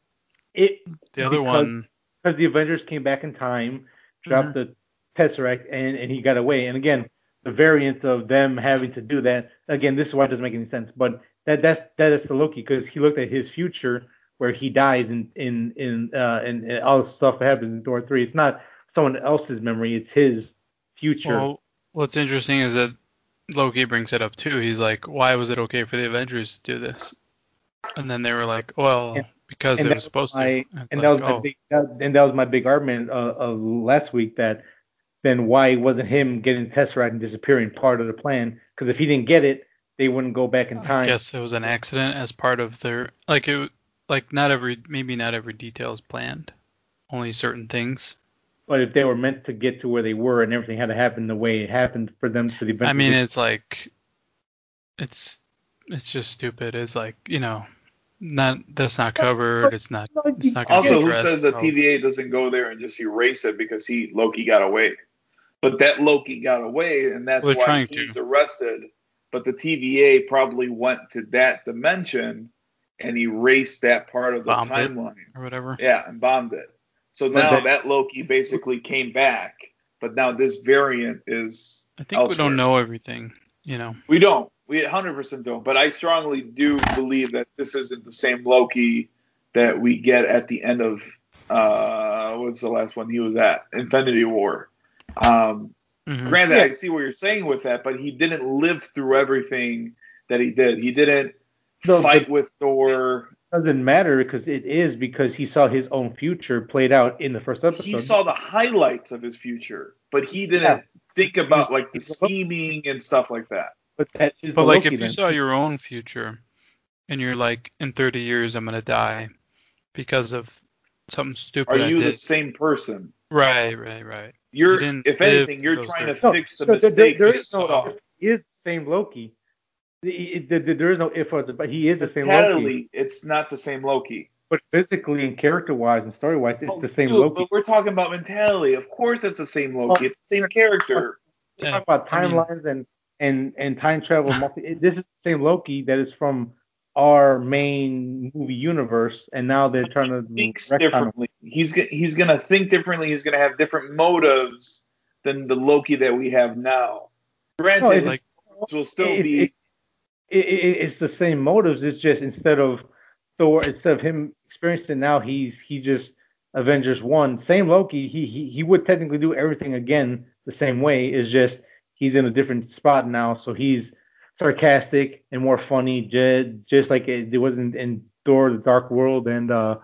It The other because- one, because the Avengers came back in time, dropped Mm-hmm. the Tesseract, and and he got away. And again, the variant of them having to do that. Again, this is why it doesn't make any sense. But that that's that is the Loki because he looked at his future where he dies in in in uh and, and all the stuff that happens in Thor three. It's not someone else's memory. It's his future. well, what's interesting is that Loki brings it up too. He's like, why was it okay for the Avengers to do this? And then they were like, well, And- because and it that was supposed my- to. And, it's and like, that was my oh, big that, and that was my big argument uh, of last week that then why wasn't him getting Tesseract and disappearing part of the plan? Because if he didn't get it, they wouldn't go back in time. I guess it was an accident as part of their like it like not every maybe not every detail is planned, only certain things. But if they were meant to get to where they were and everything had to happen the way it happened for them for the event. I mean, it's like it's it's just stupid. It's like you know, not that's not covered. It's not. It's not Also, who says that TVA doesn't go there and just erase it because he Loki got away? But that Loki got away, and that's They're why trying to. he's arrested. But the TVA probably went to that dimension and erased that part of the Bombed timeline. or whatever? Yeah, and bombed it. So now that- that, Loki basically came back, but now this variant is. I think we don't know everything. You know. We don't. We 100% don't. But I strongly do believe that this isn't the same Loki that we get at the end of uh, what's the last one he was at? Infinity War. Um, Mhm. Granted, Yeah. I see what you're saying with that, but he didn't live through everything that he did. He didn't No, fight with Thor. doesn't matter because it is because he saw his own future played out in the first episode. He saw the highlights of his future, but he didn't Yeah. think about like the scheming and stuff like that. but that is But like Loki if you then. saw your own future and you're like in 30 years I'm gonna die because of something stupid Are I you did. the same person? Right, right, right. You're, didn't if anything, you're those trying to fix the so there- there- mistakes there you is no saw. he is the same Loki. The- the- the- There is no if or the- but he is the same Loki. Totally, it's not the same Loki. But physically and character wise and story wise, it's Oh, the same dude, Loki. But we're talking about mentality. Of course, it's the same Loki. It's the same character. We're Yeah, talking about I mean- timelines and and and time travel. Multi- this is the same Loki that is from our main movie universe, and now they're trying to thinks him. differently. He's he's gonna think differently. He's gonna have different motives than the Loki that we have now. Granted, No, it's- like will still it- be it- it, it, it's the same motives. It's just instead of Thor, instead of him experiencing it now, he's he just Avengers one. Same Loki. He he he would technically do everything again the same way. Is just he's in a different spot now, so he's sarcastic and more funny. Just just like it, it wasn't in Thor: The Dark World and uh,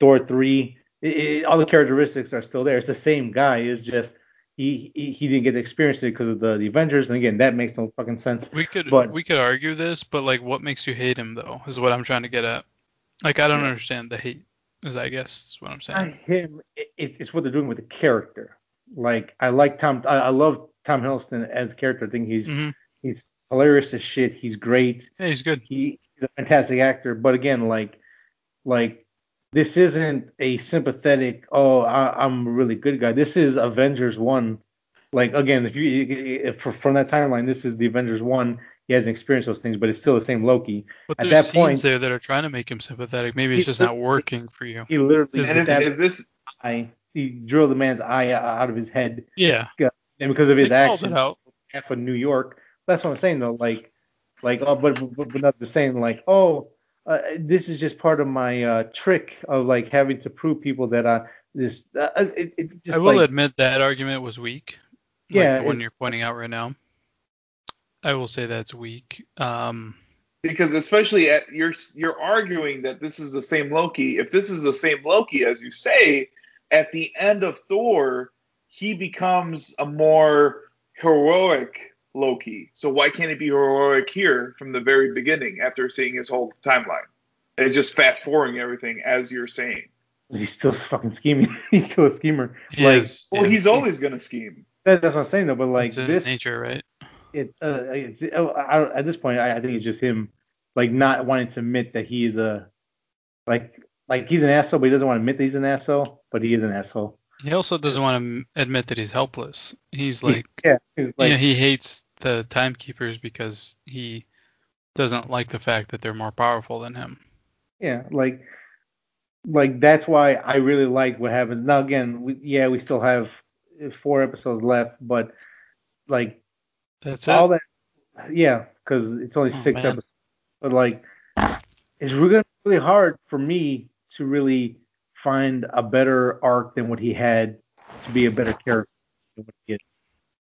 Thor three. It, it, all the characteristics are still there. It's the same guy. It's just he he, he didn't get to experience it because of the, the Avengers. And again, that makes no fucking sense. we could but- we could argue this, but like what makes you hate him though is what I'm trying to get at. Like I don't Yeah. understand the hate. Is I guess is what I'm saying. him. It, it's what they're doing with the character. Like I like Tom. I, I love Tom Hiddleston as a character. I think he's hmm he's hilarious as shit. He's great. Yeah, he's good. He, he's a fantastic actor. But again, like like this isn't a sympathetic. Oh, I, I'm a really good guy. This is Avengers one. Like again, if you if, from that timeline, this is the Avengers one. He hasn't experienced those things, but it's still the same Loki. But At there's that scenes point- there that are trying to make him sympathetic. Maybe it's just not working for you. He literally Is and if, if this eye. He drilled the man's eye out of his head, Yeah, and because of his called action, it half of New York. That's what I'm saying though. Like, like, oh, but but, but not the same. Like, oh, uh, this is just part of my uh, trick of like having to prove people that I this. Uh, it, it just I will like, admit that argument was weak. Like Yeah, the one you're pointing out right now. I will say that's weak. Um, because especially at you're you're arguing that this is the same Loki. If this is the same Loki as you say, at the end of Thor, he becomes a more heroic Loki. So why can't he be heroic here from the very beginning after seeing his whole timeline? It's just fast forwarding everything as you're saying. he's still fucking scheming. he's still a schemer. he like, is- Well, yeah, he's always gonna scheme. that's what I'm saying though. But like it's his nature, right? it uh, it's, uh, I, at this point, I, I think it's just him like not wanting to admit that he is a like like he's an asshole, but he doesn't want to admit that he's an asshole, but he is an asshole. He also doesn't want to admit that he's helpless. He's like, yeah, he's like yeah, he hates the timekeepers because he doesn't like the fact that they're more powerful than him. yeah, like like that's why I really like what happens. Now again, we, yeah, we still have four episodes left, but like That's it. all that, yeah, because it's only Oh, six man. episodes. But like, it's really really hard for me to really find a better arc than what he had to be a better character than what he is.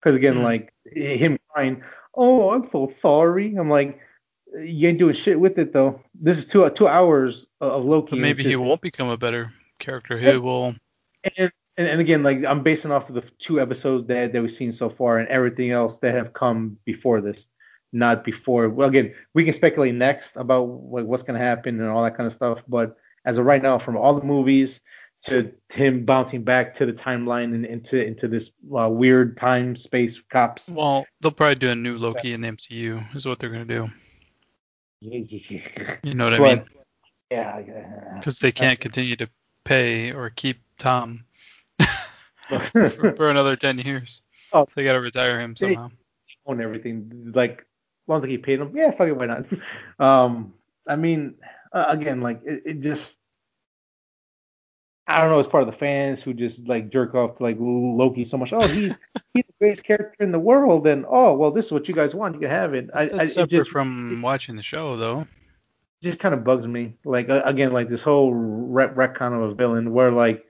Because again, Hmm. like him crying, "Oh, I'm so sorry." I'm like, you ain't doing shit with it though. This is two two hours of Loki. but maybe he won't become a better character. He Yeah. will. and, and, and again, like I'm basing off of the two episodes that that we've seen so far and everything else that have come before this. not before. Well, again, we can speculate next about like, what's going to happen and all that kind of stuff. But as of right now, from all the movies to him bouncing back to the timeline and into into this uh, weird time space cops. Well, they'll probably do a new Loki in the MCU. Is what they're gonna do. You know what I mean? Yeah. Because they can't continue to pay or keep Tom for, for another ten years. Oh. So they gotta retire him somehow. own everything. Like, as long as he paid him, yeah, fuck it, why not? Um, I mean, uh, again, like it, it just, I don't know, it's part of the fans who just like jerk off to like Loki so much. Oh, he's he's the greatest character in the world, and oh, well, this is what you guys want, you can have it. I, I That's it separate just, from watching the show, though. just kind of bugs me. Like uh, again, like this whole ret- retcon of a villain where like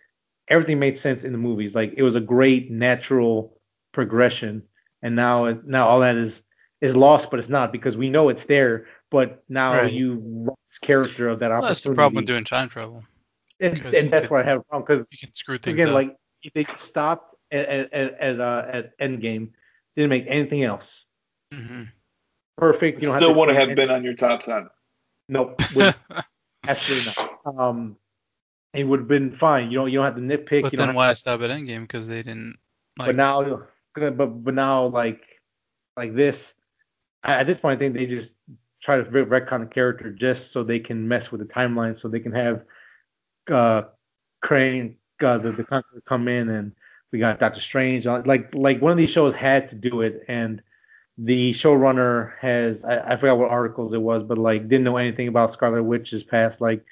everything made sense in the movies. Like it was a great natural progression, and now now all that is is lost, but it's not because we know it's there. But now Right. you lost character of that Well, opportunity. that's the problem with doing time travel. and, and that's could- where I have a problem because You can screw things again, up. like if they stopped at at at, at, uh, at Endgame, didn't make anything else hmm perfect. You don't Still have to wouldn't explain have been on your top ten. Nope. Absolutely not. Um, it would have been fine. You don't you don't have to nitpick. but you then why stop at Endgame? Because they didn't like. but now, but but now like like this, I- at this point, I think they just try to re- retcon a character just so they can mess with the timeline, so they can have uh Crane, uh, the the Conqueror come in, and we got Doctor Strange. uh, Like like one of these shows had to do it, and the showrunner has I, I forgot what articles it was, but like didn't know anything about Scarlet Witch's past, like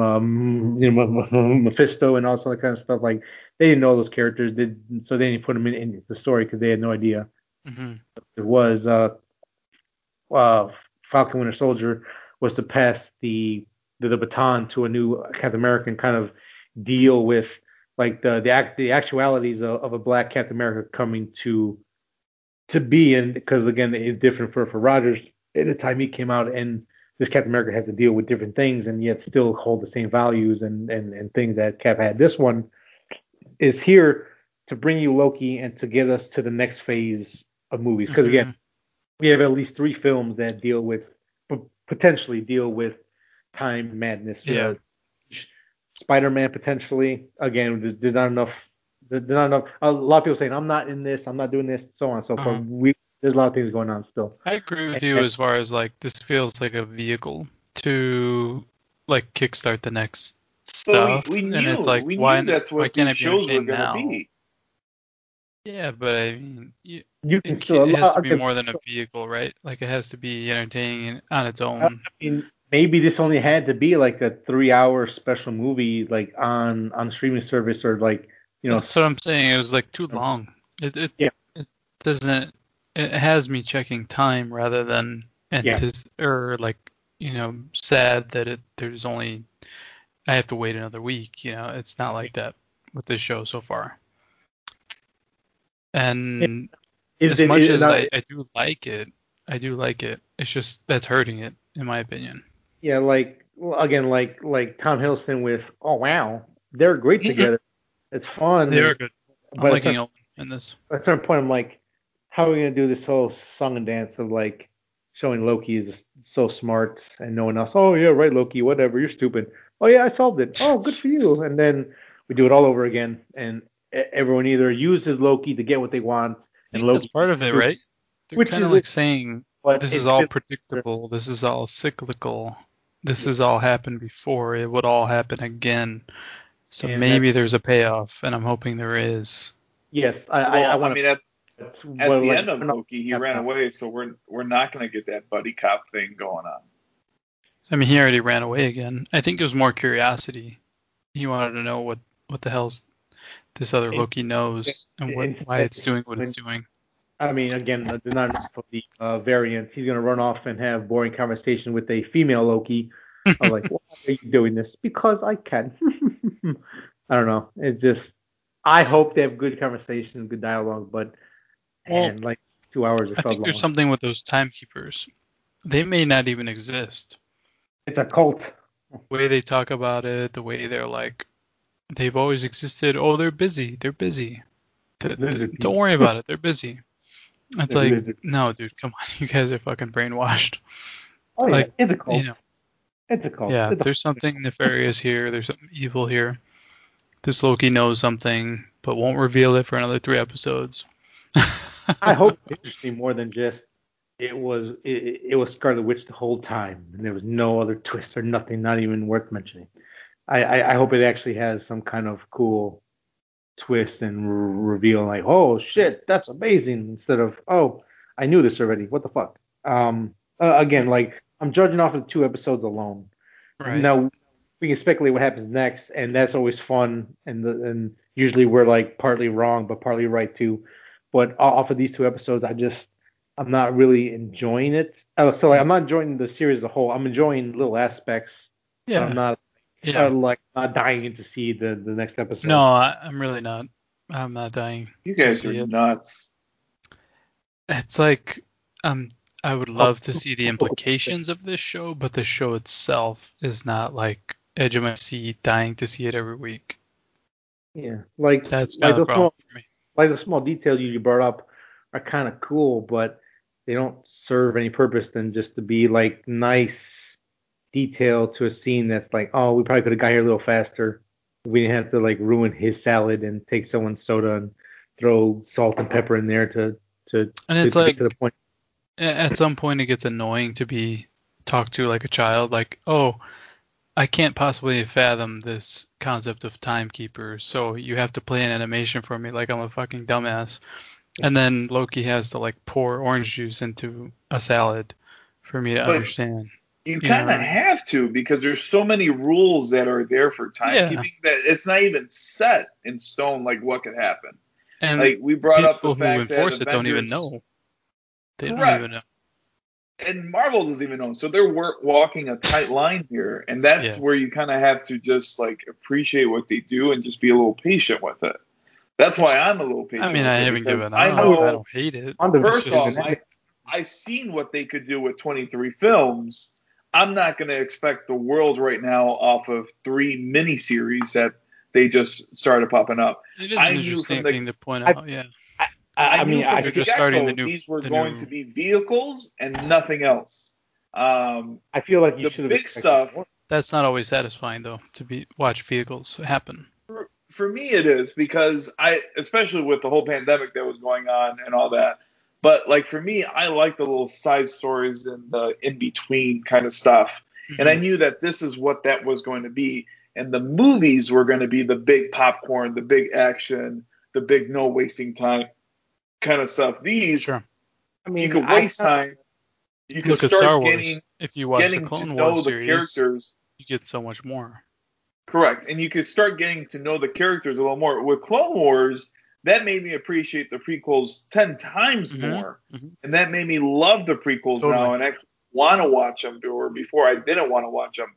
um, you know, Mephisto and all that kind of stuff. Like they didn't know those characters, did so they didn't put them in, in the story because they had no idea hmm it was uh, uh, Falcon Winter Soldier was to pass the, the the baton to a new Captain American kind of deal with like the the act the actualities of, of a black Captain America coming to to be and because again it's different for for Rogers at the time he came out and this Captain America has to deal with different things and yet still hold the same values and and, and things that Cap had. This one is here to bring you Loki and to get us to the next phase of movies because again Mhm. We have at least three films that deal with p- potentially deal with time madness. Yeah. Uh, Spider-Man potentially. Again, there's not enough. There's not enough. A lot of people saying I'm not in this. I'm not doing this. So on and so forth. Uh-huh. We there's a lot of things going on still. I agree with you as far as like this feels like a vehicle to like kickstart the next stuff, But we, we knew, and it's like we why knew that's why what can't it be shows were going to now? be. Yeah, but I mean, you, You can it, still. it has to be okay, more than a vehicle, right? Like it has to be entertaining on its own. I mean, maybe this only had to be like a three-hour special movie, like on on streaming service or like you know. That's what I'm saying. It was like too long. It it Yeah. it doesn't. It has me checking time rather than Yeah. antis- or like you know sad that it there's only I have to wait another week. You know, it's not like that with this show so far. And Is as it- much as I, I do like it, I do like it. It's just that's hurting it, in my opinion. Yeah, like well, again, like like Tom Hiddleston with oh wow, they're great together. It's fun. They are it's- good. I'm but liking some, in this. at some point, I'm like, how are we gonna do this whole song and dance of like showing Loki is so smart and no one else? Oh yeah, right, Loki, whatever, you're stupid. Oh yeah, I solved it. Oh, good for you. And then we do it all over again, and everyone either uses Loki to get what they want, and think Loki, that's part of it, right? They're Which kind of is like it- saying this is all predictable. This is all cyclical. This has all happened before. It would all happen again. So And maybe there's a payoff, and I'm hoping there is. Yes, I Well, I, I I, want mean, at, to. at the end of Loki, he ran away, so we're we're not going to get that buddy cop thing going on. I mean, he already ran away again. I think it was more curiosity. He wanted to know what what the hell's this other Loki knows and what, why it's doing what it's doing. I mean, again, the not for the uh, variant. He's gonna run off and have boring conversation with a female Loki. I'm like, why are you doing this? Because I can. I don't know. It's just, I hope they have good conversation, good dialogue, but Well, and like two hours. It I think there's something with those timekeepers. They may not even exist. It's a cult. The way they talk about it, the way they're like, they've always existed. Oh, they're busy. They're busy. Th- don't worry about it. They're busy. It's Yeah, like no, dude, come on, you guys are fucking brainwashed. Oh yeah, like, it's a cult. You know, it's a cult. yeah, a- there's something nefarious here. There's something evil here. This Loki knows something, but won't reveal it for another three episodes. I hope it's interesting more than just it was it, it was Scarlet Witch the whole time, and there was no other twist or nothing, not even worth mentioning. I, I, I hope it actually has some kind of cool twist and r- reveal, like oh shit, that's amazing, instead of oh I knew this already, what the fuck. Um, uh, again, like I'm judging off of two episodes alone. right. Now we can speculate what happens next, and that's always fun. And the, and usually we're like partly wrong, but partly right too. But off of these two episodes, I just I'm not really enjoying it. Uh, so like, I'm not enjoying the series as a whole. I'm enjoying little aspects. Yeah. I'm not yeah. uh, like not dying to see the the next episode. no, I, I'm really not. I'm not dying. You guys are see it. nuts. It's like um I would love to see the implications of this show, but the show itself is not like edge of my seat, dying to see it every week. Yeah, like That's like the the small problem for me. like the small details you brought up are kind of cool, but they don't serve any purpose than just to be like nice detail to a scene that's like, oh, we probably could have got here a little faster. We didn't have to like ruin his salad and take someone's soda and throw salt and pepper in there to to, And it's get like to the point. at some point it gets annoying to be talked to like a child like oh i can't possibly fathom this concept of timekeepers so you have to play an animation for me like i'm a fucking dumbass and then loki has to like pour orange juice into a salad for me to But- understand You You kind know. of have to because there's so many rules that are there for timekeeping that it's not even set in stone like what could happen. and Like we brought up the people who fact enforce that it don't even know they don't Correct. even know and Marvel doesn't even know. So they're wor- walking a tight line here, and that's Yeah. where you kind of have to just like appreciate what they do and just be a little patient with it. That's why I'm a little patient. i mean with i haven't because given I know. i don't hate it First It's off, just- I I seen what they could do with 23 films. I'm not going to expect the world right now off of three miniseries that they just started popping up. it is I an interesting the- thing to point I- yeah I, I knew mean, I, just starting the new- These were the going new- to be vehicles and nothing else. Um, I feel like you the should have big expected stuff- more. that's not always satisfying though to be watch vehicles happen for, for me it is because I especially with the whole pandemic that was going on and all that. But like for me, I like the little side stories and the in between kind of stuff. And I mhm. knew that this is what that was going to be. And the movies were going to be the big popcorn, the big action, the big no wasting time kind of stuff. These Sure. I mean, you could I- waste time. You could Look at start Star Wars. getting if you watch the getting to Clone know Wars the series, characters. you get so much more. Correct. And you could start getting to know the characters a little more. With Clone Wars, that made me appreciate the prequels 10 times Mhm, more. mhm. And that made me love the prequels Totally. now and actually want to watch them, or before I didn't want to watch them.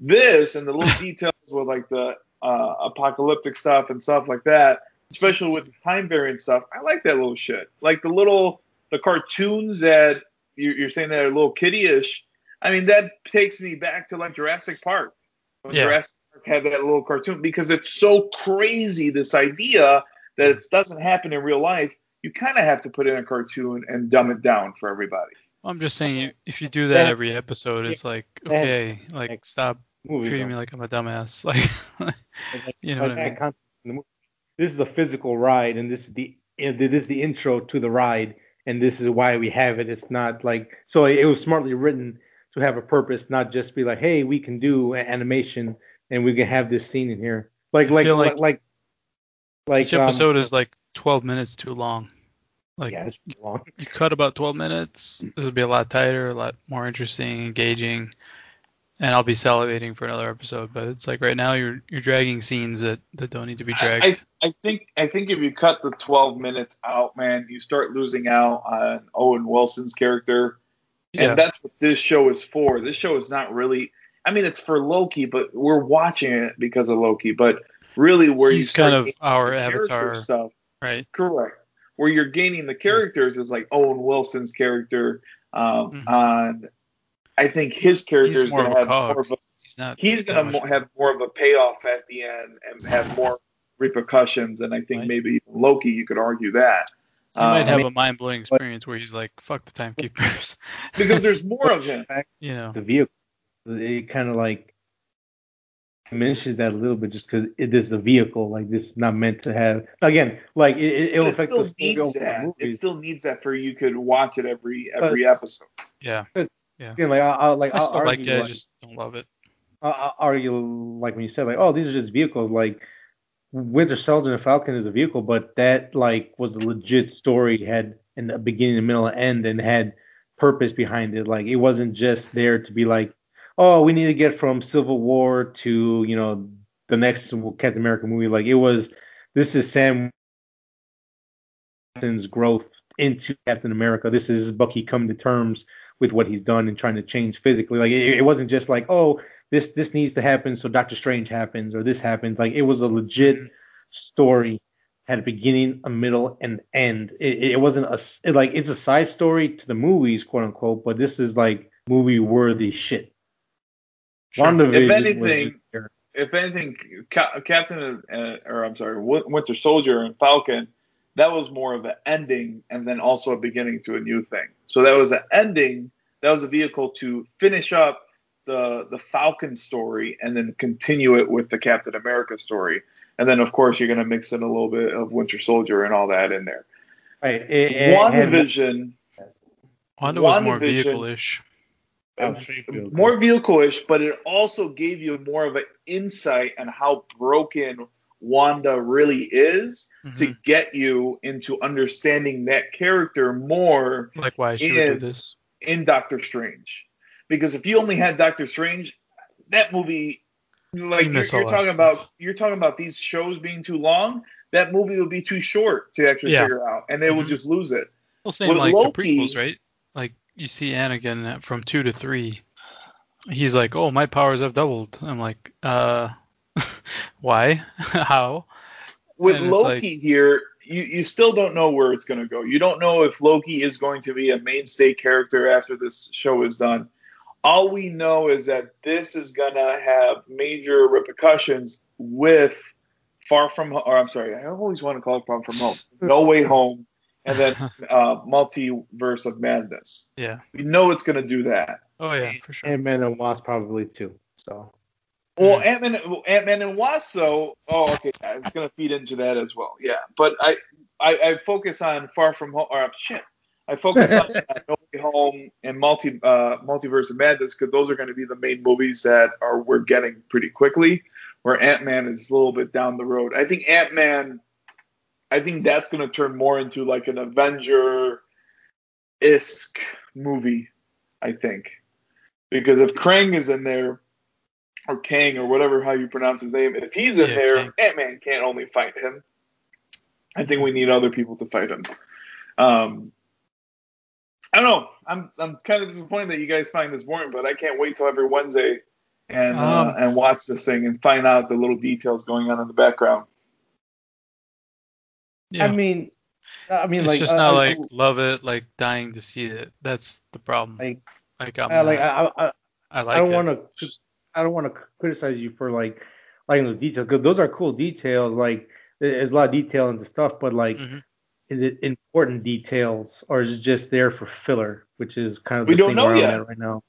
This and the little details with like the uh, apocalyptic stuff and stuff like that, especially with the time variant stuff, I like that little shit. Like the little, the cartoons that you're, you're saying that are a little kiddie-ish. I mean, that takes me back to like Jurassic Park. When Yeah. Jurassic Park had that little cartoon because it's so crazy this idea that it doesn't happen in real life. You kind of have to put in a cartoon and dumb it down for everybody. I'm just saying, if you do that every episode, it's like, okay, like Like, stop treating me like I'm a dumbass. Like, Like, you know what I mean? concept in the movie. This is a physical ride, and this is the this is the intro to the ride, and this is why we have it. It's not like so it was smartly written to have a purpose, not just be like, hey, we can do animation and we can have this scene in here. Like I like like like like like Each um, episode is like 12 minutes too long. Like, yeah, it's too long. you cut about 12 minutes, it would be a lot tighter, a lot more interesting, engaging, and I'll be salivating for another episode. But it's like right now you're you're dragging scenes that, that don't need to be dragged. I, I, I think I think if you cut the 12 minutes out, man, you start losing out on Owen Wilson's character, yeah, and that's what this show is for. This show is not really. I mean, it's for Loki, but we're watching it because of Loki. But really, where he's kind of our avatar, stuff, right? correct? Where you're gaining the characters is like Owen Wilson's character. Um, Mhm. On, I think his character He's is more going of to a have cog. more of a He's not. he's going to much- have more of a payoff at the end and have more repercussions and i think Right. maybe even loki you could argue that He might Um, have mean- a mind blowing experience where he's like, "Fuck the timekeepers," because there's more of him. you know. the vehicle. It kind of like diminishes that a little bit just because it is the vehicle. Like this is not meant to have. Again, like it, it, it'll it affect still the needs of the that. It still needs that for you could watch it every uh, every episode. Yeah, Again, like I, I like I I'll still like argue, it. I just don't love it. I- I'll argue like when you said like, oh, these are just vehicles. Like Winter Soldier and the Falcon is a vehicle, but that like was a legit story, had in the beginning, the middle, and end, and had purpose behind it. Like it wasn't just there to be like, oh, we need to get from Civil War to you know the next Captain America movie. Like it was, this is Sam Wilson's growth into Captain America. This is Bucky coming to terms with what he's done and trying to change physically. Like it, it wasn't just like, oh, this this needs to happen so Doctor Strange happens or this happens. Like it was a legit Mhm. story, had a beginning, a middle, and end. It, it wasn't a it, like it's a side story to the movies, quote unquote, but this is like movie worthy shit. Sure. WandaVision was anything- If anything, Ca- Captain uh, or I'm sorry, Winter Soldier and Falcon, that was more of an ending and then also a beginning to a new thing. So that was an ending. That was a vehicle to finish up the the Falcon story and then continue it with the Captain America story. And then of course you're gonna mix in a little bit of Winter Soldier and all that in there. right. It, it WandaVision Wanda was more vehicle-ish. More vehicle-ish, but it also gave you more of an insight on how broken Wanda really is to Mhm. get you into understanding that character more Like why she would do this. in Doctor Strange. Because if you only had Doctor Strange, that movie, like You you're, you're lot of talking about, you're talking about these shows being too long. That movie would be too short to actually Yeah. figure out, and they would Mhm. just lose it. Well, same with like Loki- the prequels, right? Like you see Anakin from two to three. He's like, "Oh, my powers have doubled." I'm like, "Uh, why? How?" with And Loki like- here, you, you still don't know where it's going to go. You don't know if Loki is going to be a mainstay character after this show is done. All we know is that this is going to have major repercussions with Far From Home, or I'm sorry, I always want to call it Far From Home, No Way Home, and then uh, Multiverse of Madness. Yeah. We know it's going to do that. Oh yeah, for sure. Ant Man and Wasp probably too. So Well. Ant Man, Ant Man and Wasp, though. Oh, okay, yeah, it's gonna feed into that as well. Yeah, but I, I, I focus on Far From Home, or shit, I focus on uh, No Way Home and Multi, uh, Multiverse of Madness because those are going to be the main movies that are we're getting pretty quickly. Where Ant Man is a little bit down the road. I think Ant Man, I think that's going to turn more into like an Avenger, isk movie. I think because if Krang is in there or Kang or whatever how you pronounce his name, if he's in Yeah, there, Ant Man can't only fight him. I think we need other people to fight him. Um, I don't know. I'm I'm kind of disappointed that you guys find this boring, but I can't wait till every Wednesday and uh, Um, and watch this thing and find out the little details going on in the background. Yeah. I mean, I mean, it's like just uh, not uh, like love it, like dying to see it. That's the problem. Like, Like I'm uh, like not- I, I, I like I don't want to. Just- I don't want to criticize you for like liking those details because those are cool details. Like there's a lot of detail into stuff, but like Mhm. is it important details or is it just there for filler, which is kind of We the don't thing know yet. right now.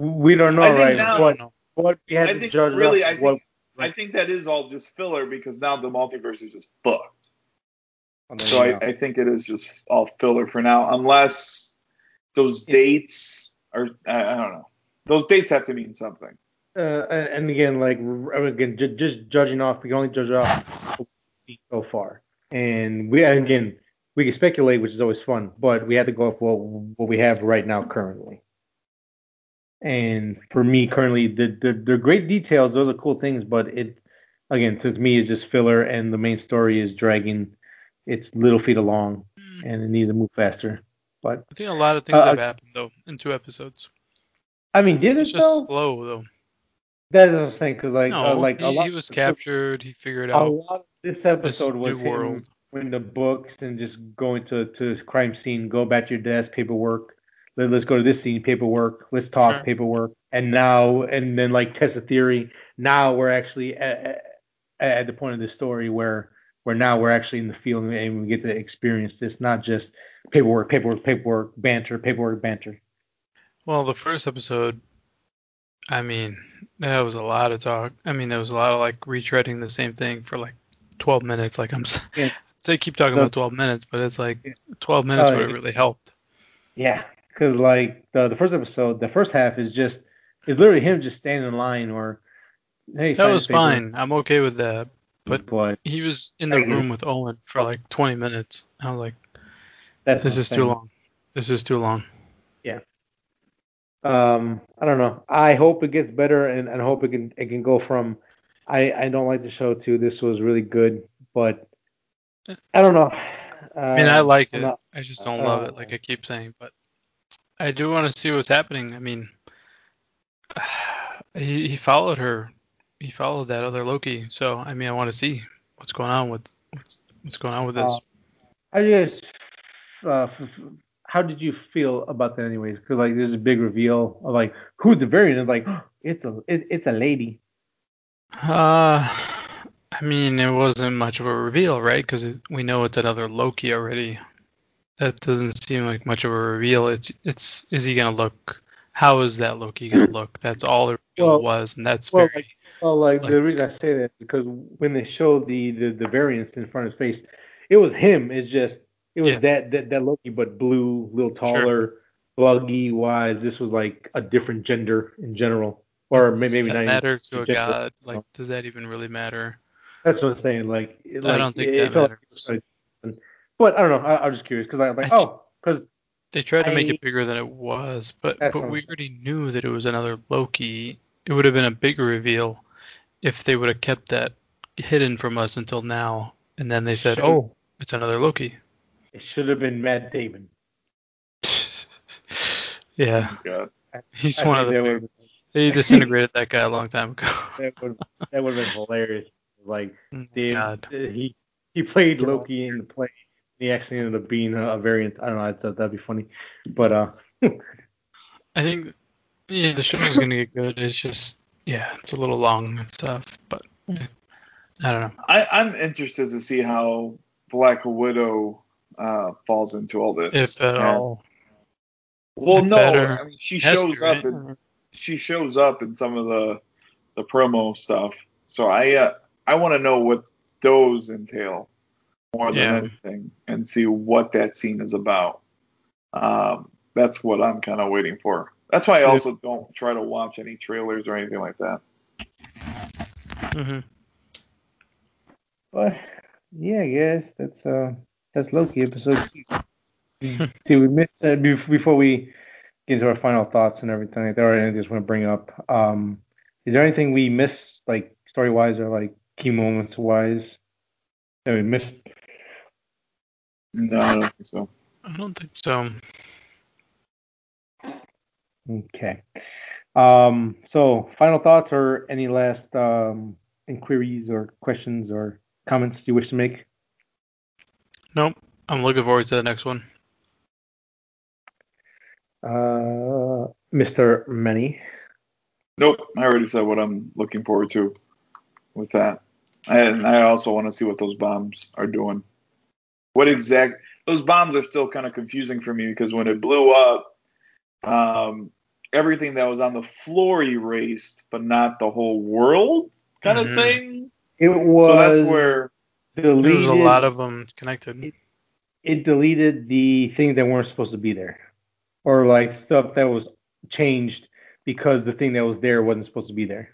We don't know, I think right? now- what what we had I to think judge really, I of what think I think that is all just filler because now the multiverse is just fucked. On So the- I, I think it is just all filler for now, unless those dates are I, I don't know. Those dates have to mean something. uh, and again, like again, ju- just judging off, we can only judge off what we see so far. And we and again, we can speculate, which is always fun, but we have to go off what what we have right now currently. And for me, currently, the the, the great details, those are cool things, but it again, to me, it's just filler, and the main story is dragging its little feet along, and it needs to move faster. But I think a lot of things Uh, have happened though in two episodes. I mean, did It's it just though? slow though. That's what I'm saying, because like, no, uh, like he, a lot, he was captured. He figured a out lot of this this episode was new him world. in the books and just going to to crime scene, go back to your desk, paperwork. Let, let's go to this scene, paperwork. Let's talk, Sure. paperwork. And now, and then like test a theory. Now we're actually at, at, at the point of the story where where now we're actually in the field and we get to experience this, not just paperwork, paperwork, paperwork, banter, paperwork, banter. Well, the first episode, I mean, that was a lot of talk. I mean, there was a lot of like retreading the same thing for like 12 minutes. Like I'm, Yeah. say keep talking So- about 12 minutes, but it's like 12 minutes would have it- really helped. Yeah, because like the the first episode, the first half is just is literally him just standing in line or hey. That was fine. I'm okay with that. But- but He was in the room with Owen for like 20 minutes. I was like, that's this is too long. This is too long. Yeah. Um, I don't know. I hope it gets better, and and I hope it can it can go from. I I don't like the show too. This was really good, but I don't know. Uh, I mean, I like I'm it. not- I just don't love it, uh, like I keep saying. But I do want to see what's happening. I mean, he he followed her. He followed that other Loki. So I mean, I want to see what's going on with what's what's going on with this. Uh, I just, uh, how did you feel about that, anyways? Because like there's a big reveal of like who's the variant. It's like it's a it, it's a lady. Uh, I mean, it wasn't much of a reveal, right? Because we know it's another Loki already. That doesn't seem like much of a reveal. It's it's is he gonna look? How is that Loki gonna look? That's all Well- was, and that's well, very. Well, like, Like- the reason I say that is because when they showed the, the the variants in front of his face, it was him. It's just it was Yeah. that, that that Loki, but blue, a little taller, bluggy wise. This was like a different gender in general, or does may- maybe that not. matter to a gender. god? Like, does that even really matter? That's what I'm saying. Like, it, I like, don't think it, that it matters. like- but I don't know. I, I'm just curious because I was like, I oh, because They tried to make I- it bigger than it was, but but we already knew that it was another Loki. It would have been a bigger reveal if they would have kept that hidden from us until now, and then they said, "Oh, it's another Loki." it should have been Matt Damon. yeah, God. he's I one of the. They disintegrated that guy a long time ago. that would that would have been hilarious. Like. Oh Did, God. he he played Loki in the play. He actually ended up being a, a variant. I don't know. I thought that'd be funny, but uh, I think yeah, the show is gonna get good. It's just yeah, it's a little long and stuff, but eh, I don't know. I, I'm interested to see how Black Widow uh, falls into all this. If at And- all, Well, no. I mean she Has shows up right? in she shows up in some of the the promo stuff. So I uh, I want to know what those entail more than Yeah. anything, and see what that scene is about. Um, that's what I'm kind of waiting for. That's why I Yeah. also don't try to watch any trailers or anything like that. hmm but yeah, I guess that's uh that's Loki episode. two. See, we missed uh, bef- before we get into our final thoughts and everything. There are anything I just want to bring up. Um, is there anything we missed, like story wise or like key moments wise, that we missed? No, I don't think so. I don't think so. Okay. Um, so final thoughts or any last um, inquiries or questions or comments you wish to make? Nope. I'm looking forward to the next one. Uh, Mr. Many. Nope, I already said what I'm looking forward to with that. And I also want to see what those bombs are doing. What exact those bombs are still kind of confusing for me because when it blew up, um, everything that was on the floor erased, but not the whole world kind Mhm. of thing. It was So that's where deleted, There was a lot of them connected. it deleted the things that weren't supposed to be there, or like stuff that was changed because the thing that was there wasn't supposed to be there.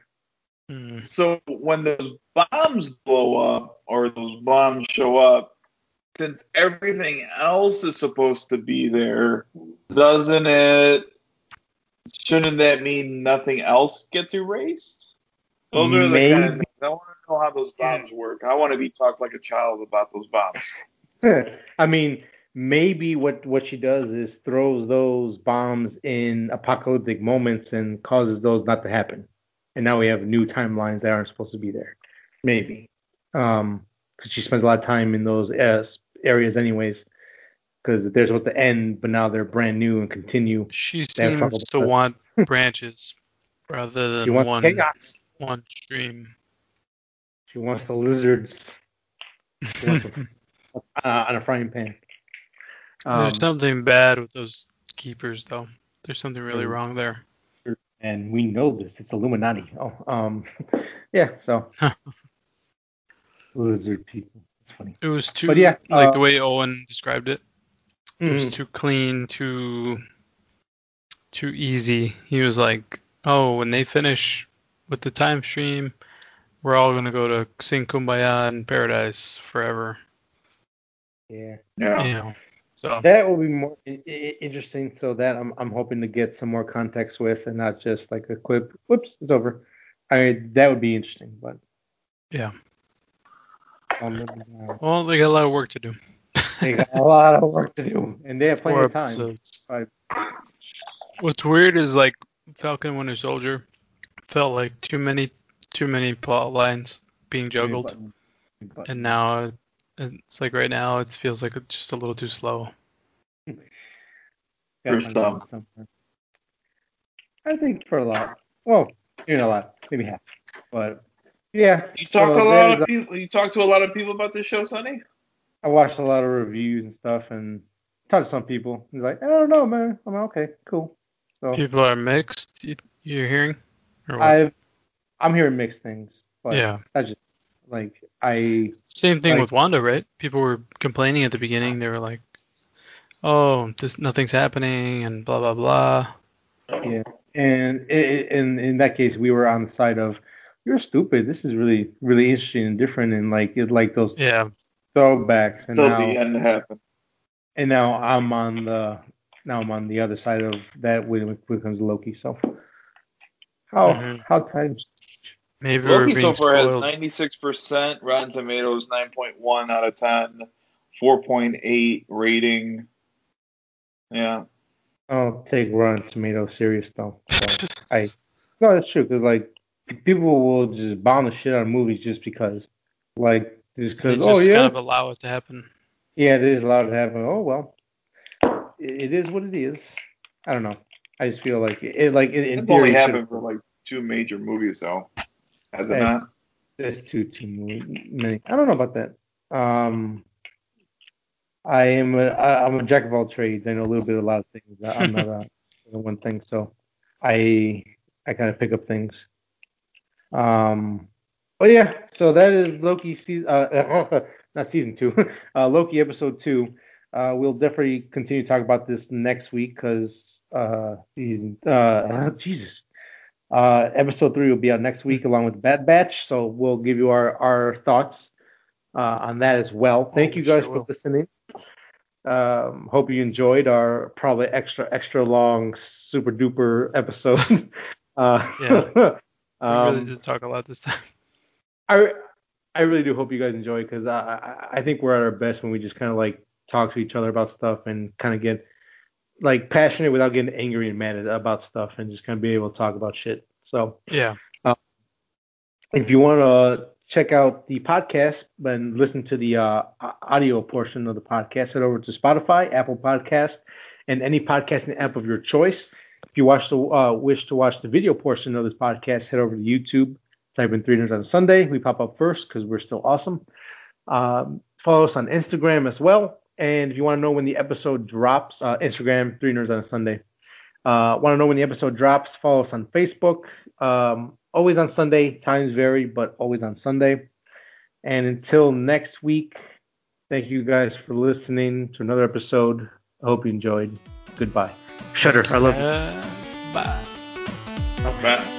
Mm. So when those bombs blow up or those bombs show up, since everything else is supposed to be there, doesn't it? Shouldn't that mean nothing else gets erased? Those are the kind of things I want to know how those bombs work. I want to be talked like a child about those bombs. I mean, maybe what what she does is throws those bombs in apocalyptic moments and causes those not to happen. And now we have new timelines that aren't supposed to be there. Maybe, um, because she spends a lot of time in those uh, areas anyways. Because they're supposed to end, but now they're brand new and continue. She seems to want branches rather than one chaos. one stream. She wants the lizards. uh, on a frying pan. Um, There's something bad with those keepers, though. There's something really wrong there. and we know this. It's Illuminati. Oh, um, yeah. So lizard people. It's funny. It was too, But yeah, like uh, the way Owen described it. It was mm. too clean, too, too easy. He was like, "Oh, when they finish with the time stream, we're all gonna go to sing Kumbaya in paradise forever." Yeah. Yeah. You know. So That will be more i- i- interesting. So that I'm I'm hoping to get some more context with, and not just like a clip. Whoops, it's over. I mean, that would be interesting, but yeah. maybe not. Well, they got a lot of work to do. They got a lot of work to do, and they have plenty Four of time. episodes. Five. What's weird is like Falcon Winter Soldier felt like too many too many plot lines being juggled, Button. Button. and now it's like right now it feels like it's just a little too slow. Gotta For some. I think for a lot. Well, you know, a lot, maybe half. But yeah. You talk so to a lot of people. You talk to a lot of people about this show, Sunny. I watched a lot of reviews and stuff, and talked to some people. He's like, I don't know, man. I'm like, okay, cool. So People are mixed. You, you're hearing? I've I'm hearing mixed things, but yeah. I just like I Same thing like- with Wanda, right? People were complaining at the beginning. They were like, "Oh, this nothing's happening," and blah blah blah. yeah, and i- i- in in that case, we were on the side of you're stupid. This is really really interesting and different, and like it like those Yeah. Throwbacks. And Until now the end happened. and now I'm on the now I'm on the other side of that when it comes to Loki. So how Mhm. how times Maybe we're Loki being so far has 96%, Rotten Tomatoes 9.1 out of 10, 4.8 rating. Yeah. I'll take Rotten Tomatoes serious though. So I no, that's true because like people will just bomb the shit out of movies just because, like just They because just oh yeah kind of allow it to happen. yeah it is allowed to happen. Oh well, it, it is what it is. I don't know. I just feel like it, like in, in It's only theory, it happened for like two major movies, though. Has it not? There's too too many. I don't know about that. Um, I am a I, I'm a jack of all trades. I know a little bit of a lot of things. I'm not a, a one thing, so I I kind of pick up things. Um, but yeah, so that is Loki season. Uh, not season two. Uh, Loki episode two. Uh, we'll definitely continue to talk about this next week because uh, season uh, Jesus. Uh, episode three will be out next week along with Bad Batch, so we'll give you our our thoughts uh, on that as well. Thank Oh, you guys sure for will. listening. Um, hope you enjoyed our probably extra extra long super duper episode. uh, Yeah. We um, really did talk a lot this time. I I really do hope you guys enjoy because I, I I think we're at our best when we just kind of like talk to each other about stuff and kind of get like passionate without getting angry and mad at, about stuff and just kind of be able to talk about shit. So Yeah. if you want to check out the podcast and listen to the uh, audio portion of the podcast, head over to Spotify, Apple Podcast, and any podcasting app of your choice. If you watch the uh, wish to watch the video portion of this podcast, head over to YouTube. Type in 300 on a Sunday. We pop up first because we're still awesome. Um, follow us on Instagram as well. And if you want to know when the episode drops, uh, Instagram, 300 on a Sunday. Uh, want to know when the episode drops? Follow us on Facebook. Um, always on Sunday. Times vary, but always on Sunday. And until next week, thank you guys for listening to another episode. I hope you enjoyed. Goodbye. Shudder, I love you. Bye. Matt.